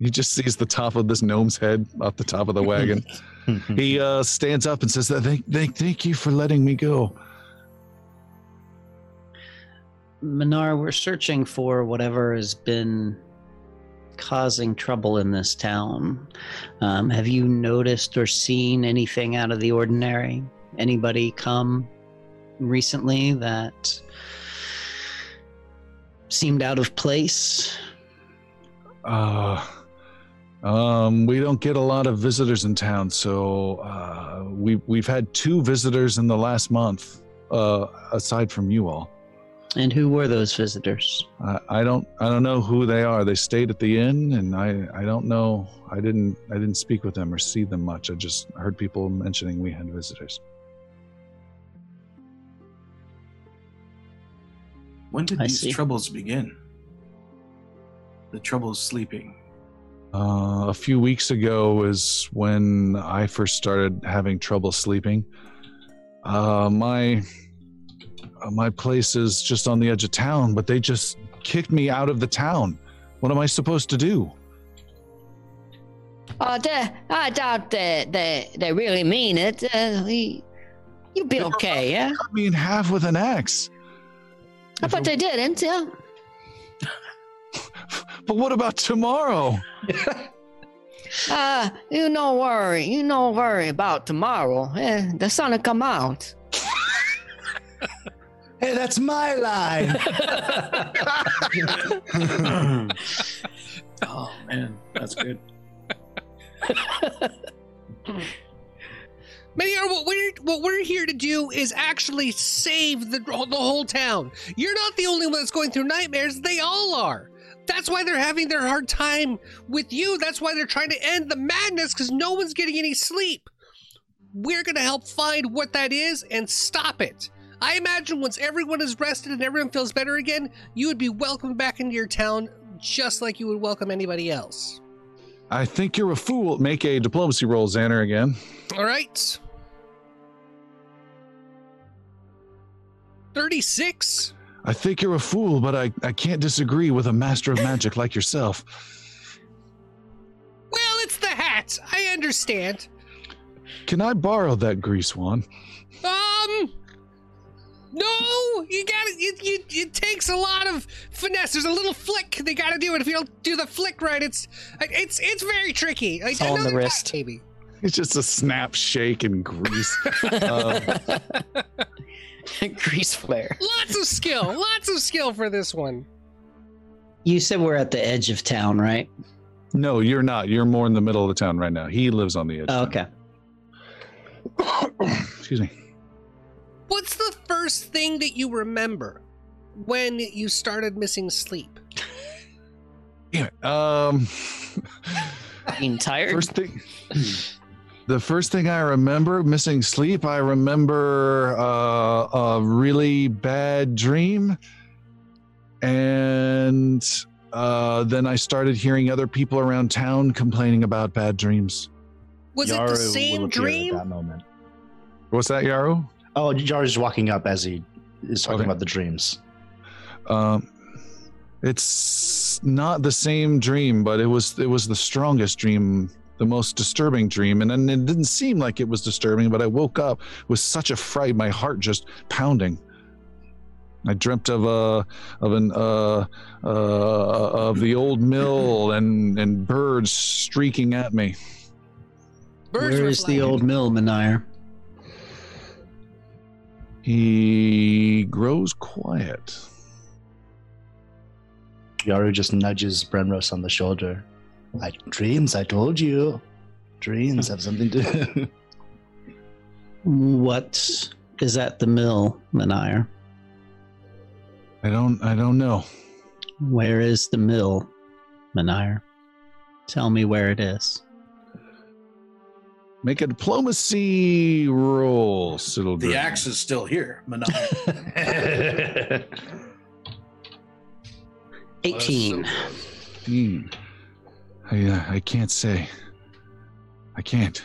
He just sees the top of this gnome's head off the top of the wagon. he uh, stands up and says, thank, thank, thank you for letting me go. Minar, we're searching for whatever has been causing trouble in this town. Um, have you noticed or seen anything out of the ordinary? Anybody come recently that seemed out of place? Uh, um, we don't get a lot of visitors in town, so uh, we we've had two visitors in the last month, uh, aside from you all. And who were those visitors? I, I don't I don't know who they are. They stayed at the inn, and I I don't know. I didn't I didn't speak with them or see them much. I just heard people mentioning we had visitors. When did I these see. troubles begin? The troubles sleeping. Uh, a few weeks ago is when I first started having trouble sleeping. Uh, my uh, my place is just on the edge of town, but they just kicked me out of the town. What am I supposed to do? Uh, they, I doubt they, they, they really mean it. Uh, we, you'll be They okay, yeah? Cut me in half with an axe. I bet they didn't, yeah? But what about tomorrow? Uh, you no worry. You no worry about tomorrow. Eh, the sun will come out. Hey, that's my line. oh man, that's good. Manyar, what we're what we're here to do is actually save the the whole town. You're not the only one that's going through nightmares. They all are. That's why they're having their hard time with you. That's why they're trying to end the madness because no one's getting any sleep. We're gonna help find what that is and stop it. I imagine once everyone is rested and everyone feels better again, you would be welcomed back into your town just like you would welcome anybody else. I think you're a fool. Make a diplomacy roll, Xander, again. All right. 36. I think you're a fool, but I, I can't disagree with a master of magic like yourself. Well, it's the hat. I understand. Can I borrow that grease wand? Um, no, you got to It, it, it takes a lot of finesse. There's a little flick they got to do it. If you don't do the flick right, it's it's it's very tricky. Like, It's all on the another guy, wrist. maybe. It's just a snap, shake, and grease. Um, Grease flare. Lots of skill. lots of skill for this one. You said we're at the edge of town, right? no, you're not. You're more in the middle of the town right now. He lives on the edge. Oh, okay. Excuse me. What's the first thing that you remember when you started missing sleep? Yeah. Um, Being tired. first thing. The first thing I remember missing sleep, I remember uh, a really bad dream. And uh, then I started hearing other people around town complaining about bad dreams. Was it the same dream? At that moment. What's that, Yaru? Oh, Jar's walking up as he is talking Okay. about the dreams. Um, it's not the same dream, but it was it was the strongest dream, the most disturbing dream, and then it didn't seem like it was disturbing. But I woke up with such a fright, my heart just pounding. I dreamt of a of an uh, uh, of the old mill and and birds streaking at me. Birds Where were is the old mill, Menire? He grows quiet. Yaru just nudges Brenros on the shoulder. Like dreams, I told you. Dreams have something to What is at the mill, Menire? I don't I don't know. Where is the mill, Menire? Tell me where it is. Make a diplomacy roll, Siddle. The axe is still here. Manai. 18. Hmm. I, uh, I can't say. I can't.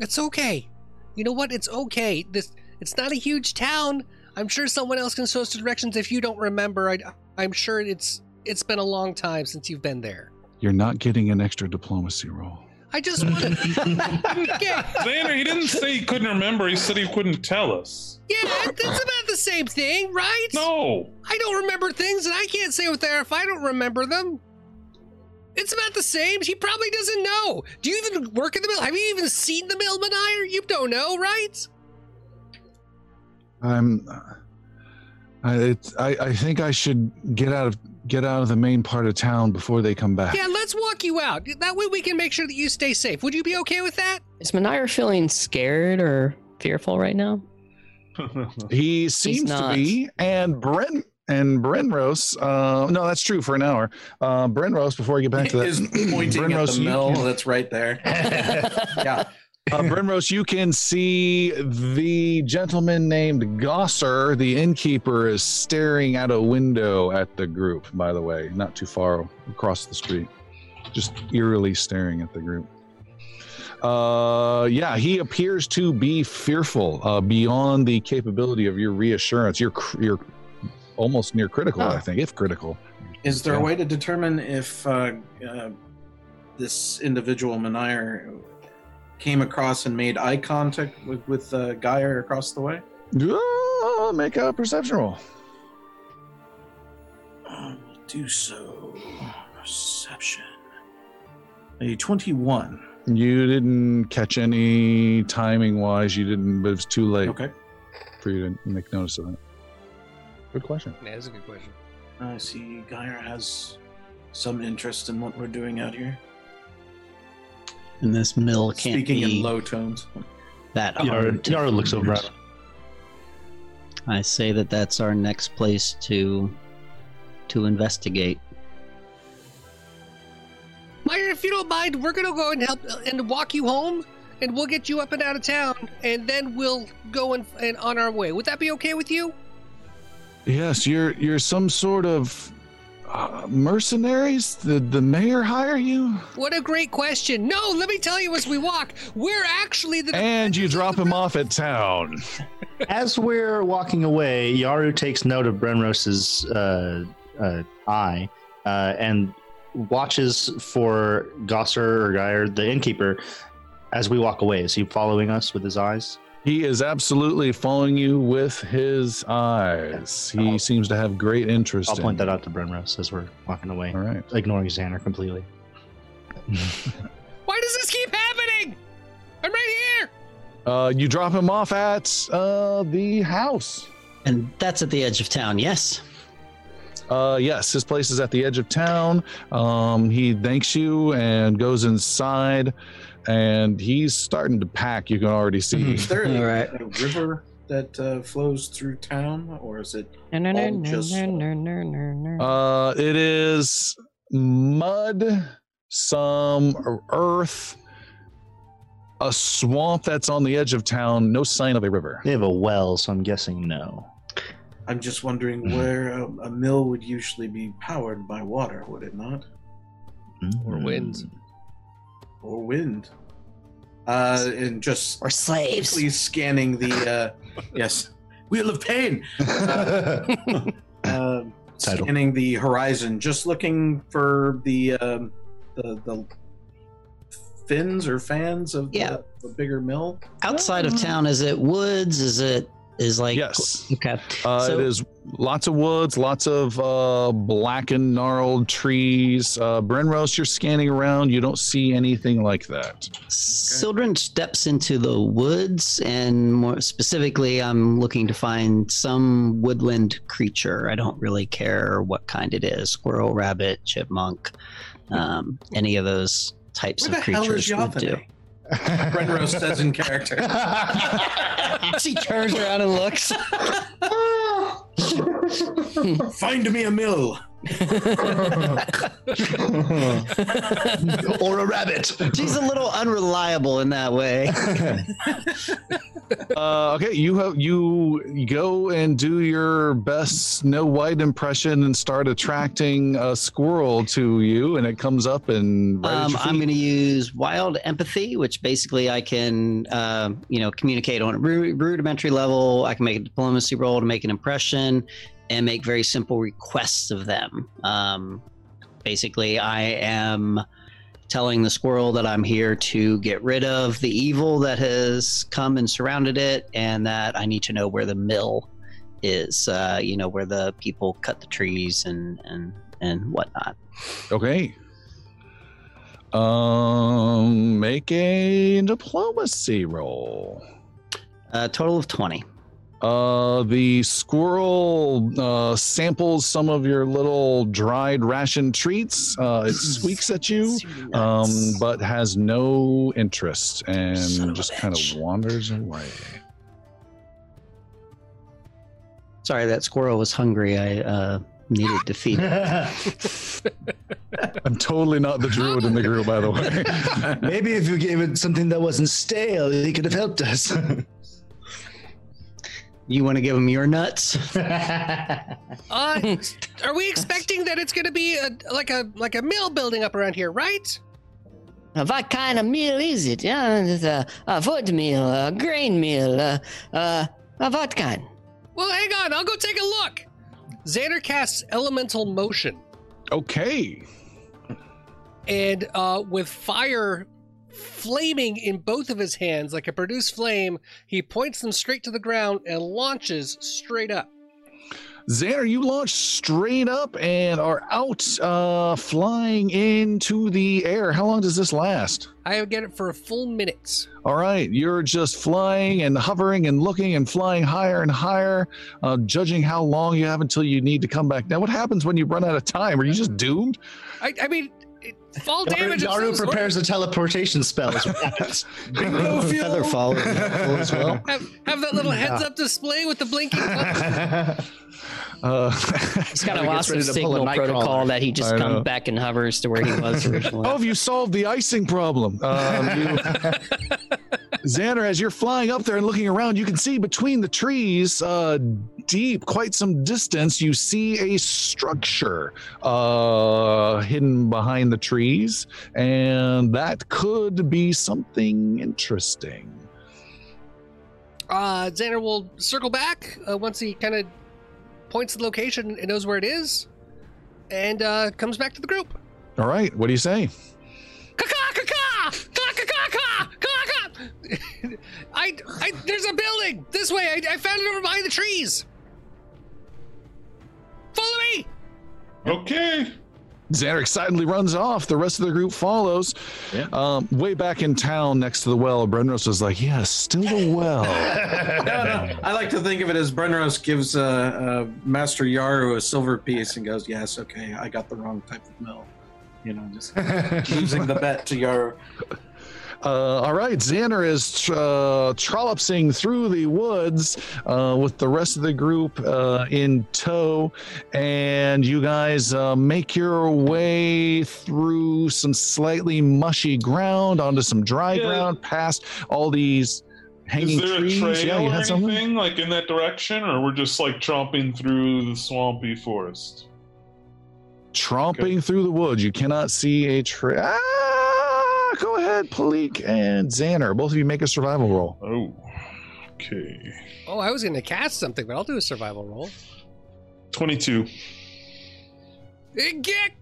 It's okay. You know what? It's okay. This it's not a huge town. I'm sure someone else can show us directions if you don't remember. I, I'm sure it's it's been a long time since you've been there. You're not getting an extra diplomacy roll. I just want to. yeah, Xander, he didn't say he couldn't remember. He said he couldn't tell us. yeah, that's about the same thing, right? No. I don't remember things, and I can't say what they are if I don't remember them. It's about the same. He probably doesn't know. Do you even work at the mill? Have you even seen the mill, Manire? You don't know, right? I'm. I, it's, I I think I should get out of get out of the main part of town before they come back. Yeah, let's walk you out. That way we can make sure that you stay safe. Would you be okay with that? Is Manire feeling scared or fearful right now? He seems to not. be, and Bren and Brenros. Uh, no, that's true for an hour. Uh, Brenros. Before I get back to that, is pointing at Brenros, the you mill can- that's right there. yeah. uh, Brenros, you can see the gentleman named Gosser, the innkeeper, is staring out a window at the group. By the way, not too far across the street, just eerily staring at the group. Uh, yeah, he appears to be fearful uh, beyond the capability of your reassurance. You're cr- you're almost near critical, Oh. I think, if critical. Is there Yeah. a way to determine if uh, uh, this individual Menire came across and made eye contact with with uh, Geyer across the way? Uh, make a perception roll. I will do so. Perception. A twenty-one. You didn't catch any timing wise. You didn't, but it was too late Okay. for you to make notice of that. Good question. That's a good question. Uh, I see Geyer has some interest in what we're doing out here. And this mill can't Speaking be in low tones. that Yaru, hard. to Yaru looks over at him. I say that that's our next place to to investigate. Meyer, if you don't mind, we're gonna go and help and walk you home, and we'll get you up and out of town, and then we'll go and, and on our way. Would that be okay with you? Yes, you're you're some sort of uh, mercenaries. The the mayor hire you, What a great question. No, let me tell you as we walk, we're actually the and you drop him off at town. As we're walking away, Yaru takes note of Brenros's uh, uh, eye uh, and watches for Gosser or Geyer, the innkeeper, as we walk away. Is he following us with his eyes? He is absolutely following you with his eyes. He I'll- seems to have great interest. I'll point in that out to Brenros as we're walking away, All right. ignoring Xander completely. Why does this keep happening? I'm right here. Uh, you drop him off at uh, the house. And that's at the edge of town, yes? Uh, yes, his place is at the edge of town. Um, he thanks you and goes inside, and he's starting to pack. You can already see. Is there a, All right. a river that uh, flows through town, or is it No, no, no, all no, just no, no, no, no, no. Uh, it is mud, some earth, a swamp that's on the edge of town. No sign of a river. They have a well, so I'm guessing no. I'm just wondering where a, a mill would usually be powered by water, would it not? Or winds. Or wind? Uh, and just Or slaves. please scanning the uh, yes wheel of pain. Uh, uh, scanning the horizon, just looking for the um, the the fins or fans of Yeah. the, the bigger mill. Outside of town, is it woods? Is it is like Yes. Okay. Uh, So- it is lots of woods, lots of uh, blackened, gnarled trees. Uh, Brenros, you're scanning around. You don't see anything like that. Sildren steps into the woods, and more specifically, I'm looking to find some woodland creature. I don't really care what kind it is squirrel, rabbit, chipmunk, um, any of those types Where of the hell is creatures would do. Yothane? Brenros says in character. she turns around and looks. Find me a mill. or a rabbit. She's a little unreliable in that way. Uh, okay, you have you go and do your best Snow White impression and start attracting a squirrel to you, and it comes up and right Um, I'm going to use wild empathy, which basically I can, um, you know, communicate on a rudimentary level. I can make a diplomacy roll to make an impression and make very simple requests of them. Um, basically, I am telling the squirrel that I'm here to get rid of the evil that has come and surrounded it, and that I need to know where the mill is. Uh, you know, where the people cut the trees and and and whatnot. Okay. Um, make a diplomacy roll. A total of twenty. Uh, the squirrel uh, samples some of your little dried ration treats. Uh, it squeaks at you, um, but has no interest and a just kind bitch. of wanders away. Sorry, that squirrel was hungry. I uh, needed to feed it. I'm totally not the druid in the group, by the way. Maybe if you gave it something that wasn't stale, he could have helped us. You want to give him your nuts? Uh, are we expecting that it's going to be a, like a like a mill building up around here, right? Uh, what kind of meal is it? Yeah, it's a, a wood meal, a grain meal, uh, uh, uh, what kind? Well, hang on, I'll go take a look. Xander casts elemental motion. okay. and uh, with fire flaming in both of his hands like a produced flame, he points them straight to the ground and launches straight up. Xander, you launch straight up and are out uh, flying into the air. How long does this last? I get it for a full minute. All right, you're just flying and hovering and looking and flying higher and higher, uh, judging how long you have until you need to come back. Now, what happens when you run out of time? Are you just doomed? I, I mean, fall Yaru, damage. of Yaru some sort. prepares a teleportation spell. is what. Feather fall as well. Have, have that little heads up display with the blinking. lights. Uh, He's kind of He lost gets ready his a signal Nightcrawler. protocol that he just comes back and hovers to where he was originally. oh, have you solved the icing problem? Um, you, Xander, as you're flying up there and looking around, you can see between the trees, uh, deep, quite some distance, you see a structure uh, hidden behind the trees, and that could be something interesting. Uh, Xander will circle back uh, once he kind of points the location and knows where it is, and uh, comes back to the group. All right, what do you say? I, I, there's a building this way. I, I found it over behind the trees. Follow me. Okay. Xander excitedly runs off. The rest of the group follows. Yeah. Um, way back in town next to the well, Brenros was like, yeah, still the well. no, no. I like to think of it as Brenros gives uh, uh, Master Yaru a silver piece and goes, "Yes, okay, I got the wrong type of mill." You know, just losing the bet to Yaru. Uh, all right, Xander is tr- uh, trollopsing through the woods uh, with the rest of the group uh, in tow, and you guys uh, make your way through some slightly mushy ground onto some dry Yeah. ground, past all these hanging Is there trees. a trail yeah, you or had something. anything like in that direction, or we're just like tromping through the swampy forest? Tromping through the woods, you cannot see a trail. Ah, go ahead, Palik and Xander. Both of you make a survival roll. Oh, okay. Oh, I was going to cast something, but I'll do a survival roll. Twenty-two. Eh, Get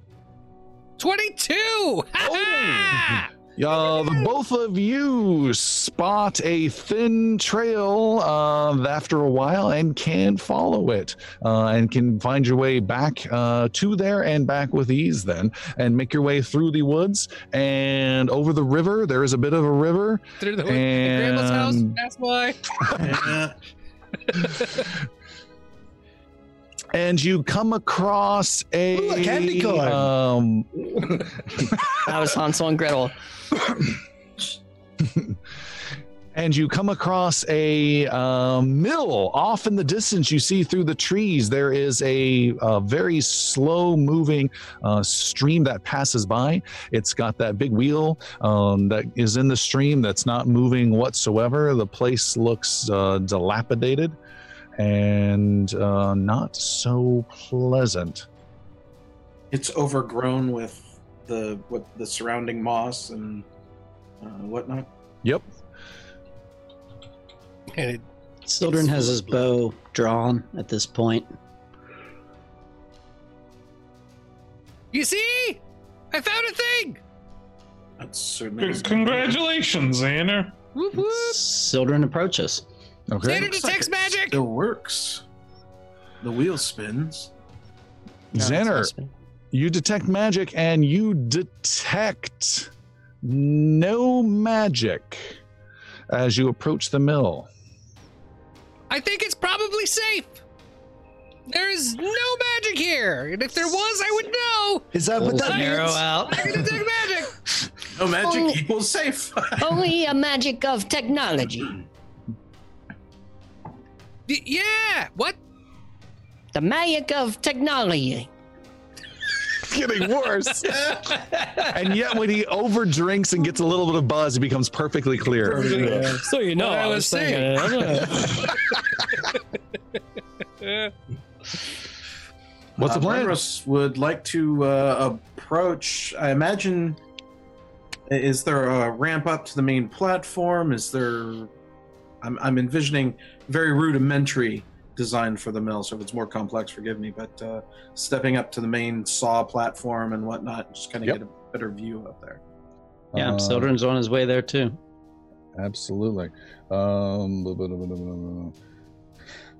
22. Ha-ha! Uh, the both of you spot a thin trail uh, after a while and can follow it uh, and can find your way back uh, to there and back with ease then and make your way through the woods and over the river. There is a bit of a river. Through the, the grandma's house. That's why. And you come across a, Ooh, a candy corn. um, That was Hansel and Gretel. and you come across a um, mill off in the distance. You see through the trees there is a, uh very slow moving uh, stream that passes by. It's got that big wheel um, that is in the stream that's not moving whatsoever. The place looks uh, dilapidated and uh, not so pleasant. It's overgrown with the what the surrounding moss and uh, whatnot. Yep. And it, Sildren has his bow drawn at this point. you see? I found a thing. That's certainly. C- congratulations, Xander. Whoop whoop. Sildren approaches. Okay. Xander detects magic. It works. The wheel spins. Xander, you detect magic and you detect no magic as you approach the mill. I think it's probably safe. There is no magic here, and if there was, I would know. Is that what that Arrow means? out. I can detect magic. No magic Only- equals safe. Only a magic of technology. Y- yeah. What? The magic of technology. It's getting worse. and yet, when he overdrinks and gets a little bit of buzz, it becomes perfectly clear. So you know, What I I was was thinking. What's the Uh, plan? Brenros would like to uh, approach. I imagine. Is there a ramp up to the main platform? Is there? I'm, I'm envisioning very rudimentary design for the mill. So if it's more complex, forgive me. But uh, stepping up to the main saw platform and whatnot, just kind of Yep. get a better view up there. Yeah, Uh, Sildren's on his way there too. Absolutely. Um, blah, blah, blah, blah, blah, blah.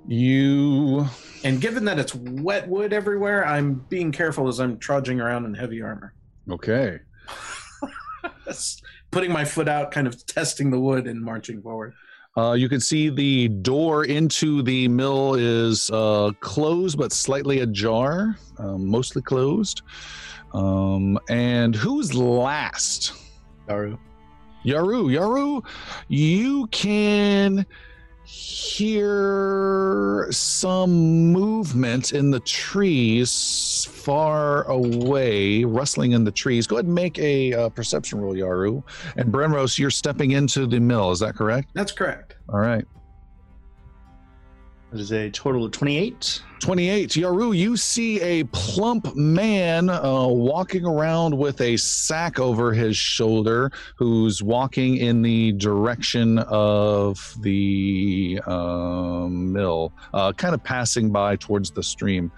you And given that it's wet wood everywhere, I'm being careful as I'm trudging around in heavy armor. okay? Putting my foot out, kind of testing the wood and marching forward. Uh, you can see the door into the mill is uh, closed but slightly ajar, um, mostly closed. Um, and who's last? Yaru. Yaru, Yaru, you can hear some movement in the trees far away, rustling in the trees. Go ahead and make a uh, perception roll, Yaru. And Brenros, you're stepping into the mill. Is that correct? That's correct. All right. That is a total of 28. 28. Yaru, you see a plump man uh, walking around with a sack over his shoulder who's walking in the direction of the um, mill, uh, kind of passing by towards the stream.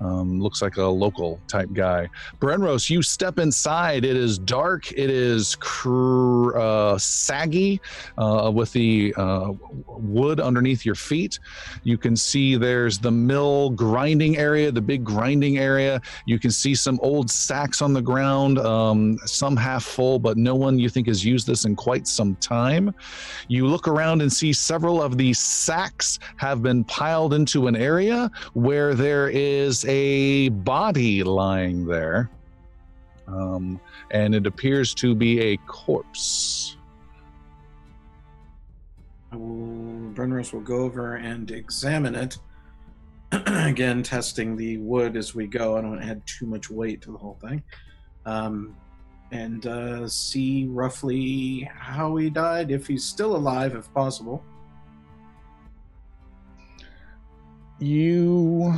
Um, looks like a local type guy. Brenros, you step inside. It is dark. It is cr- uh, saggy uh, with the uh, wood underneath your feet. You can see there's the mill grinding area, the big grinding area. You can see some old sacks on the ground, um, some half full, but no one you think has used this in quite some time. You look around and see several of these sacks have been piled into an area where there is a body lying there. Um, and it appears to be a corpse. I will, Brenros will go over and examine it. Again, testing the wood as we go. I don't want to add too much weight to the whole thing. Um, and uh, see roughly how he died, if he's still alive, if possible. You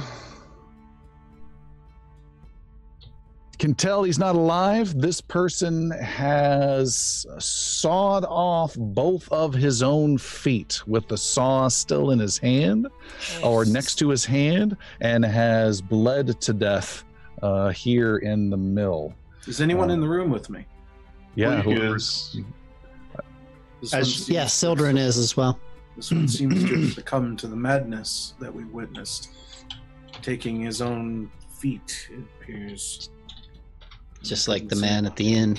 can tell he's not alive. This person has sawed off both of his own feet with the saw still in his hand or next to his hand and has bled to death uh, here in the mill. Is anyone Uh, in the room with me? Yeah, He whoever's- is. As- Yeah, Sildren is as well. This one seems to have succumbed to the madness that we witnessed. Taking his own feet, it appears. Just like the man at the inn.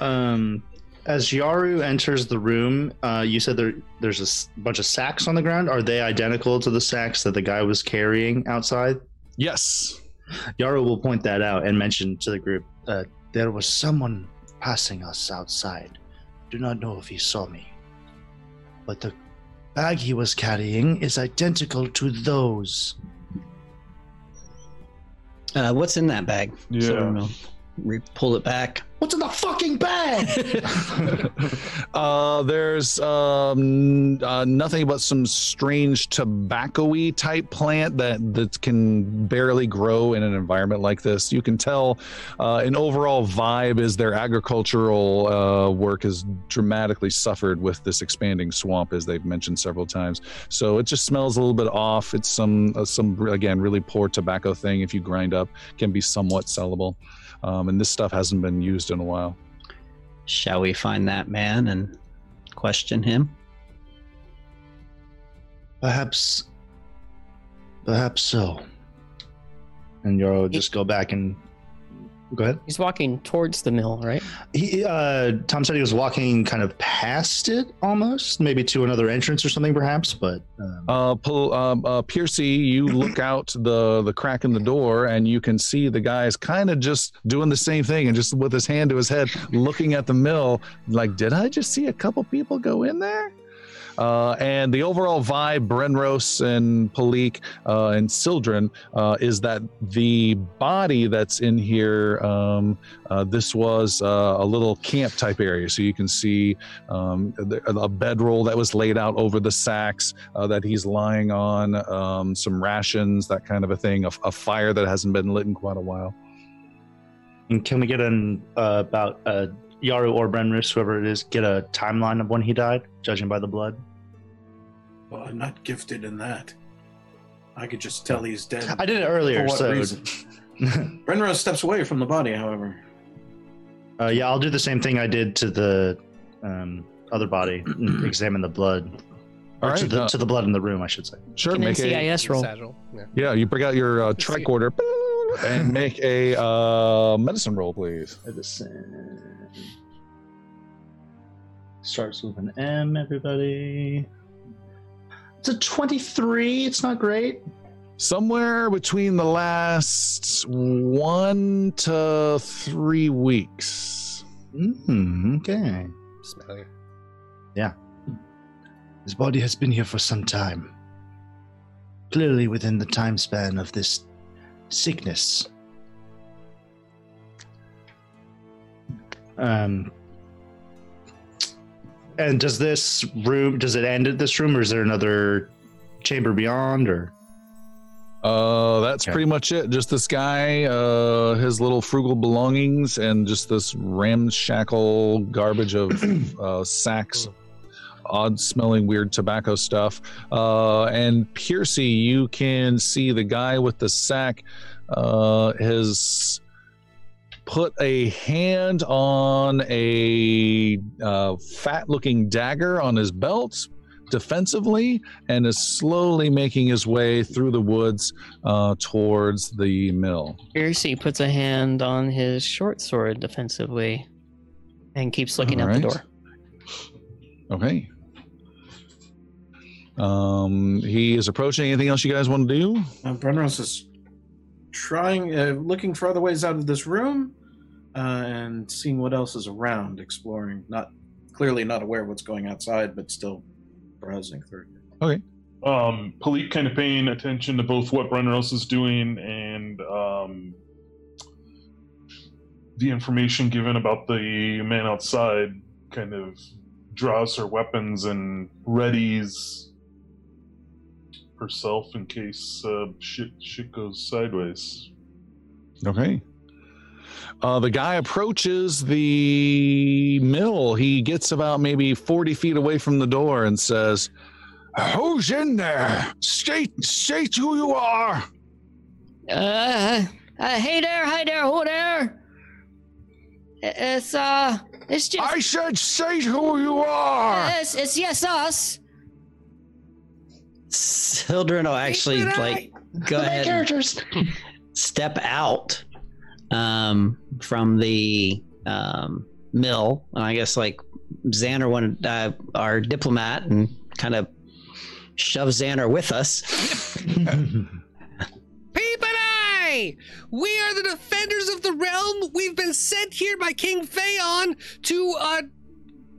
Um, as Yaru enters the room, uh, you said there there's a s- bunch of sacks on the ground. Are they identical to the sacks that the guy was carrying outside? yes. Yaru will point that out and mention to the group uh, there was someone passing us outside. Do not know if he saw me, but the bag he was carrying is identical to those. Uh, what's in that bag? Yeah. Sildren will re- pull it back. What's in the fucking bag? uh, there's um, uh, nothing but some strange tobacco-y type plant that, that can barely grow in an environment like this. You can tell uh, an overall vibe is their agricultural uh, work has dramatically suffered with this expanding swamp, as they've mentioned several times. So it just smells a little bit off. It's some uh, some again really poor tobacco thing. If you grind up, can be somewhat sellable. Um, and this stuff hasn't been used in a while. Shall we find that man and question him? Perhaps, perhaps so. And Yaru will just go back and go ahead. He's walking towards the mill, right? He, uh, Tom said he was walking kind of past it, almost, maybe to another entrance or something, perhaps. But um, Uh, Pol- um, uh, Piercy, you look out the the crack in the door, and you can see the guy's kind of just doing the same thing, and just with his hand to his head, looking at the mill, like, did I just see a couple people go in there? Uh, and the overall vibe, Brenros and Palik uh, and Sildren, uh, is that the body that's in here, um, uh, this was uh, a little camp type area. So you can see um, a bedroll that was laid out over the sacks uh, that he's lying on, um, some rations, that kind of a thing, a, a fire that hasn't been lit in quite a while. and can we get an about Yaru or Brenros, whoever it is, get a timeline of when he died, judging by the blood? Well, I'm not gifted in that. I could just tell he's dead. I did it earlier, For what so reason? Brenros steps away from the body, however. Uh, yeah, I'll do the same thing I did to the um, other body. and examine the blood. All Or to the, uh, to the blood in the room, I should say. Sure, An make a NCIS roll. Yeah. yeah. You bring out your uh, Let's tricorder and make a uh, medicine roll, please. Medicine. Starts with an M, everybody. It's a 23. It's not great. Somewhere between the last one to three weeks. Mm, okay. Smelly. Yeah. His body has been here for some time. Clearly within the time span of this sickness. Um, and does this room does it end at this room or is there another chamber beyond or Uh, that's Okay. pretty much it. Just this guy, uh, his little frugal belongings, and just this ramshackle garbage of uh, sacks, odd smelling, weird tobacco stuff. Uh, and Piercy, you can see the guy with the sack uh, has put a hand on a uh, fat looking dagger on his belt defensively and is slowly making his way through the woods uh, towards the mill. Piercy puts a hand on his short sword defensively and keeps looking out the door. Okay. Um, he is approaching. Anything else you guys want to do? Uh, Brenros is trying, uh, looking for other ways out of this room, uh, and seeing what else is around, exploring. Not clearly not aware of what's going outside, but still browsing through. Okay. Um, Palik kind of paying attention to both what Brenros is doing and um, the information given about the man outside. Kind of draws her weapons and readies herself in case uh, shit shit goes sideways. Okay. Uh, the guy approaches the mill. He gets about maybe 40 feet away from the door and says, Who's in there? State, state who you are. Uh, uh, hey there, hi there, who there? It's uh, it's just I said, state who you are. it's, it's yes us. Sildren will actually like go ahead and step out um, from the um, mill, and I guess like Xander wanted uh, our diplomat and kind of shove Xander with us. And I! We are the defenders of the realm. We've been sent here by King Phaon to uh,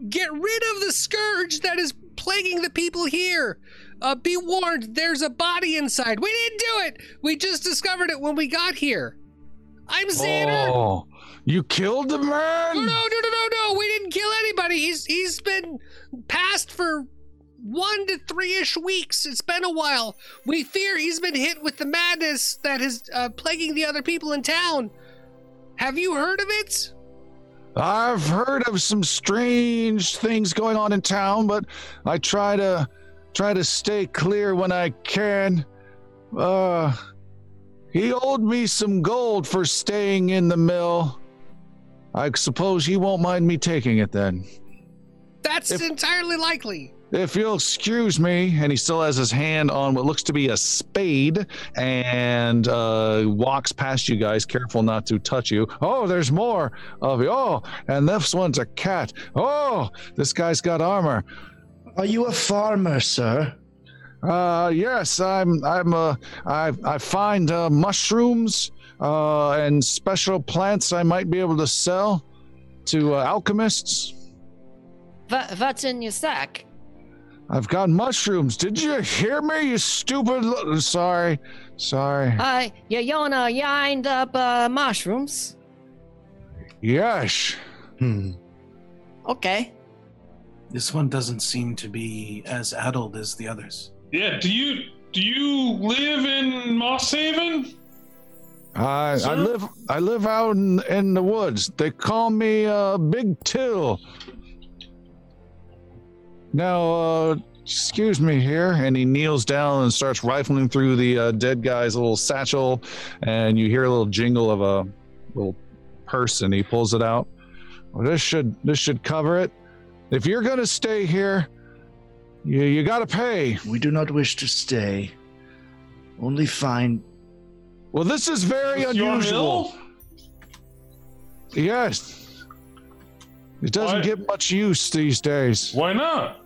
get rid of the scourge that is plaguing the people here. Uh, be warned, there's a body inside. We didn't do it. We just discovered it when we got here. I'm Xander. Oh, you killed the man? no, no, no, no, no. We didn't kill anybody. He's he's been passed for one to three ish weeks. It's been a while. We fear he's been hit with the madness that is uh, plaguing the other people in town. Have you heard of it? I've heard of some strange things going on in town, but I try to try to stay clear when I can. Uh he owed me some gold for staying in the mill. I suppose he won't mind me taking it then. That's If- entirely likely. If you'll excuse me, and he still has his hand on what looks to be a spade and uh, walks past you guys, careful not to touch you. Oh, there's more of you. Oh, and this one's a cat. Oh, this guy's got armor. Are you a farmer, sir? Uh, yes, I'm. I'm. Uh, I I find uh, mushrooms uh, and special plants I might be able to sell to uh, alchemists. What, what's in your sack? I've got mushrooms. Did you hear me, you stupid? Lo- sorry, sorry. Uh, you you wanna wind up uh, mushrooms? Yes. Hmm. Okay. This one doesn't seem to be as addled as the others. Yeah, do you do you live in Moss Haven? I I live I live out in, in the woods. They call me uh, Big Till. Now, uh, excuse me here, and he kneels down and starts rifling through the uh, dead guy's little satchel, and you hear a little jingle of a little purse, and he pulls it out. Well, this should this should cover it. If you're gonna stay here, you you gotta pay. We do not wish to stay. Only find. Well, this is very It's your unusual. Yes. It doesn't Why- get much use these days. Why not?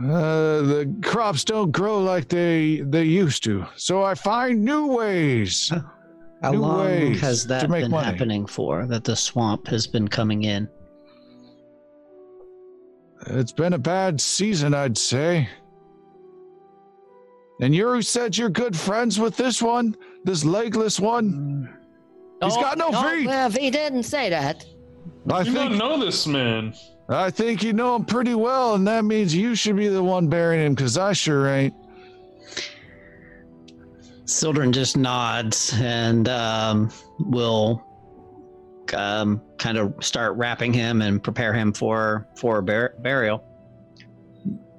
Uh, the crops don't grow like they they used to, so I find new ways. How New long ways has that been money. happening for? That the swamp has been coming in. It's been a bad season, I'd say. And you said you're good friends with this one, this legless one. He's Oh, got no oh, feet. Well, if he didn't say that. I You don't think know this man. I think you know him pretty well, and that means you should be the one burying him, because I sure ain't. Sildren just nods and um, will um, kind of start wrapping him and prepare him for for bur- burial.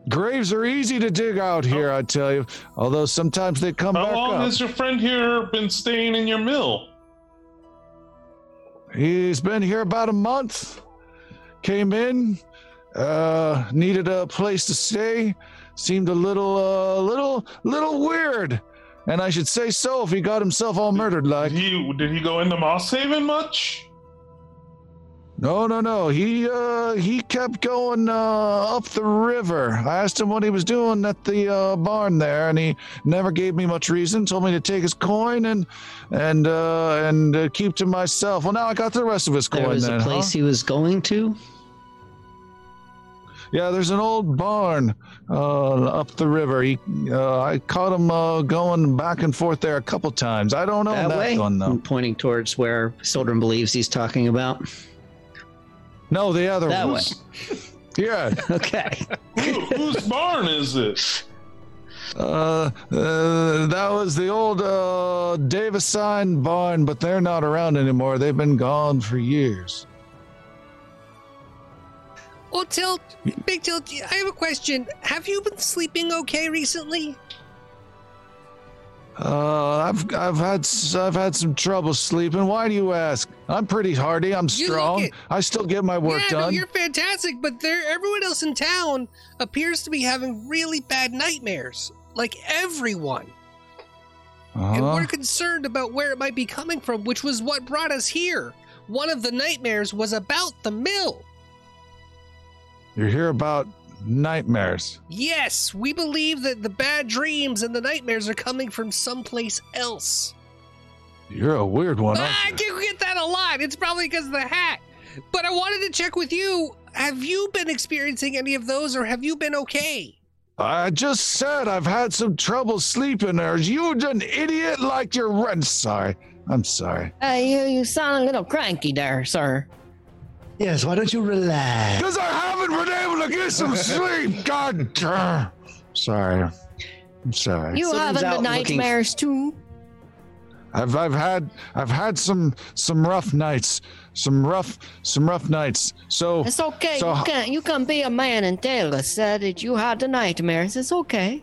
Graves are easy to dig out here, I tell you. Although sometimes they come How back long up. has your friend here been staying in your mill? He's been here about a month. Came in, uh, needed a place to stay. Seemed a little, uh, little, little weird. And I should say so if he got himself all murdered like. Did he did he go into Moss Haven much? No, no, no. He, uh, he kept going, uh, up the river. I asked him what he was doing at the, uh, barn there, and he never gave me much reason. Told me to take his coin and, and, uh, and uh, keep to myself. Well, now I got the rest of his coin There was then, a huh? place he was going to. Yeah, there's an old barn uh, up the river. He, uh, I caught him uh, going back and forth there a couple times. I don't know that that, way, one though. I'm pointing towards where Sildren believes he's talking about. No, the other That one. Yeah. Okay. Who, whose barn is this? Uh, uh, that was the old uh, Davisine barn, but they're not around anymore. They've been gone for years. Oh, Tilt, Big Tilt, I have a question. Have you been sleeping okay recently? Uh, I've I've had I've had some trouble sleeping. Why do you ask? I'm pretty hardy. I'm strong. I still get my work yeah, no, done. you're fantastic, but there, everyone else in town appears to be having really bad nightmares. Like everyone. And Uh-huh. we're concerned about where it might be coming from, which was what brought us here. One of the nightmares was about the mill. You hear about nightmares? Yes, we believe that the bad dreams and the nightmares are coming from someplace else. You're a weird one. Ah, I aren't you? do get that a lot. It's probably because of the hat. But I wanted to check with you. Have you been experiencing any of those, or have you been okay? I just said I've had some trouble sleeping. Are you an idiot like you're? I'm sorry. I'm sorry. Uh, you, you sound a little cranky there, sir. Yes, why don't you relax? Because I haven't been able to get some sleep. God damn. Sorry. I'm sorry. You Someone's having the out looking- nightmares too? I've I've had I've had some some rough nights. Some rough some rough nights. So It's okay. So- you can you can be a man and tell us uh, that you had the nightmares. It's okay.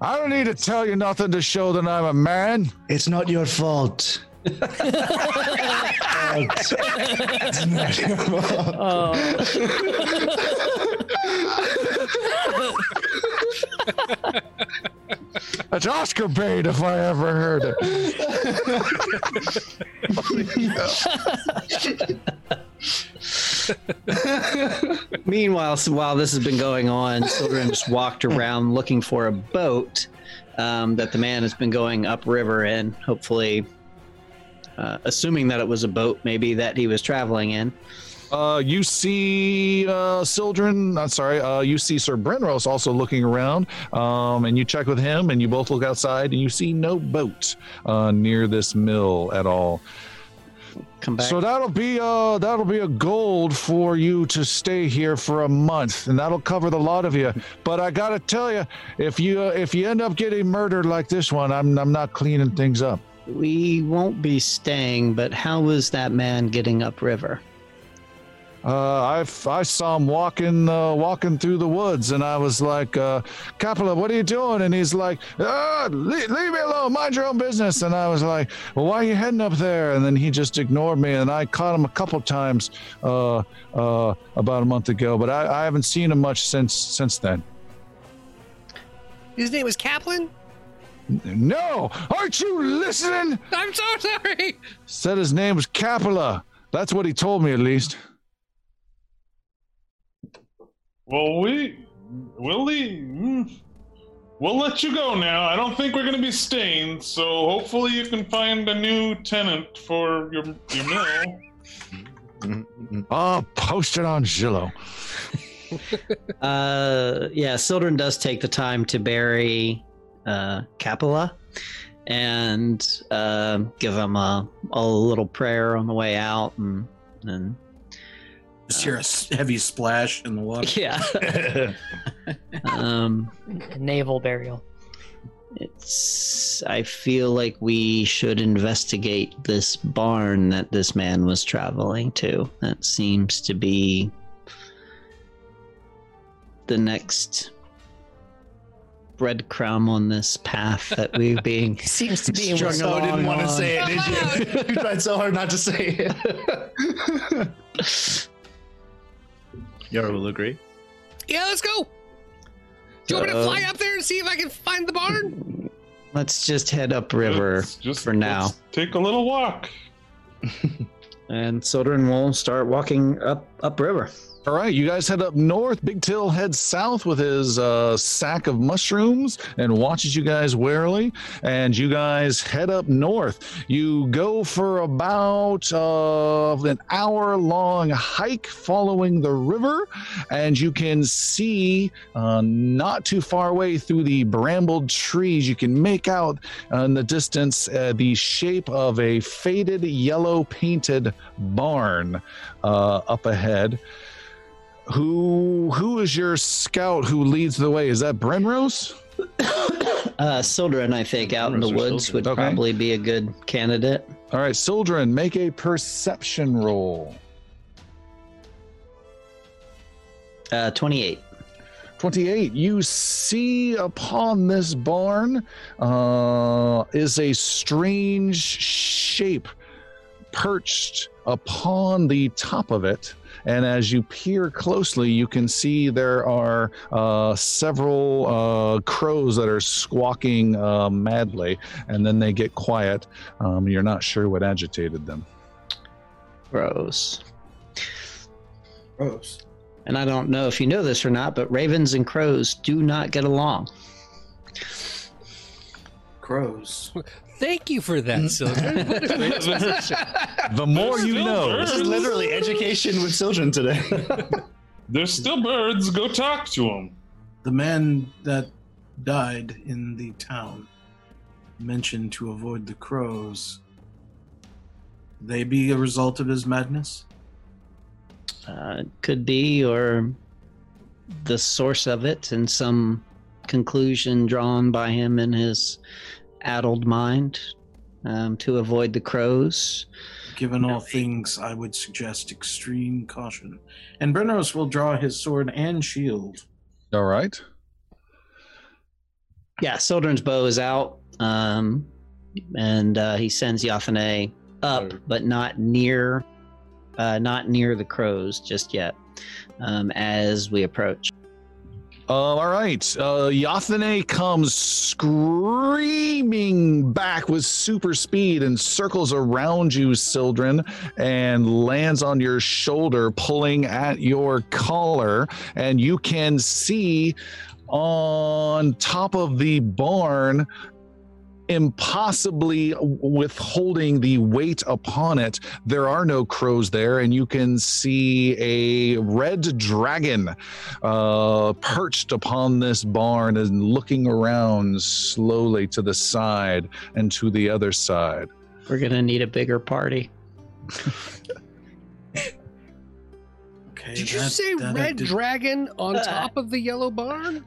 I don't need to tell you nothing to show that I'm a man. It's not your fault. not. Oh, That's Oscar bait if I ever heard it. Meanwhile, so while this has been going on, Sildren just walked around looking for a boat um, that the man has been going upriver in, hopefully, uh, assuming that it was a boat maybe that he was traveling in. Uh, you see uh, Sildren, I'm sorry, uh, you see Sir Brenros also looking around, um, and you check with him, and you both look outside, and you see no boat uh, near this mill at all. Come back. So that'll be uh that'll be a gold for you to stay here for a month, and that'll cover the lot of you. But I gotta tell you, if you uh, if you end up getting murdered like this one, I'm I'm not cleaning things up. We won't be staying, but how was that man getting upriver? uh, I, f- I saw him walking uh, walking through the woods, and I was like, uh, Capella, what are you doing? And he's like, ah, leave, leave me alone, mind your own business. And I was like, well, why are you heading up there? And then he just ignored me, and I caught him a couple times uh, uh, about a month ago, but I, I haven't seen him much since since then. His name was Kaplan? No, aren't you listening? I'm so sorry. Said his name was Capella. That's what he told me, at least. Well, we, we'll leave. mm, We'll let you go now. I don't think we're going to be staying, so hopefully you can find a new tenant for your your mill. I'll post it on Zillow. Uh, yeah, Sildren does take the time to bury uh, Capella and uh, give him a, a little prayer on the way out, and and Just hear a heavy splash in the water. yeah, um, Naval burial. it's. I feel like we should investigate this barn that this man was traveling to. That seems to be the next breadcrumb on this path that we're being Seems to be Strung so along didn't want to on. say it, did you? you tried so hard not to say it. Yaru will agree. Yeah, let's go. Do you want me to Uh, fly up there and see if I can find the barn? Let's just head upriver Let's just for now. let's take a little walk. and Sildren will start walking up upriver. All right, you guys head up north. Big Till heads south with his uh, sack of mushrooms and watches you guys warily. And you guys head up north. You go for about uh, an hour long hike following the river, and you can see uh, not too far away through the brambled trees, you can make out in the distance uh, the shape of a faded yellow painted barn uh, up ahead who who is your scout who leads the way? Is that Brenros? Uh, Sildren, I think, out in the woods Sildren. would Okay. probably be a good candidate. All right, Sildren, make a perception roll. Uh, 28. 28. You see upon this barn uh, is a strange shape perched upon the top of it. And as you peer closely, you can see there are uh, several uh, crows that are squawking uh, madly, and then they get quiet. Um, you're not sure what agitated them. Crows. Crows. And I don't know if you know this or not, but ravens and crows do not get along. Crows. Thank you for that, Sylvan. What a great exposition. The more you know. birds. This is literally education with children today. There's still birds. Go talk to them. The man that died in the town mentioned to avoid the crows. They be a result of his madness? Uh, could be, or the source of it, and some conclusion drawn by him in his addled mind um, to avoid the crows. Given all things, I would suggest extreme caution. And Brenros will draw his sword and shield. All right. Yeah, Sildren's bow is out, um, and uh, he sends Yathane up, but not near, uh, not near the crows just yet. Um, as we approach, Uh, all right. Uh, comes screaming back with super speed and circles around you, Sildren, and lands on your shoulder, pulling at your collar. And you can see on top of the barn impossibly withholding the weight upon it there are no crows there and you can see a red dragon uh, perched upon this barn and looking around slowly to the side and to the other side we're gonna need a bigger party. Okay, Did you that- say that red did- dragon on Uh, top of the yellow barn?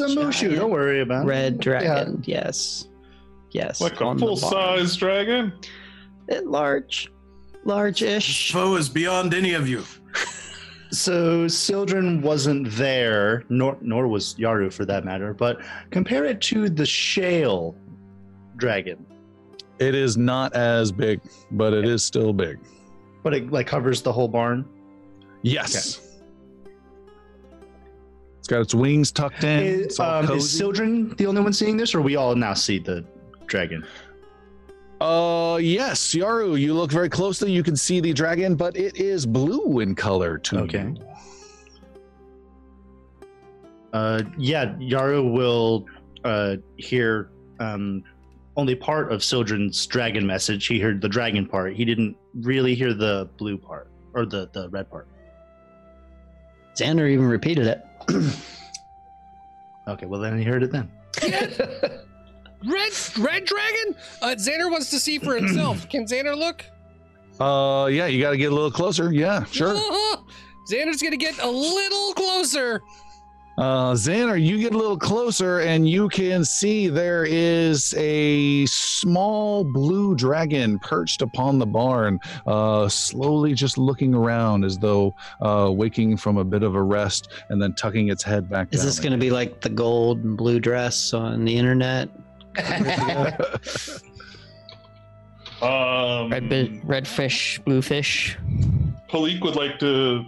It's a Mushu. Don't worry about it. Red dragon, yes, yes, Like a full barn. size dragon. Bit large. large-ish. Foe is beyond any of you. So Sildren wasn't there, nor nor was Yaru for that matter. But compare it to the Shale dragon. It is not as big, but it is still big. But it like covers the whole barn. Yes. It's got its wings tucked in. Is, um, is. Sildren the only one seeing this, or we all now see the dragon? Uh, yes, Yaru, you look very closely. You can see the dragon, but it is blue in color to Okay. Uh, yeah, Yaru will uh, hear um, only part of Sildren's dragon message. He heard the dragon part. He didn't really hear the blue part or the, the red part. Xander even repeated it. Okay, well then he heard it then. Red red dragon? Uh, Xander wants to see for himself. Can Xander look? Uh, yeah, you got to get a little closer. Yeah, sure. Xander's gonna get a little closer. Uh, Xander, you get a little closer and you can see there is a small blue dragon perched upon the barn, uh, slowly just looking around as though uh, waking from a bit of a rest and then tucking its head back Is down. this going to be like the gold and blue dress on the internet? Um, Red, bi- red fish, blue fish. Palik would like to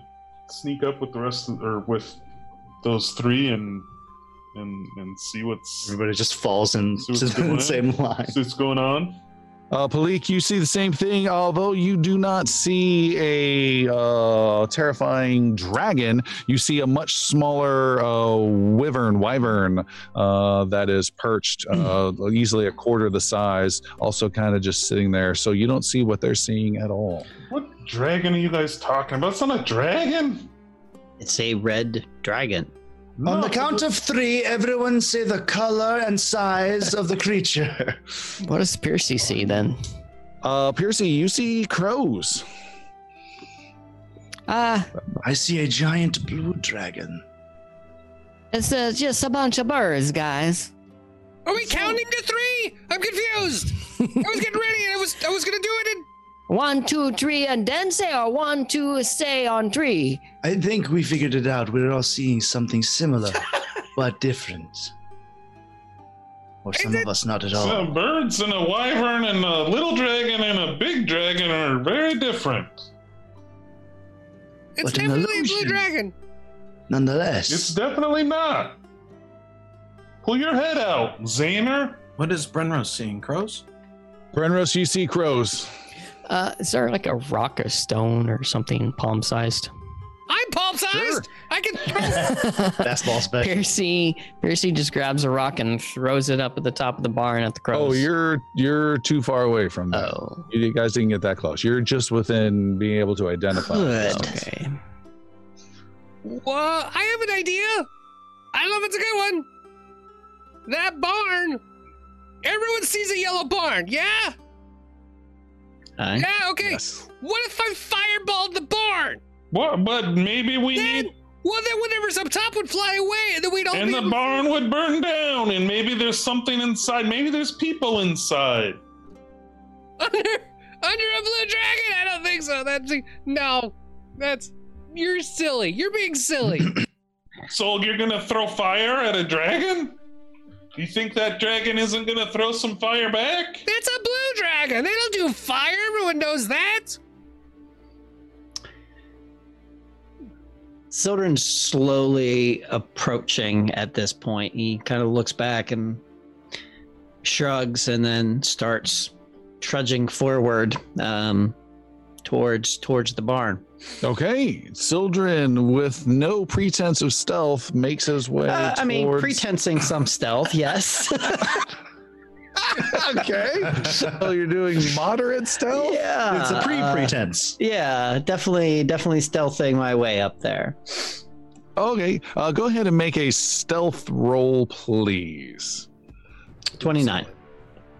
sneak up with the rest of, or with those three and and and see what's Everybody just falls in, See what's in going on? the same line. see what's going on. Uh, Palik, you see the same thing, although you do not see a uh, terrifying dragon. You see a much smaller uh, wyvern, wyvern uh, that is perched, uh, easily a quarter the size, also kind of just sitting there. So you don't see what they're seeing at all. What dragon are you guys talking about? It's not a dragon. It's a red dragon. On the count of three, everyone say the color and size of the creature. What does Piercy see then? Uh, Piercy, you see crows. Ah, I see a giant blue dragon. it's uh, just a bunch of birds, guys. Are we counting to three? I'm confused. I was getting ready. And I was I was gonna do it. And One, two, three, and then say, or one, two, say on three. I think we figured it out. We're all seeing something similar, but different. Or some of us not at all. Some birds and a wyvern and a little dragon and a big dragon are very different. it's What an definitely a blue dragon. Nonetheless, It's definitely not. Pull your head out, Xander. What is Brenros seeing? Crows? Brenros, you see crows. Uh, is there like a rock a stone or something palm sized? I'm palm sized. Sure. I can throw. fastball spec. Piercy, Piercy just grabs a rock and throws it up at the top of the barn at the crows. Oh, you're you're too far away from that. Oh, You guys didn't get that close. You're just within being able to identify. Good. okay. Well, I have an idea. I don't know if it's a good one. That barn. Everyone sees a yellow barn. Yeah. Aye. Yeah. Okay. Yes. What if I fireballed the barn? What? But maybe we Then, need, well, then whatever's up top would fly away, and then we'd all and be. the barn would burn down, and maybe there's something inside. Maybe there's people inside. under under a blue dragon. I don't think so. That's no. That's you're silly. You're being silly. So you're gonna throw fire at a dragon? You think that dragon isn't gonna throw some fire back? It's a blue dragon. They don't do fire. Everyone knows that. Sildren's slowly approaching at this point. He kind of looks back and shrugs and then starts trudging forward um, towards towards the barn. Okay, Sildren, with no pretense of stealth, makes his way. Uh, I mean, towards- pretensing some stealth, yes. okay, so you're doing moderate stealth. yeah, it's a uh, pre-pretense. yeah, definitely, definitely stealthing my way up there. Okay, uh, go ahead and make a stealth roll, please. Twenty nine.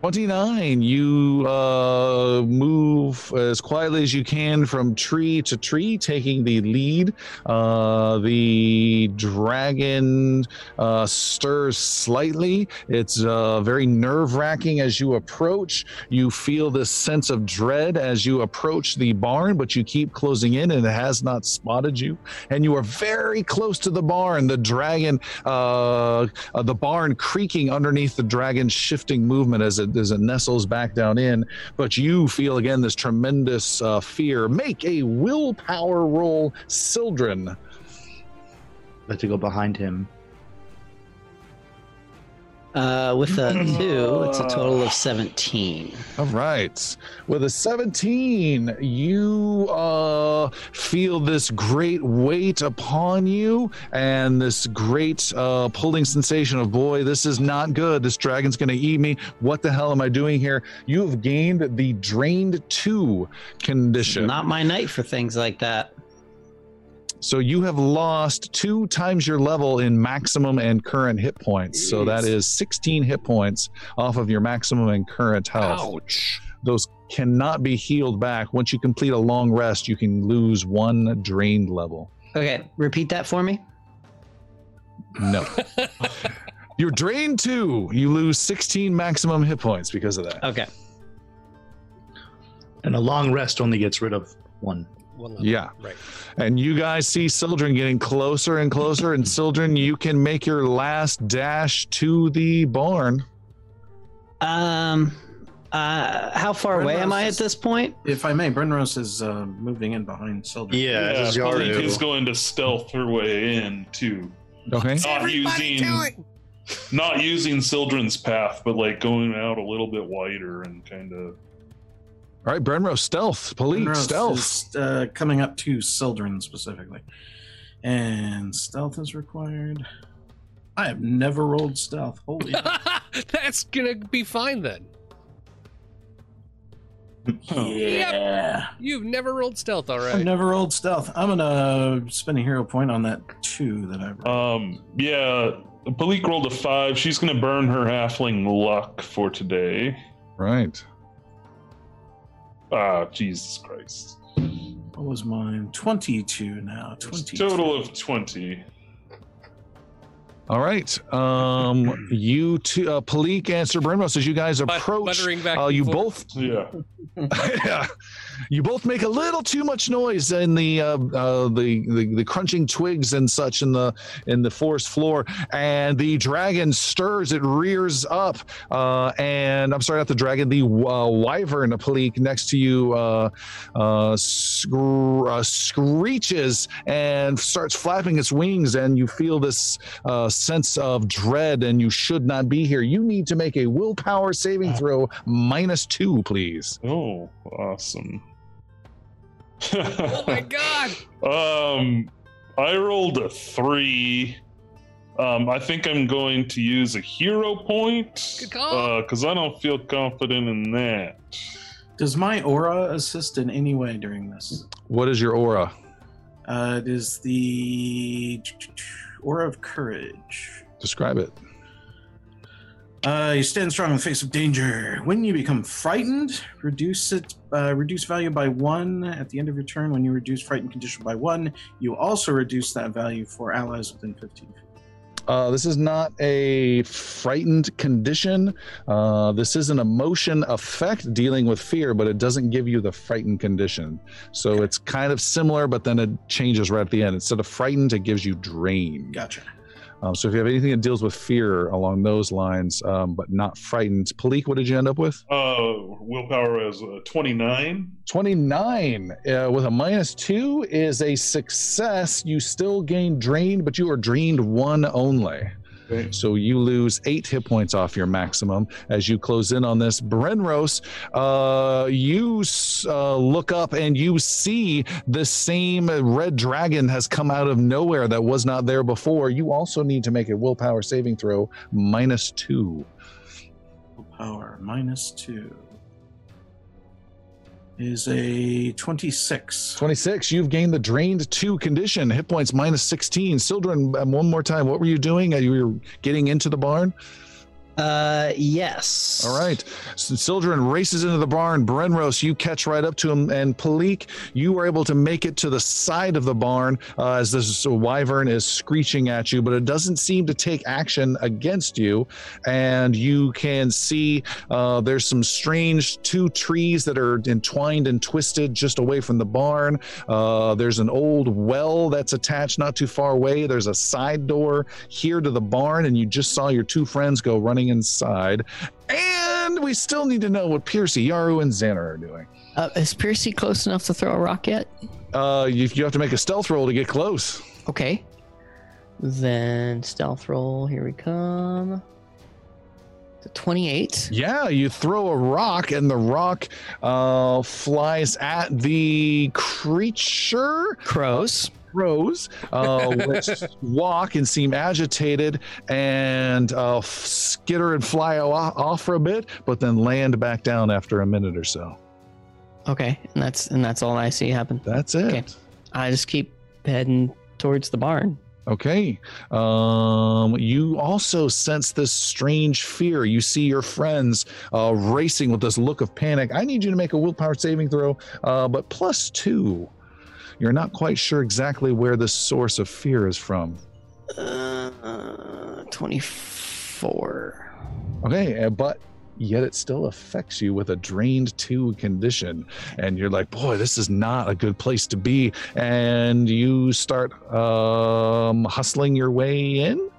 29, you uh, move as quietly as you can from tree to tree, taking the lead. Uh, the dragon uh, stirs slightly. It's uh, very nerve wracking as you approach. You feel this sense of dread as you approach the barn, but you keep closing in and it has not spotted you. And you are very close to the barn. The dragon, uh, uh, the barn creaking underneath the dragon's shifting movement as it as it nestles back down in. But you feel again this tremendous uh, fear. Make a willpower roll, Sildren. To go behind him. Uh, with a two, it's a total of 17. All right. With a 17, you uh, feel this great weight upon you and this great uh, pulling sensation of, boy, this is not good. This dragon's going to eat me. What the hell am I doing here? You have gained the Drained 2 condition. Not my night for things like that. So you have lost two times your level in maximum and current hit points. So that is 16 hit points off of your maximum and current health. Ouch. Those cannot be healed back. Once you complete a long rest, you can lose one drained level. Okay, repeat that for me. No. You're drained two. You lose 16 maximum hit points because of that. Okay. And a long rest only gets rid of one. One level. Yeah. Right. And you guys see Sildren getting closer and closer. and Sildren, you can make your last dash to the barn. Um, uh, how far away am I at this point? If I may, Brenros is uh, moving in behind Sildren. Yeah, this is Palik going to stealth her way in too. Okay. Not Everybody using do not using Sildren's path, but like going out a little bit wider and kind of All right, Brenro, stealth. Police, Brenros stealth. is uh, coming up to Sildren specifically. And stealth is required. I have never rolled stealth. Holy. That's gonna be fine then. yeah. You've never rolled stealth, all right. I've never rolled stealth. I'm gonna spend a hero point on that two that I rolled. um yeah. Palik rolled a five. She's gonna burn her halfling luck for today. Right. Ah, Jesus Christ. what was mine? 22 now. 22. Total of twenty. All right. Um, you two, uh, Palik and Sir Brenros, as you guys But- approach, buttering back uh, you forth. both Yeah. yeah. You both make a little too much noise in the, uh, uh, the the the crunching twigs and such in the in the forest floor, and the dragon stirs. It rears up, uh, and I'm sorry, not the dragon, the uh, wyvern, Palik, next to you, uh, uh, scr- uh, screeches and starts flapping its wings, and you feel this uh, sense of dread, and you should not be here. You need to make a willpower saving throw minus two, please. Oh, awesome. Oh my god! Um, I rolled a three. Um, I think I'm going to use a hero point Good call. because I don't feel confident in that. Does my aura assist in any way during this? What is your aura? Uh, it is the aura of courage. Describe it. Uh, you stand strong in the face of danger. When you become frightened, reduce it. Uh, reduce value by one at the end of your turn. When you reduce frightened condition by one, you also reduce that value for allies within 15 feet. Uh, this is not a frightened condition. Uh, this is an emotion effect dealing with fear, but it doesn't give you the frightened condition. So it's kind of similar, but then it changes right at the end. Instead of frightened, it gives you drained. Gotcha. Um, so if you have anything that deals with fear along those lines, um, but not frightened, Palik, what did you end up with? Uh, willpower is uh, 29. 29 uh, with a minus two is a success. You still gain drained, but you are drained one only. So you lose eight hit points off your maximum as you close in on this. Brenros, uh, you uh, look up and you see the same red dragon has come out of nowhere that was not there before. You also need to make a willpower saving throw minus two. Power minus two is a 26. 26, you've gained the drained two condition, hit points minus 16. Sildren, um, one more time, what were you doing? Uh, You were getting into the barn? Uh, yes. All right. So Sildren races into the barn. Brenros, you catch right up to him. And Palik, you are able to make it to the side of the barn uh, as this wyvern is screeching at you, but it doesn't seem to take action against you. And you can see uh, there's some strange two trees that are entwined and twisted just away from the barn. Uh, there's an old well that's attached not too far away. There's a side door here to the barn, and you just saw your two friends go running inside. And we still need to know what Piercy, Yaru, and Xander are doing. Uh, is Piercy close enough to throw a rock yet? Uh, you, you have to make a stealth roll to get close. Okay. Then stealth roll. Here we come. 28. Yeah, you throw a rock, and the rock uh, flies at the creature. Crows. Crows, uh, which walk and seem agitated and uh, f- skitter and fly off for a bit, but then land back down after a minute or so. Okay, and that's and that's all I see happen. That's it. Okay. I just keep heading towards the barn. Okay. Um, you also sense this strange fear. You see your friends uh, racing with this look of panic. I need you to make a willpower saving throw, uh, but plus two. You're not quite sure exactly where the source of fear is from. Uh, 24. Okay, uh, but yet it still affects you with a drained two condition. And you're like, boy, this is not a good place to be. And you start um, hustling your way in.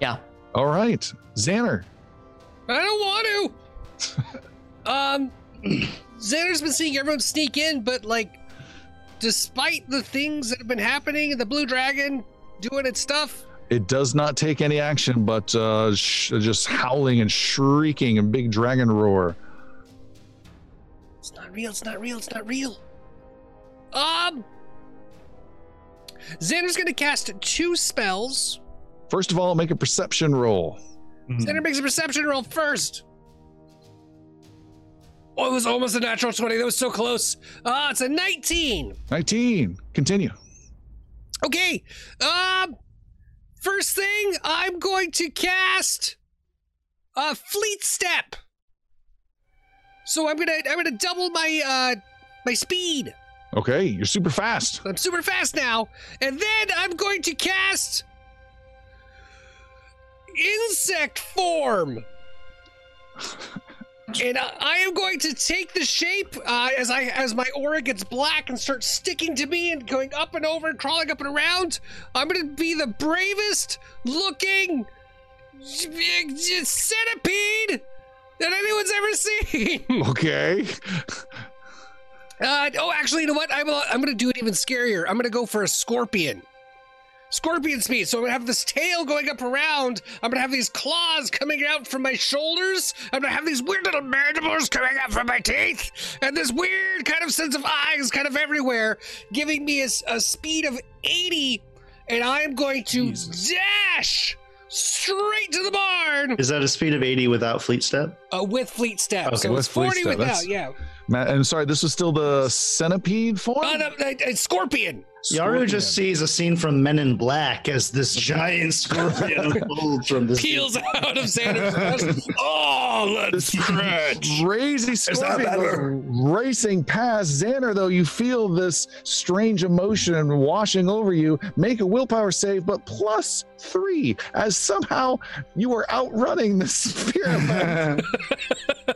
Yeah. All right, Xander. I don't want to. um, Xander's been seeing everyone sneak in, but like, despite the things that have been happening, the blue dragon doing its stuff. It does not take any action, but uh, sh- just howling and shrieking and big dragon roar. It's not real. It's not real. It's not real. Um, Xander's gonna cast two spells. First of all, make a perception roll. Xander makes a perception roll first. Oh, it was almost a natural 20. That was so close. Ah, it's a 19. 19. Continue. Okay. Um, first thing, I'm going to cast a fleet step. So I'm gonna I'm gonna double my uh my speed. Okay, you're super fast. I'm super fast now, and then I'm going to cast insect form. and I, I am going to take the shape uh, as I as my aura gets black and starts sticking to me and going up and over and crawling up and around. I'm going to be the bravest looking centipede that anyone's ever seen. Okay. Uh, oh, actually, you know what? I'm, I'm going to do it even scarier. I'm going to go for a scorpion. Scorpion speed. So I'm going to have this tail going up around. I'm going to have these claws coming out from my shoulders. I'm going to have these weird little mandibles coming out from my teeth. And this weird kind of sense of eyes kind of everywhere, giving me a, a speed of 80. And I'm going to dash straight to the barn Is that a speed of 80 without fleet step? uh, with fleet step. Okay, so with it's fleet 40 step, without, that's- yeah. Matt, and sorry, this was still the centipede form? Uh, no, uh, scorpion. Yaru just sees a scene from Men in Black as this giant scorpion unfolds from this. peels out of Xander's breast. Oh, let's scratch. Crazy scorpion racing past Xander, though you feel this strange emotion washing over you. Make a willpower save, but plus three, as somehow you are outrunning the spear. effect. ah,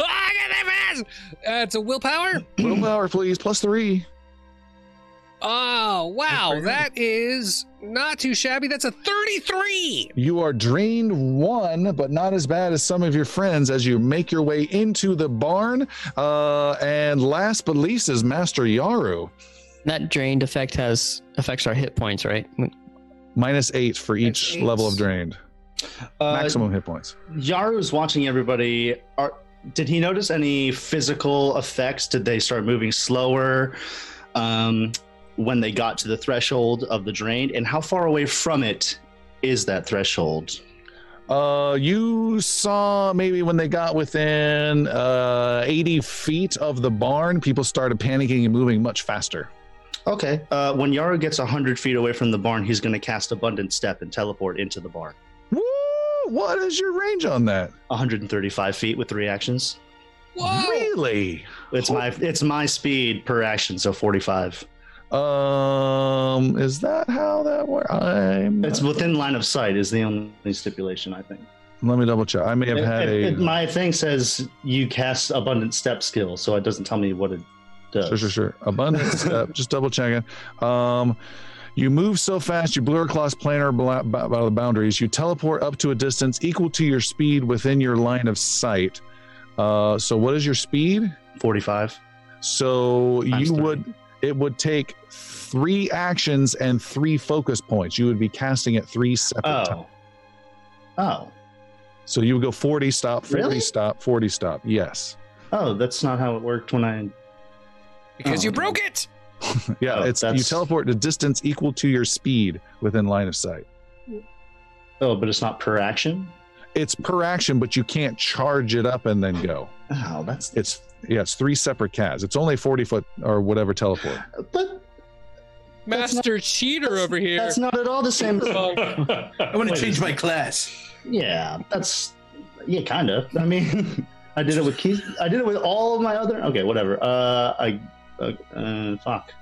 I got that fast. Uh, it's a willpower. willpower, please, plus three. Oh, wow. That is not too shabby. That's a 33. You are drained one, but not as bad as some of your friends as you make your way into the barn. Uh, and last but least is Master Yaru. That drained effect has affects our hit points, right? Minus eight for each eight. level of drained. Uh, Maximum hit points. Yaru's watching everybody. Are, did he notice any physical effects? Did they start moving slower um, when they got to the threshold of the drain? And how far away from it is that threshold? Uh, you saw maybe when they got within uh, 80 feet of the barn, people started panicking and moving much faster. Okay. Uh, when Yaru gets 100 feet away from the barn, he's going to cast Abundant Step and teleport into the barn. Woo! what is your range on that? 135 feet with three actions. Whoa! Really? It's my it's my speed per action, so 45. Um, is that how that works? I'm. It's within line of sight is the only stipulation, I think. Let me double check. I may have It- had it- a. it- my thing says you cast abundant step skill, so it doesn't tell me what it does. Sure, sure, sure. Abundant step. Just double checking. Um, you move so fast, you blur across planar bla- ba- the boundaries. You teleport up to a distance equal to your speed within your line of sight. Uh, so what is your speed? 45. So Times you three. would. It would take three actions and three focus points. You would be casting at three separate oh. times. Oh. Oh. So you would go 40 stop, 40 Really? stop, 40 stop. Yes. Oh, that's not how it worked when I. Because Oh. you broke it. Yeah, Oh, it's you that's- teleport to distance equal to your speed within line of sight. Oh, but it's not per action? It's per action, but you can't charge it up and then go. Oh, that's. It's yeah, it's three separate cas. It's only 40 foot or whatever teleport. But That's Master cheater over here. that's not at all the same. I want to Wait. change my class. Yeah, that's. Yeah, kind of. I mean, I did it with Keith. I did it with all of my other. Okay, whatever. Uh, I. Uh, uh, fuck.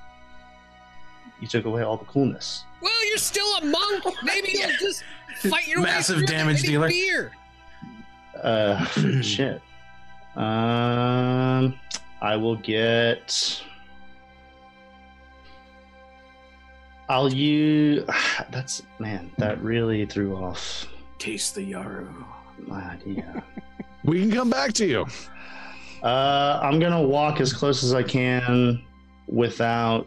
You took away all the coolness. well, you're still a monk. Maybe you'll just fight your Massive way through damage dealer. Fear. Uh, shit. Um, I will get. I'll use. That's man. That really threw off Taste the Yaru. my idea. We can come back to you. uh, I'm gonna walk as close as I can without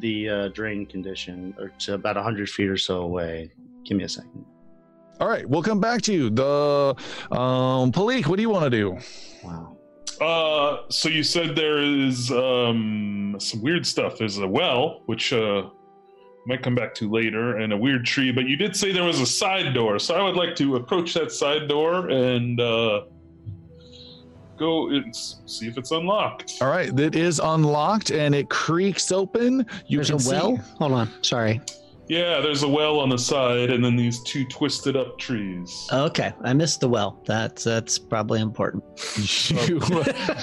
the uh, drain condition, or to about hundred feet or so away. Give me a second. All right, we'll come back to you. The um Palik, what do you want to do? Wow. Uh, so you said there is um some weird stuff. There's a well, which uh might come back to later, and a weird tree. But you did say there was a side door, so I would like to approach that side door and uh go and see if it's unlocked. All right, it is unlocked and it creaks open. You There's can a well. see Hold on. Sorry. Yeah, there's a well on the side, and then these two twisted up trees. Okay, I missed the well. That's that's probably important. you, uh,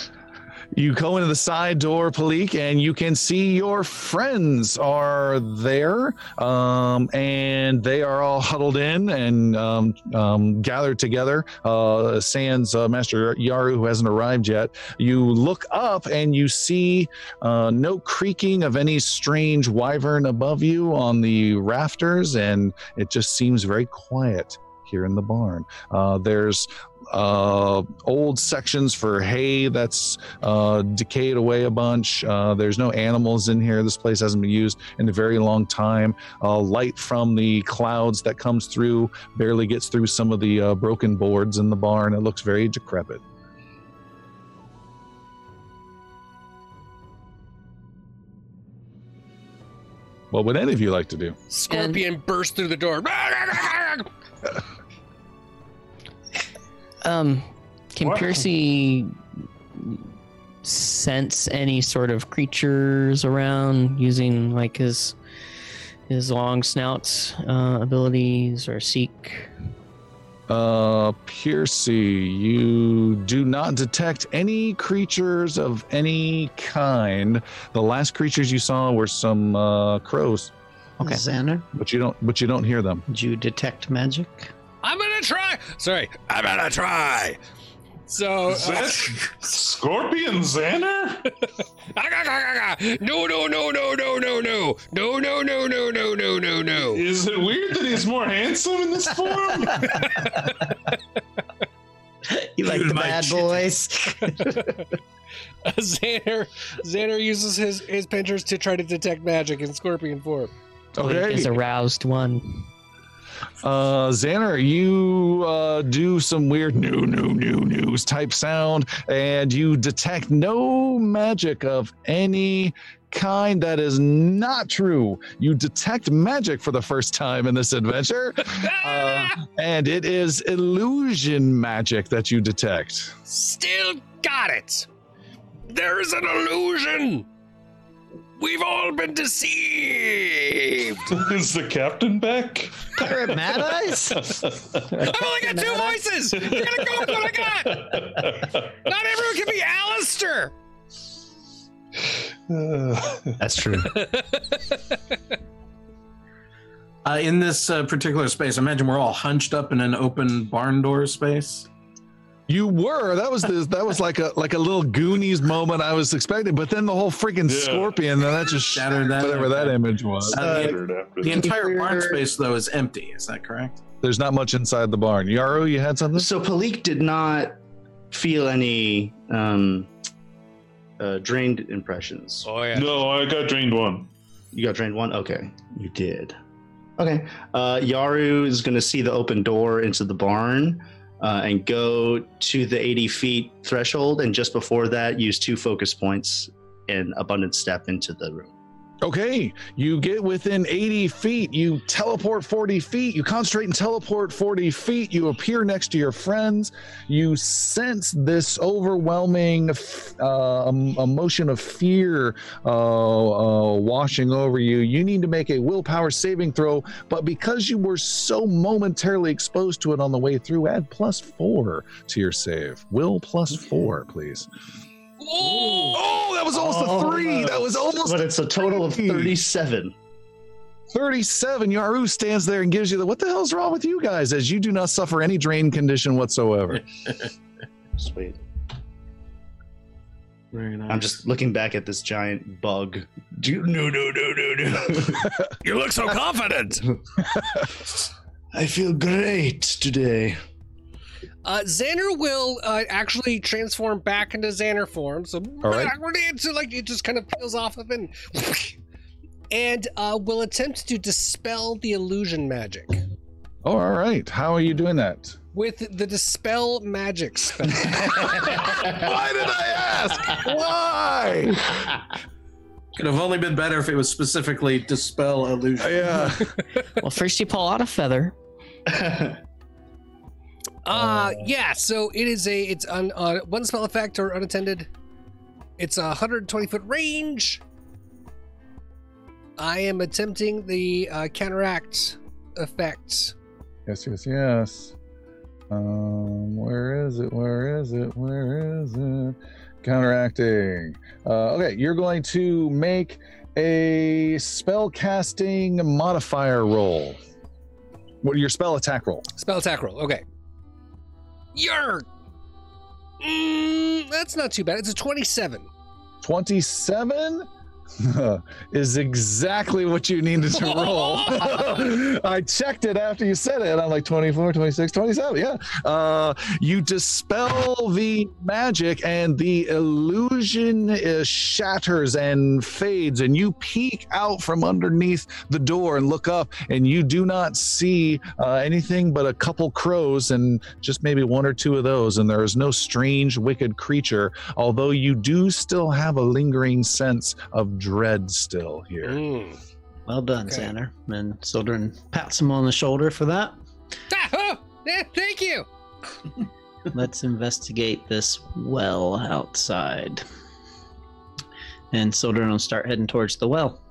you go into the side door, Palik, and you can see your friends are there, um, and they are all huddled in and um, um, gathered together. Uh, Sans uh, Master Yaru, who hasn't arrived yet, you look up and you see uh, no creaking of any strange wyvern above you on the rafters, and it just seems very quiet here in the barn. Uh, there's uh, old sections for hay that's uh, decayed away a bunch. Uh, there's no animals in here. This place hasn't been used in a very long time. Uh, light from the clouds that comes through barely gets through some of the uh, broken boards in the barn. It looks very decrepit. What would any of you like to do? Scorpion burst through the door. Um, can Wow. Piercy sense any sort of creatures around using like his his long snout uh, abilities or seek? Uh, Piercy, you do not detect any creatures of any kind. The last creatures you saw were some uh, crows, Okay. Xander, but you don't. But you don't hear them. Do you detect magic? I'm gonna try. Sorry, I'm gonna try. So, Is uh, Scorpion Xander? no, no, no, no, no, no, no, no, no, no, no, no, no, no, no. Is it weird that he's more handsome in this form? You like the bad shit. boys? Uh, Xander, Xander uses his his pinchers to try to detect magic in scorpion form. Okay. Is aroused one. Uh, Xander, you uh, do some weird new, new, new news type sound, and you detect no magic of any kind. That is not true. You detect magic for the first time in this adventure, uh, and it is illusion magic that you detect. Still got it. There is an illusion. We've all been deceived. Is the captain back? Pirate Mad Eyes? I've only got two voices. You're gonna go with what I got. Not everyone can be Alistair. That's true. Uh, in this uh, particular space, I imagine we're all hunched up in an open barn door space. You were. That was the, that was like a like a little Goonies moment I was expecting, but then the whole freaking Yeah. scorpion, then that just Shattered that. whatever that image was. Uh, After the, the entire barn space, though, is empty. Is that correct? There's not much inside the barn. Yaru, you had something? So Palik did not feel any um, uh, drained impressions. Oh yeah. No, I got drained one. You got drained one? Okay. You did. Okay. Uh, Yaru is going to see the open door into the barn uh, and go to the 80 feet threshold. And just before that, use two focus points and abundant step into the room. Okay, you get within 80 feet, you teleport 40 feet, you concentrate and teleport 40 feet, you appear next to your friends, you sense this overwhelming uh, emotion of fear uh, uh, washing over you. You need to make a willpower saving throw, but because you were so momentarily exposed to it on the way through, add plus four to your save. Will plus four, please. Oh, that was almost a oh, three. That was almost But it's a total of 37. 37 yaru stands there and gives you the what the hell's wrong with you guys as you do not suffer any drain condition whatsoever Sweet. Very nice. I'm just looking back at this giant bug. Do no no no no no. You look so confident. I feel great today. Uh, Xander will uh, actually transform back into Xander form. So All right. it's like it just kind of peels off of it, and, and uh, will attempt to dispel the illusion magic oh all right how are you doing that with the dispel magic spell. why did i ask why Could have only been better if it was specifically dispel illusion. yeah Well, first you pull out a feather. Uh, yeah. So it is a it's on uh, one spell effect or unattended. It's a 120 foot range. I am attempting the uh, counteract effect. yes yes yes um where is it where is it where is it counteracting uh okay you're going to make a spell casting modifier roll what your spell attack roll Spell attack roll. Okay. Yarg. Mm, that's not too bad. It's a 27. 27 is exactly what you needed to roll. I checked it after you said it. I'm like 24, 26, 27. Yeah. Uh, you dispel the magic and the illusion shatters and fades. And you peek out from underneath the door and look up, and you do not see uh, anything but a couple crows and just maybe one or two of those. And there is no strange, wicked creature although you do still have a lingering sense of dread still here. Mm. Well done, Okay. Xander. And Sildren pats him on the shoulder for that. Ah, oh, yeah, thank you. Let's investigate this well outside. And Sildren will start heading towards the well.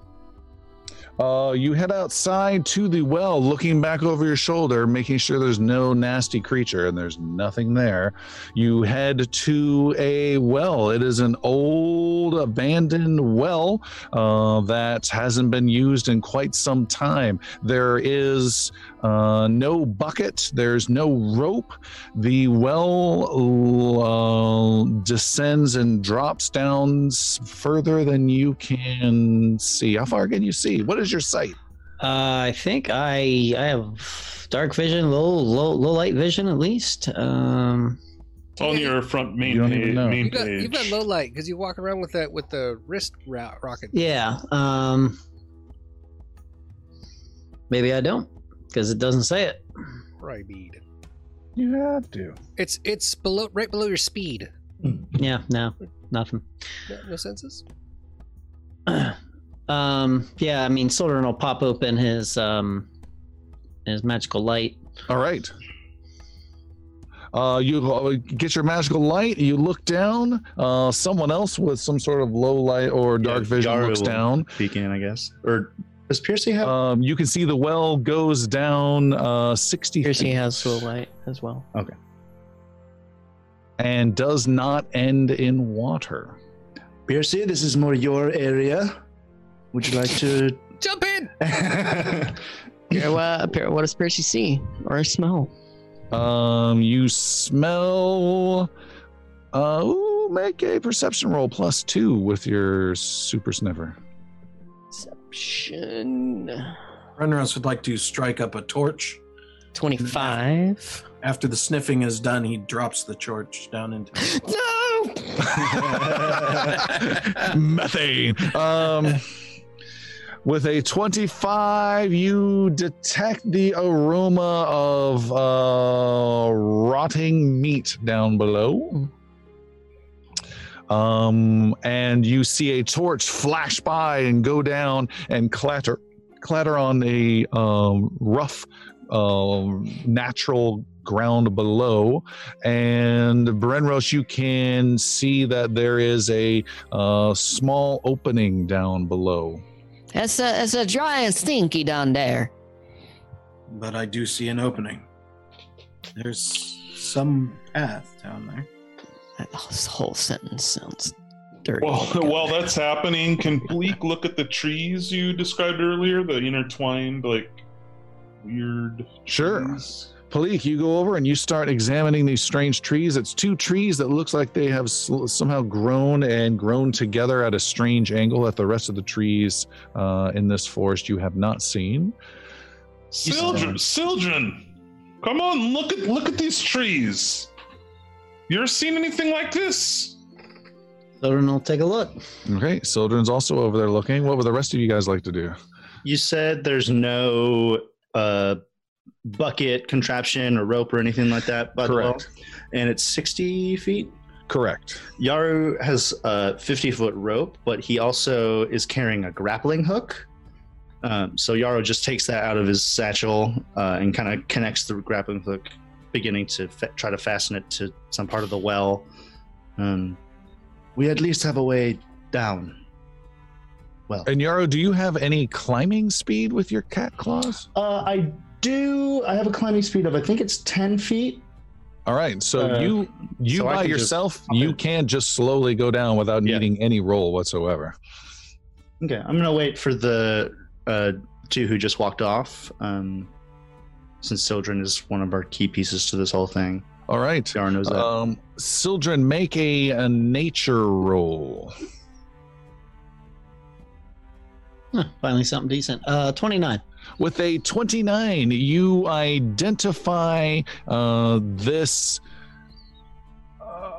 Uh, you head outside to the well, looking back over your shoulder, making sure there's no nasty creature, and there's nothing there. You head to a well. It is an old, abandoned well uh, that hasn't been used in quite some time. There is uh, no bucket, there's no rope. The well uh, descends and drops down further than you can see. How far can you see? What is your sight? Uh, I think I I have dark vision, low low low light vision at least. Um, On your front main You page. Main You got, page. you've got low light because you walk around with that with the wrist ra- rocket. yeah. Um, maybe I don't because it doesn't say it. Rybead. You have to. It's it's below right below your speed. Yeah, no, nothing. No, no senses. um, yeah, I mean, Sildren will pop open his um his magical light. All right. Uh, you uh, get your magical light. You look down. Uh, someone else with some sort of low light or dark Yeah, vision Yaru looks will- down. Peeking, I guess. Or Does Piercy have? Um, you can see the well goes down uh, 60 Piercy feet has the light as well. Okay. And does not end in water. Piercy, this is more your area. Would you like to? Jump in. Pierre, what, Pierre, what does Piercy see or smell? Um, you smell. Uh, ooh, make a perception roll plus two with your super sniffer. Perception. Brenros would like to strike up a torch. 25. After the sniffing is done, he drops the torch down into. No! Methane. Um, with a 25, you detect the aroma of uh, rotting meat down below. Um, and you see a torch flash by and go down and clatter, clatter on a um, rough, um, natural ground below. And Brenros, you can see that there is a uh, small opening down below. It's a, it's a dry and stinky down there. but I do see an opening. There's some path down there. That this whole sentence sounds dirty. Well, while that's happening, can Bleak look at the trees you described earlier, the intertwined, like weird. Sure. trees? Palik, you go over and you start examining these strange trees. It's two trees that looks like they have somehow grown and grown together at a strange angle that the rest of the trees uh, in this forest you have not seen. Sildren, Sildren, come on, look at look at these trees. You ever seen anything like this? Sildren will take a look. Okay, Sildren's also over there looking. What would the rest of you guys like to do? You said there's no uh, bucket contraption or rope or anything like that. By Correct. The well, and it's 60 feet. Correct. Yaru has a 50 foot rope, but he also is carrying a grappling hook. Um, so Yaru just takes that out of his satchel uh, and kind of connects the grappling hook, beginning to fa- try to fasten it to some part of the well. Um, we at least have a way down. Well, And Yaru, do you have any climbing speed with your cat claws? uh, I do. I have a climbing speed of I think it's 10 feet. All right, so Uh, you you so by yourself, you in. can just slowly go down without Yeah. needing any roll whatsoever. Okay, I'm gonna wait for the uh, two who just walked off. Um, since Sildren is one of our key pieces to this whole thing. All right. Yaru knows that. Um, Sildren, make a, a nature roll. Huh, finally, something decent. Uh, 29. With a 29, you identify uh, this.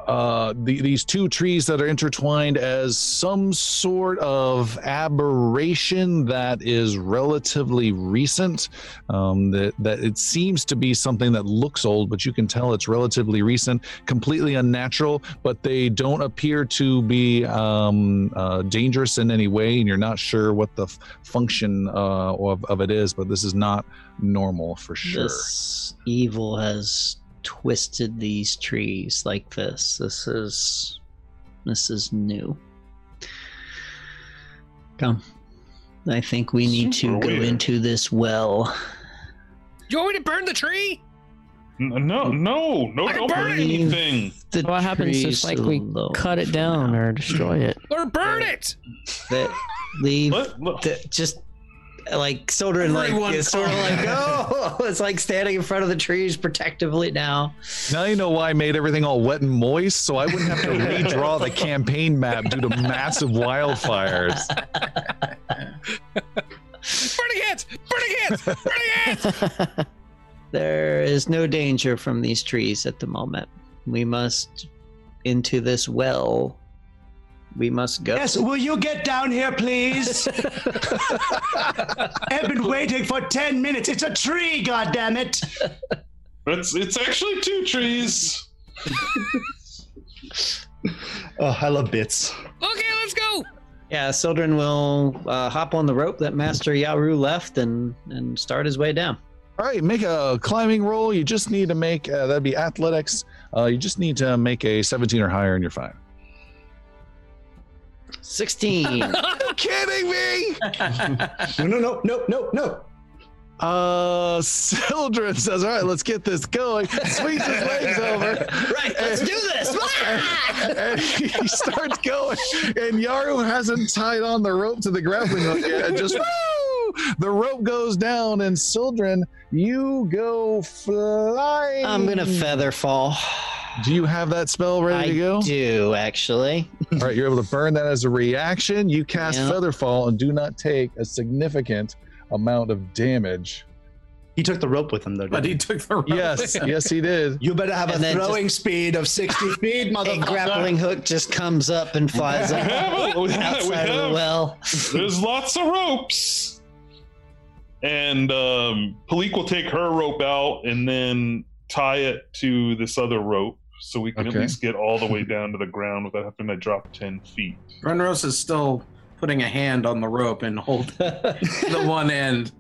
Uh, the, these two trees that are intertwined as some sort of aberration that is relatively recent. Um, that that it seems to be something that looks old, but you can tell it's relatively recent, completely unnatural. But they don't appear to be um, uh, dangerous in any way, and you're not sure what the f- function uh, of, of it is. But this is not normal for sure. This evil has twisted these trees like this. This is this is new. Come. I think we need to Super go weird. into this well. You want me to burn the tree? N- No, no, no, I don't burn burn it. anything. The What happens if like we cut it down now. or destroy it? Or burn it? That leave Let- let- the, just like sort of like Everyone it's sort of like oh it's like standing in front of the trees protectively now. Now you know why I made everything all wet and moist, so I wouldn't have to redraw the campaign map due to massive wildfires. Burning it! Burning it! Burning it! There is no danger from these trees at the moment. We must into this well. We must go. Yes, will you get down here, please? I've been waiting for 10 minutes. It's a tree, goddammit. It's it's actually two trees. oh, I love bits. Okay, let's go! Yeah, Sildren will uh, hop on the rope that Master Yaru left and and start his way down. All right, make a climbing roll. You just need to make uh, that'd be athletics. Uh, you just need to make a 17 or higher, and you're fine. 16. you kidding me? No, no, no, no, no, no. Uh, Sildren says, "All right, let's get this going." Swings his legs over. right, let's do this. and he starts going, and Yaru hasn't tied on the rope to the grappling hook yet. And just woo! the rope goes down, and Sildren, you go flying. I'm gonna feather fall. Do you have that spell ready I to go? I do actually. All right, you're able to burn that as a reaction. You cast Yeah. Featherfall and do not take a significant amount of damage. He took the rope with him though. But didn't he took the rope. Yes, yes, he did. You better have And a then throwing speed of 60 feet, A motherfucker. grappling hook just comes up and flies We up have, we have, we outside of the have well. There's lots of ropes. And um, Palik will take her rope out and then tie it to this other rope so we can Okay. at least get all the way down to the ground without having to drop 10 feet. Brenros is still putting a hand on the rope and hold the one end.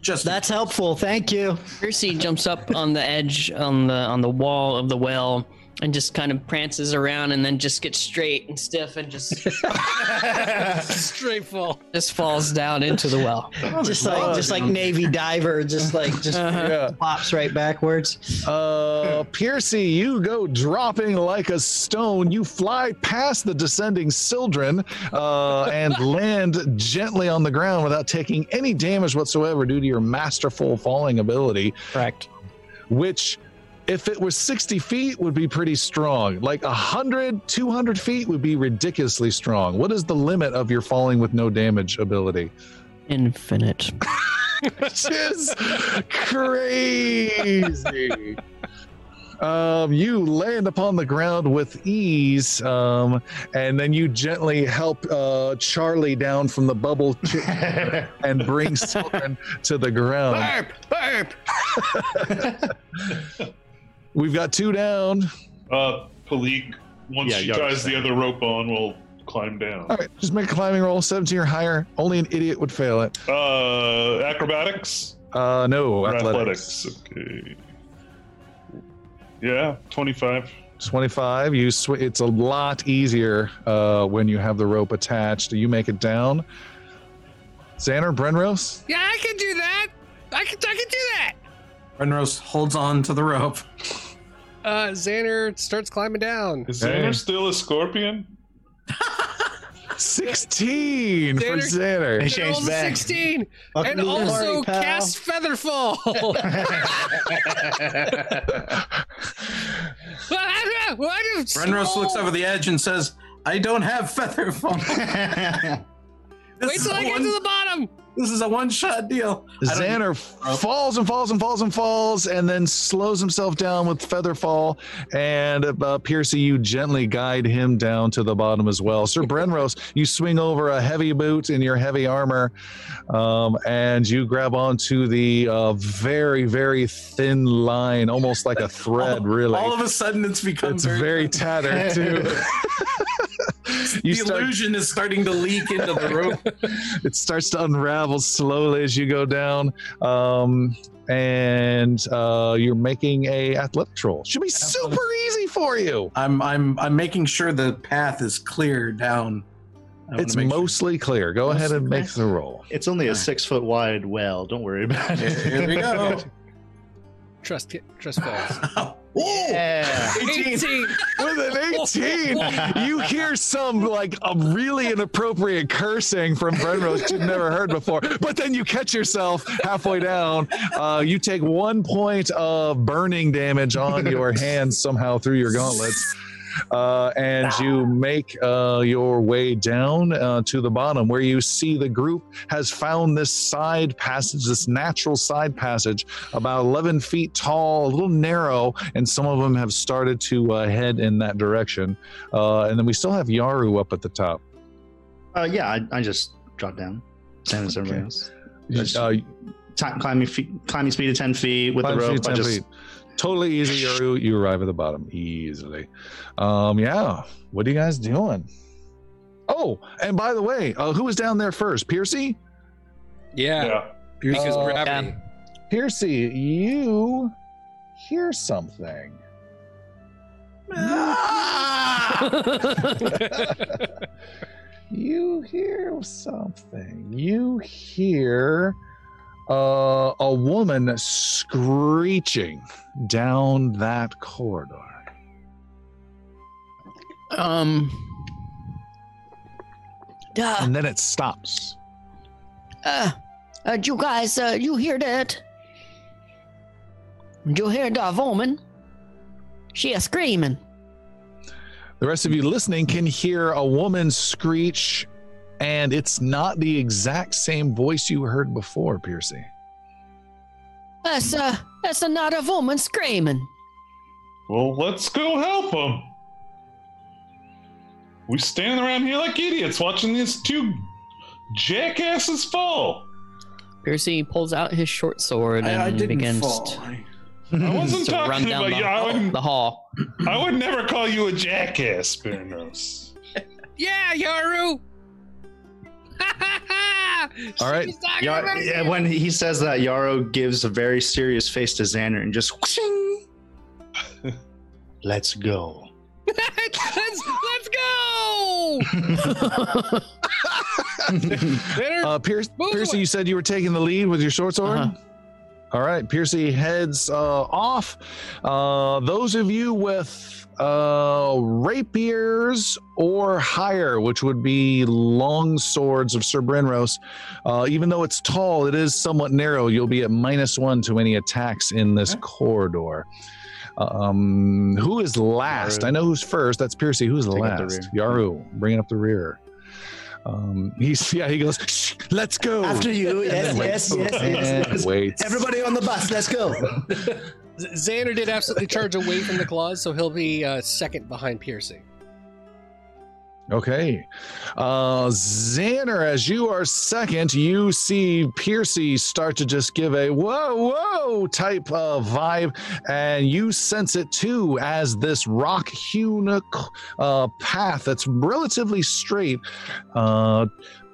Just That's helpful. Thank you. Percy jumps up on the edge on the on the wall of the well and just kind of prances around and then just gets straight and stiff and just Straight fall. just falls down into the well. Just like just like Navy diver, just like just Uh-huh. Yeah. pops right backwards. Uh, Piercy, you go dropping like a stone. You fly past the descending Sildren uh, and land gently on the ground without taking any damage whatsoever due to your masterful falling ability, Correct. which. If it was 60 feet, would be pretty strong. Like 100, 200 feet would be ridiculously strong. What is the limit of your falling with no damage ability? Infinite. which is crazy. Um, you land upon the ground with ease, um, and then you gently help uh, Charlie down from the bubble and bring Sildren to the ground. Burp! Burp! We've got two down. Uh, Palik, once Yeah, she Yaru's ties the other rope on, we'll climb down. All right, just make a climbing roll, 17 or higher. Only an idiot would fail it. Uh, acrobatics? Uh, no, Or athletics. Okay. Yeah, 25. 25. You sw- It's a lot easier uh, when you have the rope attached. You make it down. Xander, Brenros? Yeah, I can do that. I can, I can do that. Brenros holds on to the rope. Uh, Xander starts climbing down. Is Hey. Xander still a scorpion? 16 for Xander- Xander. Changed rolled a back. 16 Welcome and to the also party, pal. cast Featherfall. What if Brenros looks over the edge and says, I don't have feather fall. Wait till I get to the bottom. This is a one-shot deal. I Xander falls and falls and falls and falls and then slows himself down with feather fall. And uh, Piercy, you gently guide him down to the bottom as well. Sir Brenros, you swing over a heavy boot in your heavy armor um, and you grab onto the uh, very, very thin line, almost like a thread, really. All of a sudden, it's become it's very tattered, too. you the start illusion is starting to leak into the rope. it starts to unravel slowly as you go down um, and uh, you're making a athletics roll should be super easy for you I'm I'm I'm making sure the path is clear down. I it's make sure- mostly clear go ahead and make the roll It's only a six foot wide well. Don't worry about it. Here we go. Trust, trust falls. Yeah. 18. with an 18 you hear some like a really inappropriate cursing from Brenros you've never heard before but then you catch yourself halfway down uh, you take one point of burning damage on your hands somehow through your gauntlets uh, and you make uh, your way down uh, to the bottom where you see the group has found this side passage this natural side passage about 11 feet tall a little narrow and some of them have started to uh, head in that direction uh, and then we still have yaru up at the top Uh, yeah, I, I just dropped down. Same as everybody else. Just uh, climbing, feet, climbing speed of 10 feet with the rope. I just, feet. Totally easy, Yaru. You arrive at the bottom easily. Um, yeah. What are you guys doing? Oh, and by the way, uh, who was down there first? Piercy? Yeah, Yeah. because Uh, gravity. Piercy, you hear something. You hear something. You hear uh, a woman screeching down that corridor. Um. Uh, And then it stops. uh, uh, you guys, uh, you hear that? You hear that woman? She is screaming. The rest of you listening can hear a woman screech, and it's not the exact same voice you heard before, Piercy. That's, a that's another woman screaming. Well, let's go help them. We stand around here like idiots watching these two jackasses fall. Percy pulls out his short sword and I, I didn't begins fall. to- I wasn't to run talking down about the, you. I would, the hall. I would never call you a jackass, Bernos. Yeah, Yaru. All right. She's talking Ya- about yeah, when he says that, Yaru gives a very serious face to Xander and just. Let's go. let's, let's go. Dinner? Uh, Pierce, Move Piercy, away. you said you were taking the lead with your short sword? Uh-huh. All right, Piercy heads uh, off. Uh, those of you with uh, rapiers or higher, which would be long swords of Sir Brenros, uh, even though it's tall, it is somewhat narrow. You'll be at minus one to any attacks in this corridor. Um, who is last? Yaru. I know who's first. That's Piercy. Who's Take the last? Yaru, bringing up the rear. Um, he's yeah. He goes. Shh, let's go. After you, yes, yes, yes, yes, yes. waits. Everybody on the bus, let's go. Xander did absolutely charge away from the claws, so he'll be uh, second behind Piercy. Okay. Uh Xander, as you are second, you see Piercy start to just give a whoa, whoa type of vibe, and you sense it too as this rock hewn uh, path that's relatively straight uh,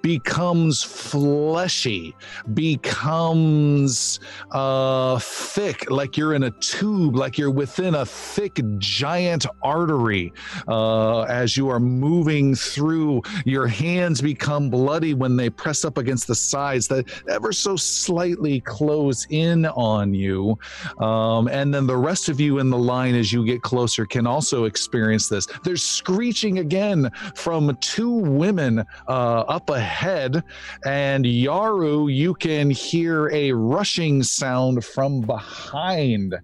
becomes fleshy, becomes uh, thick, like you're in a tube, like you're within a thick, giant artery uh, as you are moving through. Your hands become bloody when they press up against the sides that ever so slightly close in on you. Um, and then the rest of you in the line, as you get closer, can also experience this. There's screeching again from two women uh, up ahead. Head and Yaru, you can hear a rushing sound from behind.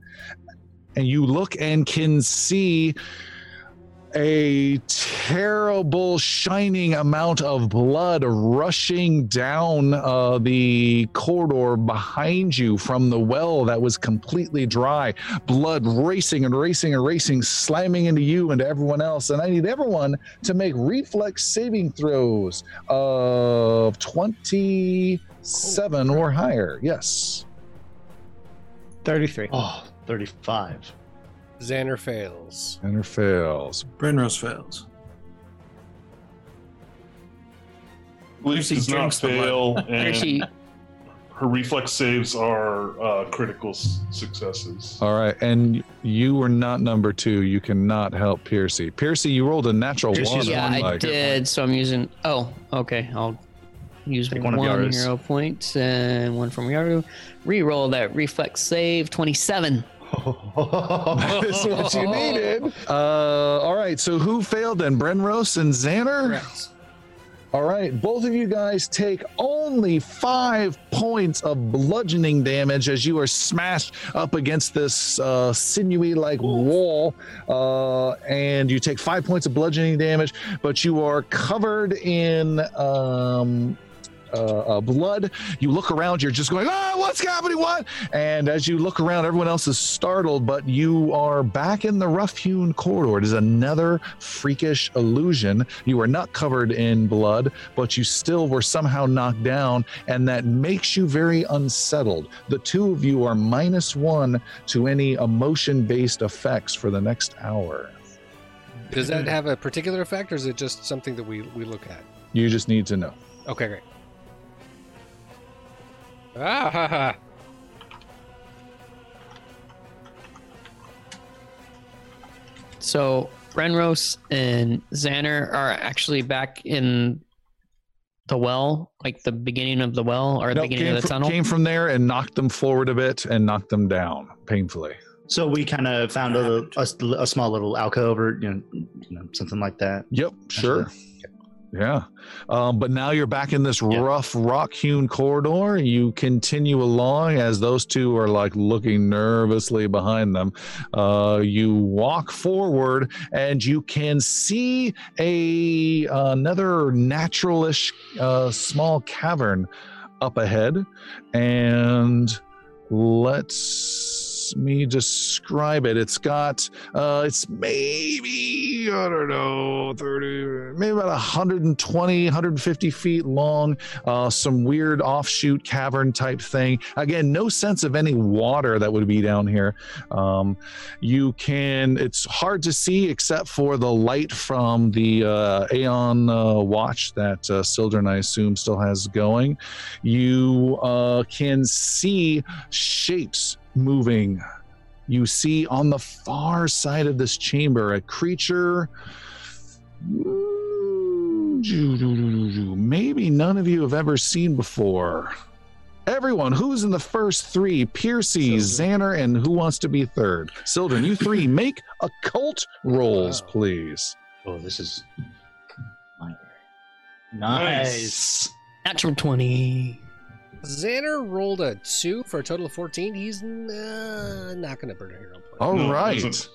And you look and can see a terrible shining amount of blood rushing down uh, the corridor behind you from the well that was completely dry. Blood racing and racing and racing, slamming into you and to everyone else. And I need everyone to make reflex saving throws of 27 or higher. Yes. 33. Oh, 35. Xander fails. Xander fails. Brenros fails. Lucy does not drinks the blood. fail, and Percy, her reflex saves are uh, critical s- successes. All right. And you were not number two. You cannot help Piercy. Piercy, you rolled a natural Piercy's one. yeah, on I like- did. So I'm using. Oh, okay. I'll use Take one, one of Yaru's. hero point and one from Yaru. Reroll that reflex save. Twenty-seven. That's what you needed. Uh, all right. So who failed then? Brenros and Xander? Correct. All right. Both of you guys take only five points of bludgeoning damage as you are smashed up against this uh, sinewy like wall. Uh, and you take five points of bludgeoning damage, but you are covered in. Um, uh, uh, blood. You look around, you're just going, ah, what's happening? What? And as you look around, everyone else is startled, but you are back in the rough hewn corridor. It is another freakish illusion. You are not covered in blood, but you still were somehow knocked down, and that makes you very unsettled. The two of you are minus one to any emotion based effects for the next hour. Does that have a particular effect, or is it just something that we, we look at? You just need to know. Okay, great. Ah ha ha. So Brenros and Xander are actually back in the well, like the beginning of the well or the No, beginning of the fr- tunnel? came from there and knocked them forward a bit and knocked them down painfully. So we kind of found a, a, a small little alcove or you know, you know something like that. Yep, sure. Yeah. Um, but now you're back in this rough rock hewn corridor. You continue along as those two are like looking nervously behind them. Uh, you walk forward and you can see a another naturalish uh, small cavern up ahead. And let's me describe it. It's got uh it's maybe I don't know 30 maybe about 120 150 feet long uh some weird offshoot cavern type thing. Again no sense of any water that would be down here. Um you can it's hard to see except for the light from the uh aeon uh, watch that uh, Sildren I assume still has going. You uh can see shapes moving. You see on the far side of this chamber a creature. Maybe none of you have ever seen before. Everyone who's in the first three piercy xander and who wants to be third. Sildren you three make occult rolls please. Oh, this is Nice. Natural 20. Xander rolled a two for a total of 14. He's uh, not going to burn a hero point. All No, it right.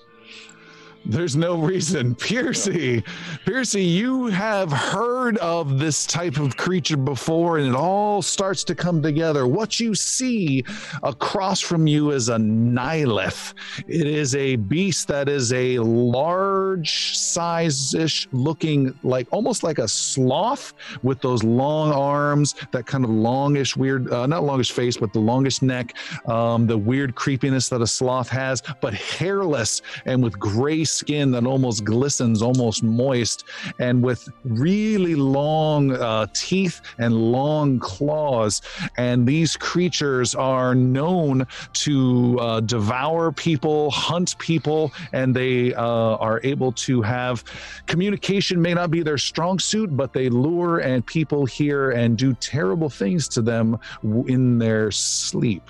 There's no reason. Piercy, Piercy, you have heard of this type of creature before, and it all starts to come together. What you see across from you is a Nihilith. It is a beast that is a large size ish looking like almost like a sloth with those long arms, that kind of longish, weird, uh, not longish face, but the longest neck, um, the weird creepiness that a sloth has, but hairless and with gray skin that almost glistens, almost moist, and with really long uh, teeth and long claws. And these creatures are known to uh, devour people, hunt people, and they uh, are able to have communication. May not be their strong suit, but they lure and people here and do terrible things to them in their sleep.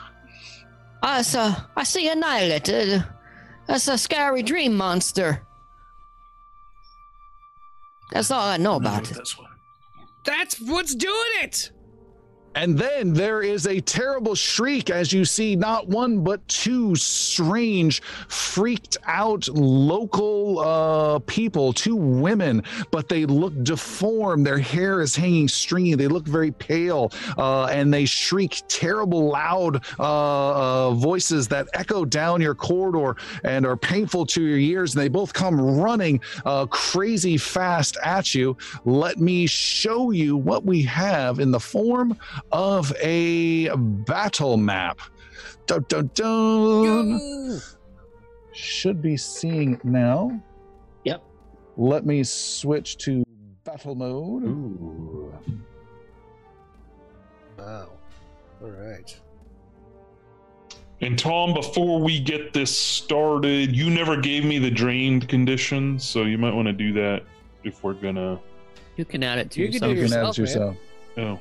I saw, I see annihilated. That's a scary dream monster. That's all I know about it. That's what's doing it. And then there is a terrible shriek as you see not one but two strange, freaked out local uh, people, two women, but they look deformed. Their hair is hanging stringy. They look very pale, uh, and they shriek terrible, loud uh, uh, voices that echo down your corridor and are painful to your ears. And they both come running uh, crazy fast at you. Let me show you what we have in the form of a battle map. Dun, dun, dun. Should be seeing it now. Yep. Let me switch to battle mode. Wow. All right. And Tom, before we get this started, you never gave me the drained condition, so you might want to do that if we're gonna. You can add it to You can yourself. do You can add yourself, it yourself. Oh.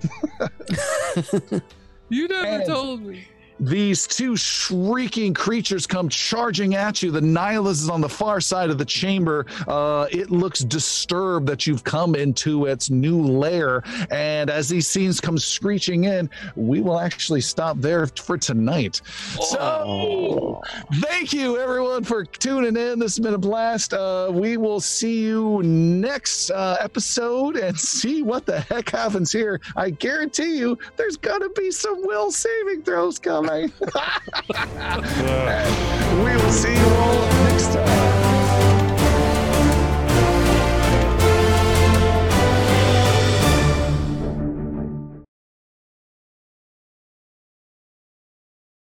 You never told me. These two shrieking creatures come charging at you. The Nihilith is on the far side of the chamber. Uh, it looks disturbed that you've come into its new lair. And as these scenes come screeching in, we will actually stop there for tonight. So, thank you everyone for tuning in. This has been a blast. Uh, we will see you next uh, episode and see what the heck happens here. I guarantee you, there's gonna be some will saving throws coming. Uh, we will see you all next time.